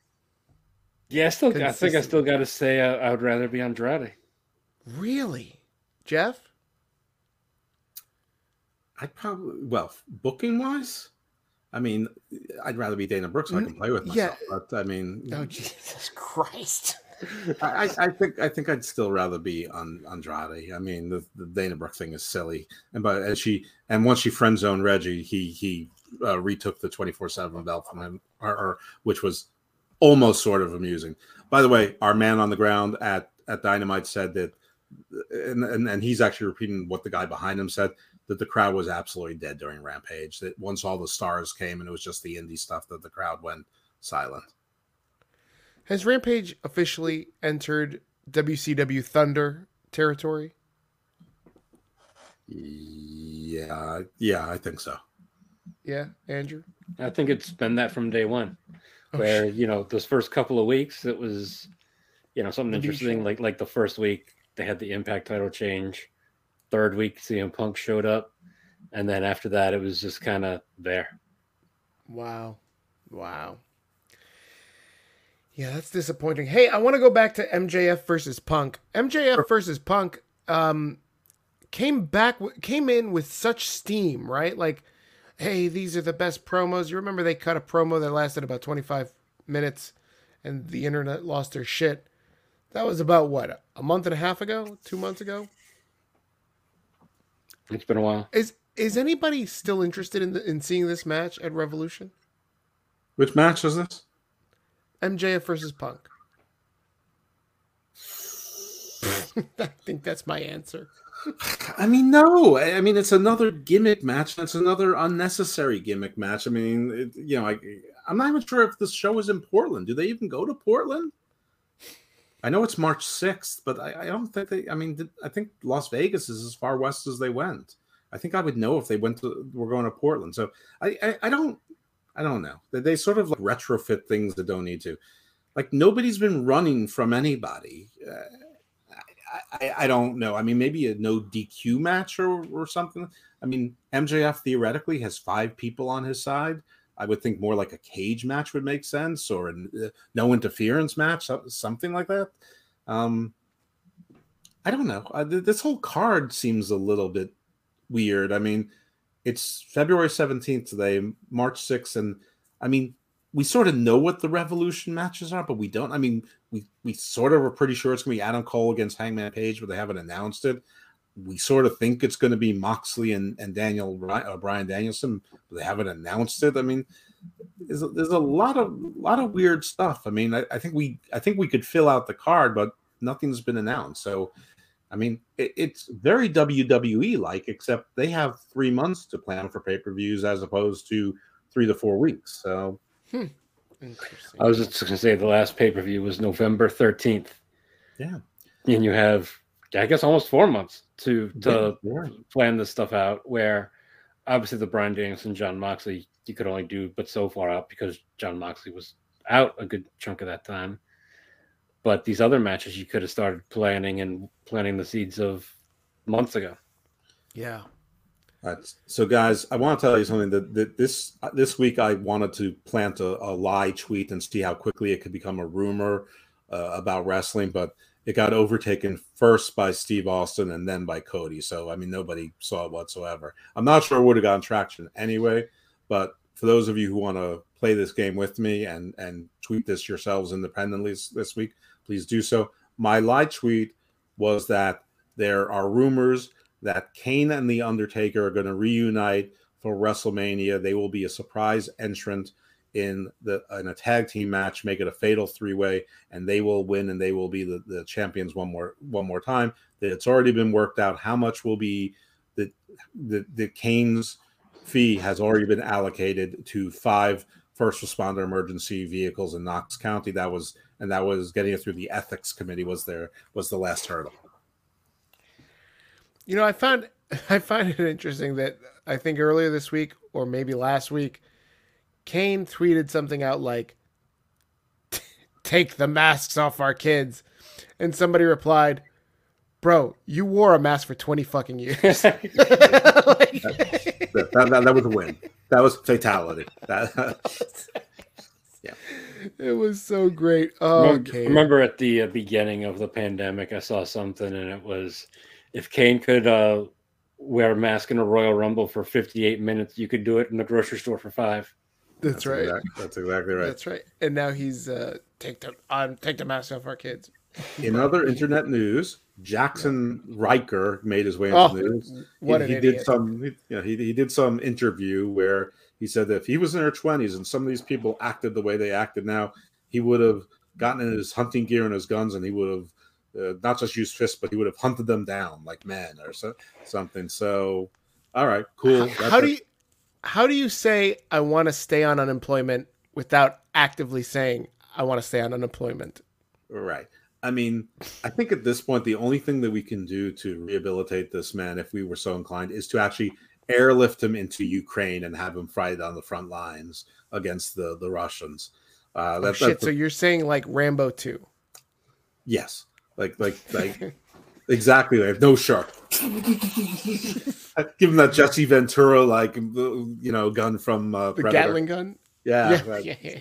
yeah, I still, I think I still got to say I, I would rather be Andrade. Really, Jeff? I'd probably well booking wise. I mean, I'd rather be Dana Brooks so I can play with myself. yeah. But I mean, Oh Jesus Christ! I, I I think I think I'd still rather be on Andrade. I mean, the, the Dana Brooke thing is silly, and but as she and once she friend zoned Reggie, he he uh, retook the twenty four seven belt from him, or, or which was almost sort of amusing. By the way, our man on the ground at at Dynamite said that, and and, and he's actually repeating what the guy behind him said that the crowd was absolutely dead during Rampage. That once all the stars came and it was just the indie stuff, that the crowd went silent. Has Rampage officially entered WCW Thunder territory? Yeah, yeah, I think so. Yeah, Andrew. I think it's been that from day one, Oh, where you know those first couple of weeks it was, you know, something interesting. Like like the first week they had the Impact title change, third week CM Punk showed up, and then after that it was just kind of there. Wow. Wow. Yeah, that's disappointing. Hey, I want to go back to MJF versus Punk. MJF versus Punk um came back came in with such steam, right? Like, hey, these are the best promos. You remember they cut a promo that lasted about 25 minutes and the internet lost their shit. That was about what? A month and a half ago? 2 months ago? It's been a while. Is is anybody still interested in the, in seeing this match at Revolution? Which match is this? MJF versus Punk. I think that's my answer. I mean, no. I I mean, it's another gimmick match. and It's another unnecessary gimmick match. I mean, it, you know, I, I'm not even sure if this show is in Portland. Do they even go to Portland? I know it's March 6th, but I, I don't think they. I mean, th- I think Las Vegas is as far west as they went. I think I would know if they went to. We're going to Portland, so I, I, I don't. I don't know. They, they sort of like retrofit things that don't need to. Like nobody's been running from anybody. Uh, I, I, I don't know. I mean, maybe a no DQ match or, or something. I mean, MJF theoretically has five people on his side. I would think more like a cage match would make sense, or a uh, no interference match, something like that. Um, I don't know. Th- this whole card seems a little bit weird. I mean, it's February 17th today, March 6th, and I mean, we sort of know what the Revolution matches are, but we don't. I mean, we we sort of are pretty sure it's going to be Adam Cole against Hangman Page, but they haven't announced it. We sort of think it's going to be Moxley and, and Daniel uh, Bryan Danielson. But they haven't announced it. I mean, there's a, there's a lot of lot of weird stuff. I mean, I, I think we I think we could fill out the card, but nothing's been announced. So, I mean, it, it's very WWE like, except they have three months to plan for pay per views as opposed to three to four weeks. So, hmm. I was just going to say the last pay per view was November 13th. Yeah. And you have, I guess, almost four months to to yeah. plan this stuff out. Where obviously the Bryan Danielson, John Moxley, you could only do but so far out because John Moxley was out a good chunk of that time. But these other matches you could have started planning and planting the seeds of months ago. Yeah. Right. So, guys, I want to tell you something that, that this this week I wanted to plant a, a, lie tweet and see how quickly it could become a rumor uh, about wrestling, but it got overtaken first by Steve Austin and then by Cody. So, I mean, nobody saw it whatsoever. I'm not sure it would have gotten traction anyway, but for those of you who want to play this game with me and and tweet this yourselves independently this week, please do so. My lie tweet was that there are rumors that Kane and The Undertaker are going to reunite for WrestleMania. They will be a surprise entrant in the in a tag team match, make it a fatal three way, and they will win and they will be the, the champions one more one more time. That it's already been worked out how much will be the the the Kane's fee has already been allocated to five first responder emergency vehicles in Knox County. That was and that was getting it through the ethics committee was there was the last hurdle. You know, I found I find it interesting that I think earlier this week or maybe last week, Kane tweeted something out like, "Take the masks off our kids," and somebody replied, "Bro, you wore a mask for twenty fucking years." like, that, that, that, was a win. That was fatality. That, yeah. It was so great. Oh, remember, remember at the uh, beginning of the pandemic, I saw something and it was if Kane could uh, wear a mask in a Royal Rumble for 58 minutes, you could do it in the grocery store for five. That's, that's right. Exactly, that's exactly right. That's right. And now he's uh, take the um, take the mask off our kids. In other internet news, Jaxson Ryker made his way into oh, the news. What he, he did some, he, you know, he, he did some interview where he said that if he was in her twenties and some of these people acted the way they acted now, he would have gotten in his hunting gear and his guns and he would have uh, not just used fists, but he would have hunted them down like men or so, something. So, all right, cool. How, how do you how do you say I want to stay on unemployment without actively saying I want to stay on unemployment? Right. I mean, I think at this point, the only thing that we can do to rehabilitate this man, if we were so inclined, is to actually airlift him into Ukraine and have him fight on the front lines against the the Russians. Uh, that, oh, shit! The, so you're saying like Rambo two? Yes. Like, like, like, exactly. They have no shark. Give him that Jesse Ventura, like, you know, gun from uh, the Predator. Gatling gun. Yeah. yeah, right. yeah.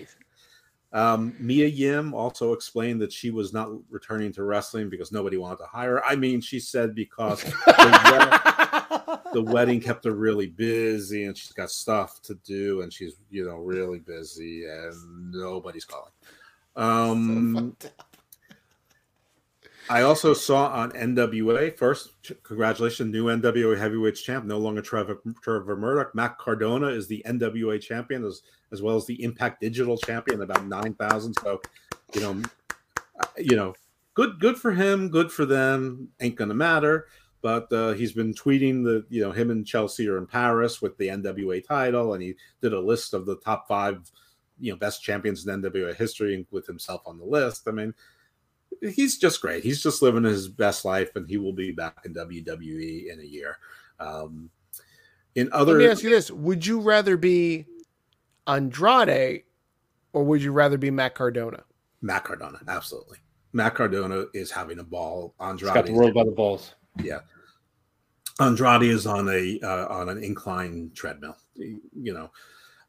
Um, Mia Yim also explained that she was not returning to wrestling because nobody wanted to hire her. I mean, she said because the, the, wedding kept her really busy and she's got stuff to do and she's, you know, really busy and nobody's calling. Um, so I also saw on NWA first. Congratulations, new NWA Heavyweights champ. No longer Trevor Trevor Murdoch. Matt Cardona is the NWA champion as as well as the Impact Digital champion. About nine thousand. So, you know, you know, good good for him. Good for them. Ain't gonna matter. But uh, he's been tweeting the you know him and Chelsea are in Paris with the NWA title, and he did a list of the top five you know best champions in NWA history with himself on the list. I mean he's just great. He's just living his best life, and he will be back in WWE in a year. Um, in other, let me ask you this: Would you rather be Andrade, or would you rather be Matt Cardona? Matt Cardona, absolutely. Matt Cardona is having a ball. Andrade got the world by the balls. Yeah, Andrade is on a uh, on an incline treadmill. You know.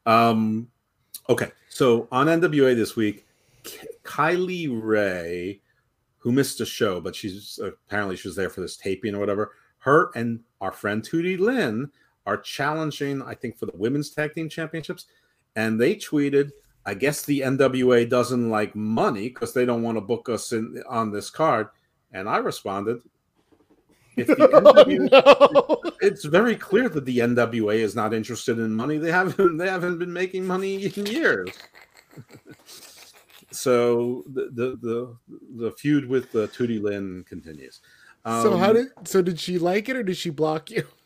Um, okay, so on NWA this week, Kylie Rae who missed a show, but she's apparently she was there for this taping or whatever. Her and our friend Tootie Lynn are challenging, I think, for the women's tag team championships. And they tweeted, I guess the NWA doesn't like money because they don't want to book us in on this card. And I responded, If the NWA, oh, no. It's very clear that the NWA is not interested in money. They haven't they haven't been making money in years. so the, the the the feud with uh, Tootie Lynn continues. Um, so how um, did so did she like it or did she block you?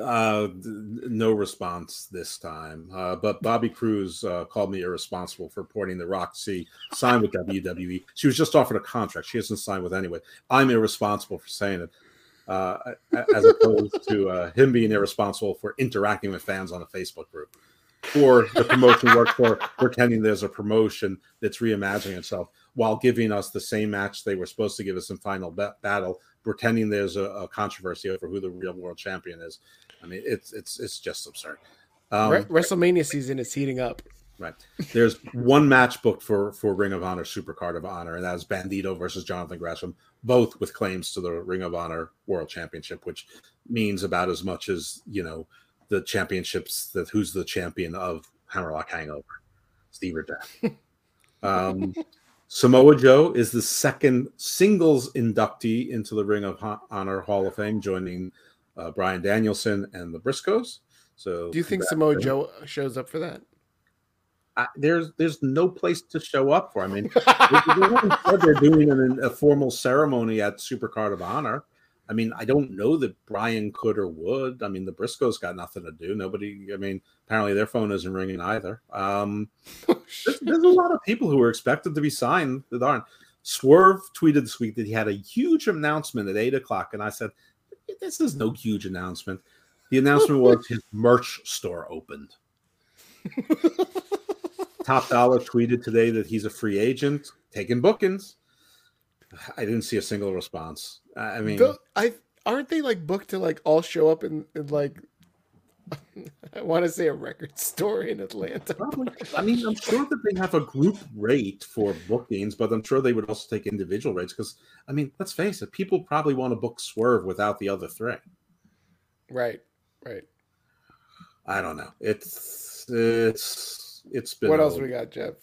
Uh, no response this time. Uh, but Bobby Cruise uh, called me irresponsible for reporting the Roxy signed with WWE. She was just offered a contract. She hasn't signed with anyway. I'm irresponsible for saying it, uh, as opposed to uh, him being irresponsible for interacting with fans on a Facebook group, or the promotion work for pretending there's a promotion that's reimagining itself while giving us the same match they were supposed to give us in Final Battle pretending there's a, a, controversy over who the real world champion is. I mean, it's it's it's just absurd. Um, WrestleMania season is heating up. Right. There's one match booked for for Ring of Honor Supercard of Honor, and that is Bandido versus Jonathan Gresham, both with claims to the Ring of Honor World Championship, which means about as much as you know the championships that who's the champion of Hammerlock Hangover, Steve or um, Samoa Joe is the second singles inductee into the Ring of Honor Hall of Fame, joining uh, Bryan Danielson and the Briscoes. So, do you think Samoa Joe shows up for that? I, there's there's no place to show up for. I mean, they, they're doing an, a formal ceremony at Supercard of Honor. I mean, I don't know that Brian could or would. I mean, the Briscoes got nothing to do. Nobody. I mean, apparently their phone isn't ringing either. Um, oh, there's, there's, a lot of people who were expected to be signed that aren't. Swerve tweeted this week that he had a huge announcement at eight o'clock, and I said, "This is no huge announcement." The announcement was his merch store opened. Top Dolla tweeted today that he's a free agent, taking bookings. I didn't see a single response. I mean, I aren't they like booked to like all show up in, in like I want to say a record store in Atlanta. Probably. I mean, I'm sure that they have a group rate for bookings, but I'm sure they would also take individual rates because, I mean, let's face it, people probably want to book Swerve without the other three. Right. Right. I don't know. It's it's it's been. What else we got, Jeff?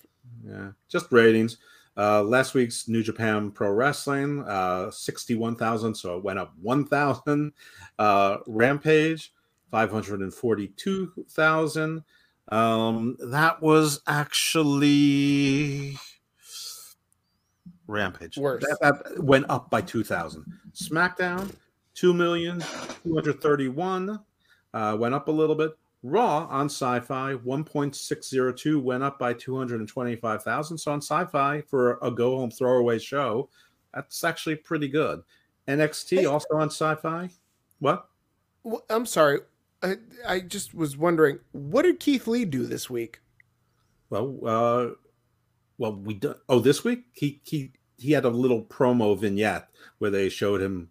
Yeah, just ratings. Uh, last week's New Japan Pro Wrestling, uh, 61,000, so it went up 1,000. Uh, Rampage, 542,000. Um, that was actually Rampage. Worse. That, that went up by 2,000. SmackDown, 2,231, uh, went up a little bit. Raw on Sci-Fi 1.602 went up by 225,000. So on Sci-Fi for a go home throwaway show, that's actually pretty good. NXT hey. also on Sci-Fi. What? Well, I'm sorry. I, I just was wondering, what did Keith Lee do this week? Well, uh, well, we do, oh this week he he he had a little promo vignette where they showed him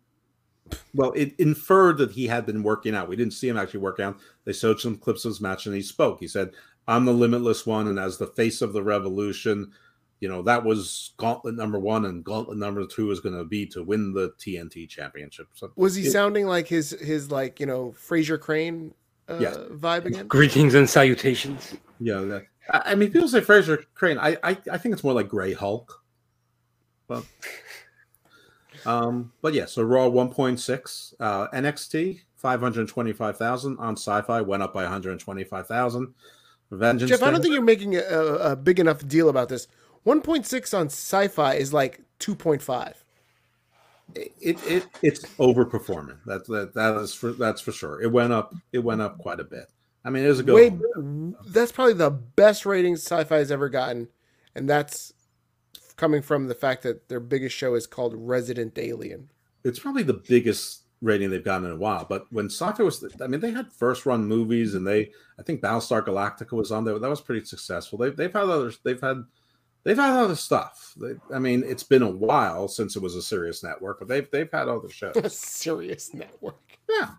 well, it inferred that he had been working out. We didn't see him actually work out. They showed some clips of his match, and he spoke. He said, "I'm the limitless one, and as the face of the revolution, you know that was gauntlet number one, and gauntlet number two is going to be to win the TNT championship." So was he it, sounding like his his like you know Frasier Crane uh, yes. vibe again? Greetings and salutations. Yeah, that, I, I mean, people say Frasier Crane. I, I I think it's more like Gray Hulk. But um, but yeah, so Raw 1.6, uh, NXT 525,000 on Sci-Fi went up by 125,000. Vengeance. Jeff, I don't think you're making a, a big enough deal about this. 1.6 on Sci-Fi is like 2.5. It, it it's overperforming. That that that is for that's for sure. It went up. It went up quite a bit. I mean, it was a good. that's probably the best ratings Sci-Fi has ever gotten, and that's coming from the fact that their biggest show is called Resident Alien. It's probably the biggest rating they've gotten in a while. But when Sci-Fi was, I mean, they had first run movies, and they, I think Battlestar Galactica was on there. That was pretty successful. They, they've had others. They've had, they've had other stuff. They, I mean, it's been a while since it was a serious network, but they've they've had other shows. a serious network. Yeah.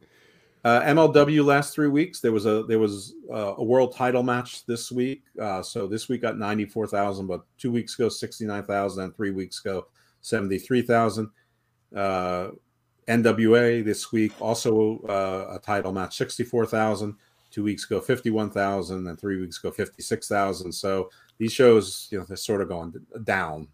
Uh, MLW last three weeks there was a there was uh, a world title match this week. Uh, so this week got ninety four thousand, but two weeks ago sixty nine thousand, and three weeks ago seventy three thousand. NWA this week also uh, a title match sixty four thousand. Two weeks ago fifty one thousand, and three weeks ago fifty six thousand. So these shows, you know, they're sort of going down.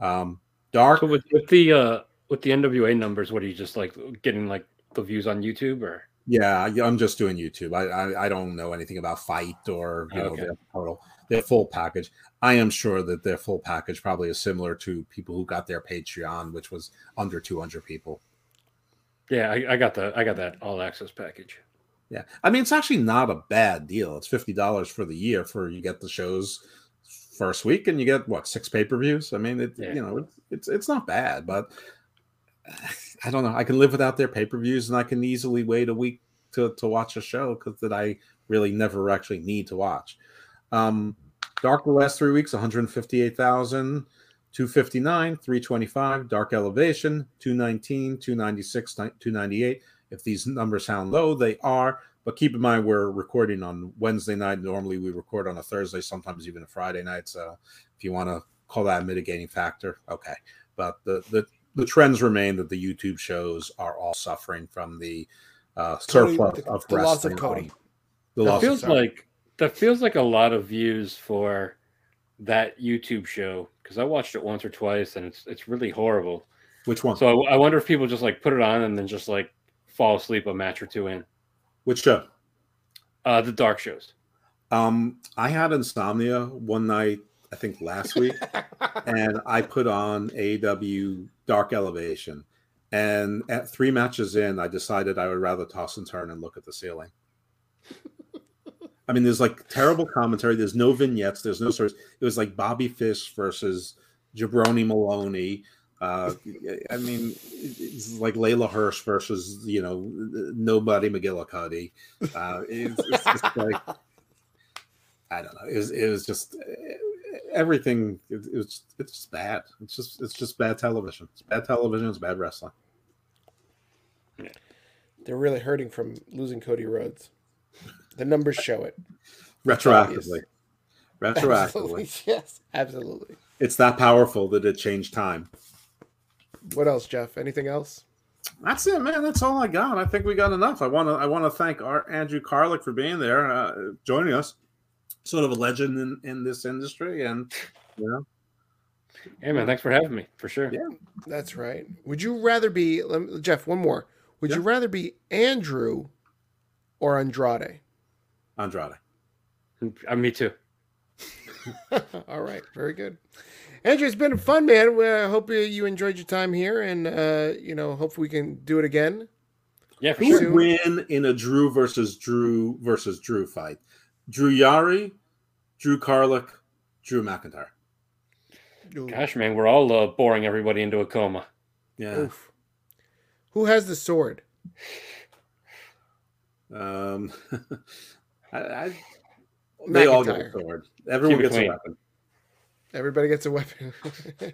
Um, Dark so with, with the uh, with the NWA numbers, what are you just like getting like the views on YouTube or? Yeah, I'm just doing YouTube. I I, I don't know anything about Fight or you know Okay. their total their full package. I am sure that their full package probably is similar to people who got their Patreon, which was under 200 people. Yeah, I, I got the I got that all access package. Yeah, I mean it's actually not a bad deal. It's fifty dollars for the year for you get the shows first week and you get what six pay per views. I mean, it Yeah. you know it's, it's it's not bad, but I don't know. I can live without their pay per views and I can easily wait a week to to watch a show because that I really never actually need to watch. Um, Dark the last three weeks, one hundred fifty eight thousand. 259, 325, Dark Elevation, 219, 296, 298. If these numbers sound low, they are. But keep in mind, we're recording on Wednesday night. Normally, we record on a Thursday, sometimes even a Friday night. So, if you want to call that a mitigating factor, okay. But the the, the trends remain that the YouTube shows are all suffering from the uh, Cody- surplus the- of the loss of. Cody. The That loss feels of like that feels like a lot of views for that YouTube show because I watched it once or twice and it's it's really horrible. which one? So I, I wonder if people just like put it on and then just like fall asleep a match or two in. which show? Uh, the dark shows. Um, I had insomnia one night, I think last week, and I put on AW Dark Elevation. And at three matches in, I decided I would rather toss and turn and look at the ceiling. I mean, there's like terrible commentary. There's no vignettes. There's no stories. It was like Bobby Fish versus Jabroni Maloney. Uh, I mean, it's like Leyla Hirsch versus you know nobody McGillicuddy. Uh, it's, it's just like I don't know. It was, it was just everything. It, it was it's just bad. It's just it's just bad television. It's bad television. It's bad wrestling. They're really hurting from losing Cody Rhodes. The numbers show it. Retroactively, Absolutely. retroactively, Yes, absolutely. it's that powerful that it changed time. What else, Jeff? Anything else? That's it, man. That's all I got. I think we got enough. I want to. I want to thank our Andrew Karluk for being there, uh, joining us. Sort of a legend in, in this industry, and you know, Hey man, thanks for having me for sure. Yeah. That's right. Would you rather be let me- Jeff? One more. Would you rather be Andrew or Andrade? Andrade. Uh, me too. All right, very good. Andrew, it's been fun, man. I hope you enjoyed your time here, and uh, you know, hope we can do it again. Yeah, for Who sure. win in a Drew versus Drew versus Drew fight? Drew Yari, Drew Karluk, Drew McIntyre. Gosh, man, we're all uh, boring everybody into a coma. Yeah. oof. Who has the sword? Um, I, I, they all get a McIntyre. sword. Everyone Keep it gets a weapon. Everybody gets a weapon.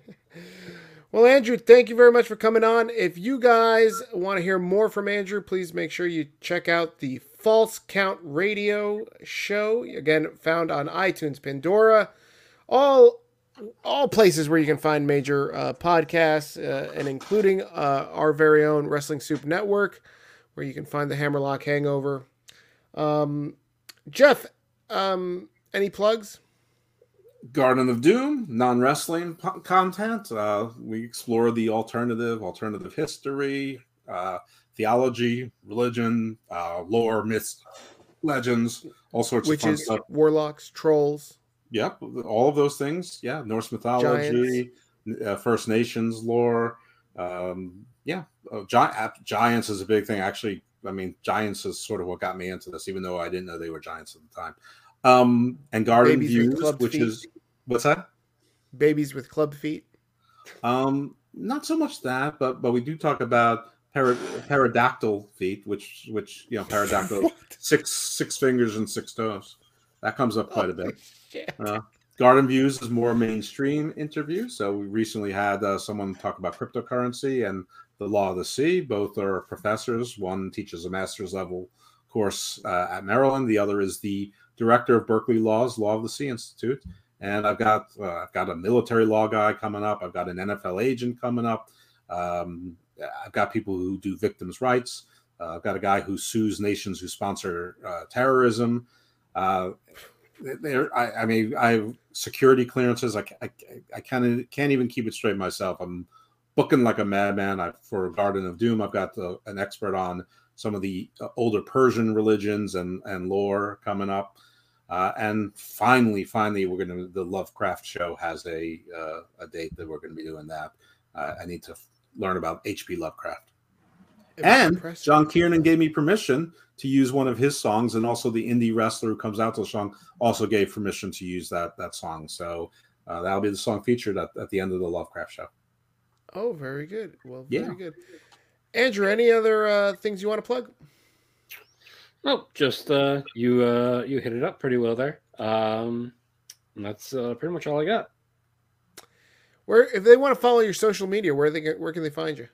well, Andrew, thank you very much for coming on. If you guys want to hear more from Andrew, please make sure you check out the False Count Radio show. Again, found on iTunes, Pandora, all all places where you can find major uh, podcasts, uh, and including uh, our very own Wrestling Soup Network, where you can find the Hammerlock Hangover. Um, Jeff, um, any plugs? Garden of Doom, non wrestling po- content. Uh, we explore the alternative, alternative history, uh, theology, religion, uh, lore, myths, legends, all sorts of fun stuff. warlocks, trolls. Yep, all of those things. Yeah, Norse mythology, uh, First Nations lore. Um, yeah, uh, gi- uh, giants is a big thing. Actually, I mean, giants is sort of what got me into this, even though I didn't know they were giants at the time. Um, and Garden Babies Views, which feet. is what's that? babies with club feet. Um, not so much that, but but we do talk about para- pterodactyl feet, which which you know pterodactyl six six fingers and six toes. That comes up quite a bit. Uh, Garden Views is more mainstream interview. So we recently had uh, someone talk about cryptocurrency and the law of the sea. Both are professors. One teaches a master's level course uh, at Maryland. The other is the director of Berkeley Law's Law of the Sea Institute. And I've got uh, I've got a military law guy coming up. I've got an NFL agent coming up. Um, I've got people who do victims' rights. Uh, I've got a guy who sues nations who sponsor uh, terrorism. Uh, there, I, I mean, I have security clearances. I, I, I of can't even keep it straight myself. I'm booking like a madman. I for Garden of Doom, I've got the, an expert on some of the uh, older Persian religions and and lore coming up. Uh, and finally, finally, we're going to the Lovecraft show has a uh, a date that we're going to be doing that. Uh, I need to f- learn about H.P. Lovecraft. And. John Kiernan gave me permission to use one of his songs, and also the indie wrestler who comes out to the song also gave permission to use that that song. So uh, that'll be the song featured at, at the end of the Lovecraft show. Oh, very good. Well, very yeah. good. Andrew, any other uh, things you want to plug? No, just uh, you uh, you hit it up pretty well there. Um, that's uh, pretty much all I got. Where, if they want to follow your social media, where they where can they find you?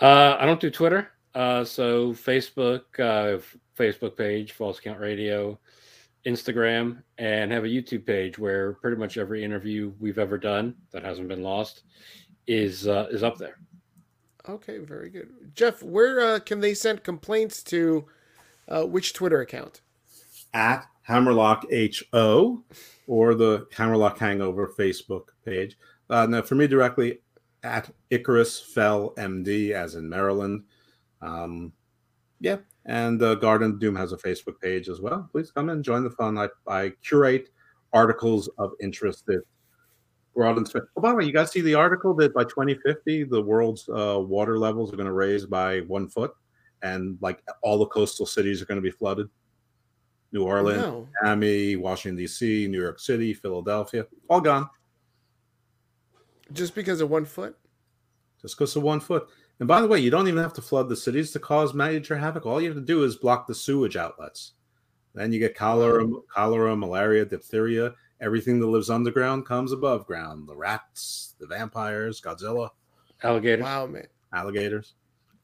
Uh, I don't do Twitter, uh, so Facebook, uh, Facebook page, False Count Radio, Instagram, and have a YouTube page where pretty much every interview we've ever done that hasn't been lost is uh, is up there. Okay, very good. Jeff, where uh, can they send complaints to? Uh, which Twitter account? At Hammerlock HO or the Hammerlock Hangover Facebook page. Uh, now, for me directly, at Icarus Fell MD, as in Maryland. Um, yeah, and uh, Garden Doom has a Facebook page as well. Please come and join the fun. I, I curate articles of interest that Oh, by the way, you guys see the article that by 2050 the world's uh, water levels are going to raise by one foot, and like all the coastal cities are going to be flooded. New Orleans, no. Miami, Washington D.C., New York City, Philadelphia, all gone. Just because of one foot? Just because of one foot. And by the way, you don't even have to flood the cities to cause major havoc. All you have to do is block the sewage outlets. Then you get cholera, cholera, malaria, diphtheria. Everything that lives underground comes above ground. The rats, the vampires, Godzilla, alligators. Wow, man. Alligators.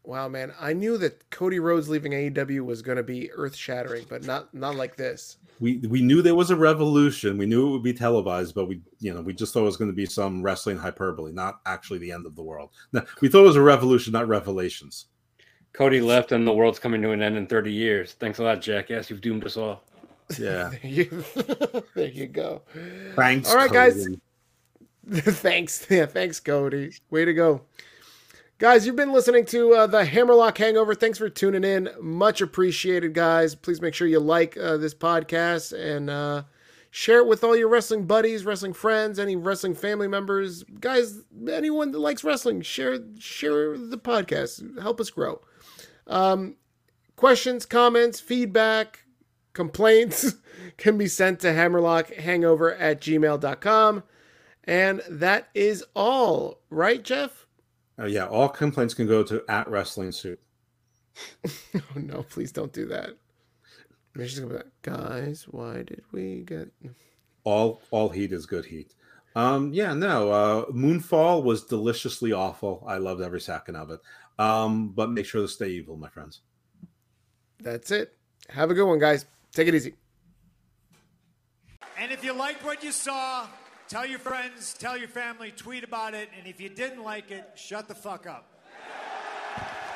Wow, man! I knew that Cody Rhodes leaving AEW was going to be earth shattering, but not not like this. We we knew there was a revolution. We knew it would be televised, but we you know we just thought it was going to be some wrestling hyperbole, not actually the end of the world. No, we thought it was a revolution, not revelations. Cody left, and the world's coming to an end in thirty years. Thanks a lot, jackass. You've doomed us all. Yeah. there, you, there you go. Thanks. All right, Cody. guys. thanks. Yeah, thanks, Cody. Way to go. Guys, you've been listening to uh, the Hammerlock Hangover. Thanks for tuning in. Much appreciated, guys. Please make sure you like uh, this podcast and uh, share it with all your wrestling buddies, wrestling friends, any wrestling family members, guys, anyone that likes wrestling. Share share the podcast. Help us grow. Um, questions, comments, feedback, complaints can be sent to hammerlockhangover at gmail.com. And that is all, right, Jeff? Uh, yeah, all complaints can go to at Wrestling Soup. oh no, please don't do that. She's gonna be like, guys, why did we get all all heat is good heat. Um, yeah, no, uh Moonfall was deliciously awful. I loved every second of it. Um, but make sure to stay evil, my friends. That's it. Have a good one, guys. Take it easy. And if you liked what you saw, Tell your friends, tell your family, tweet about it, and if you didn't like it, shut the fuck up.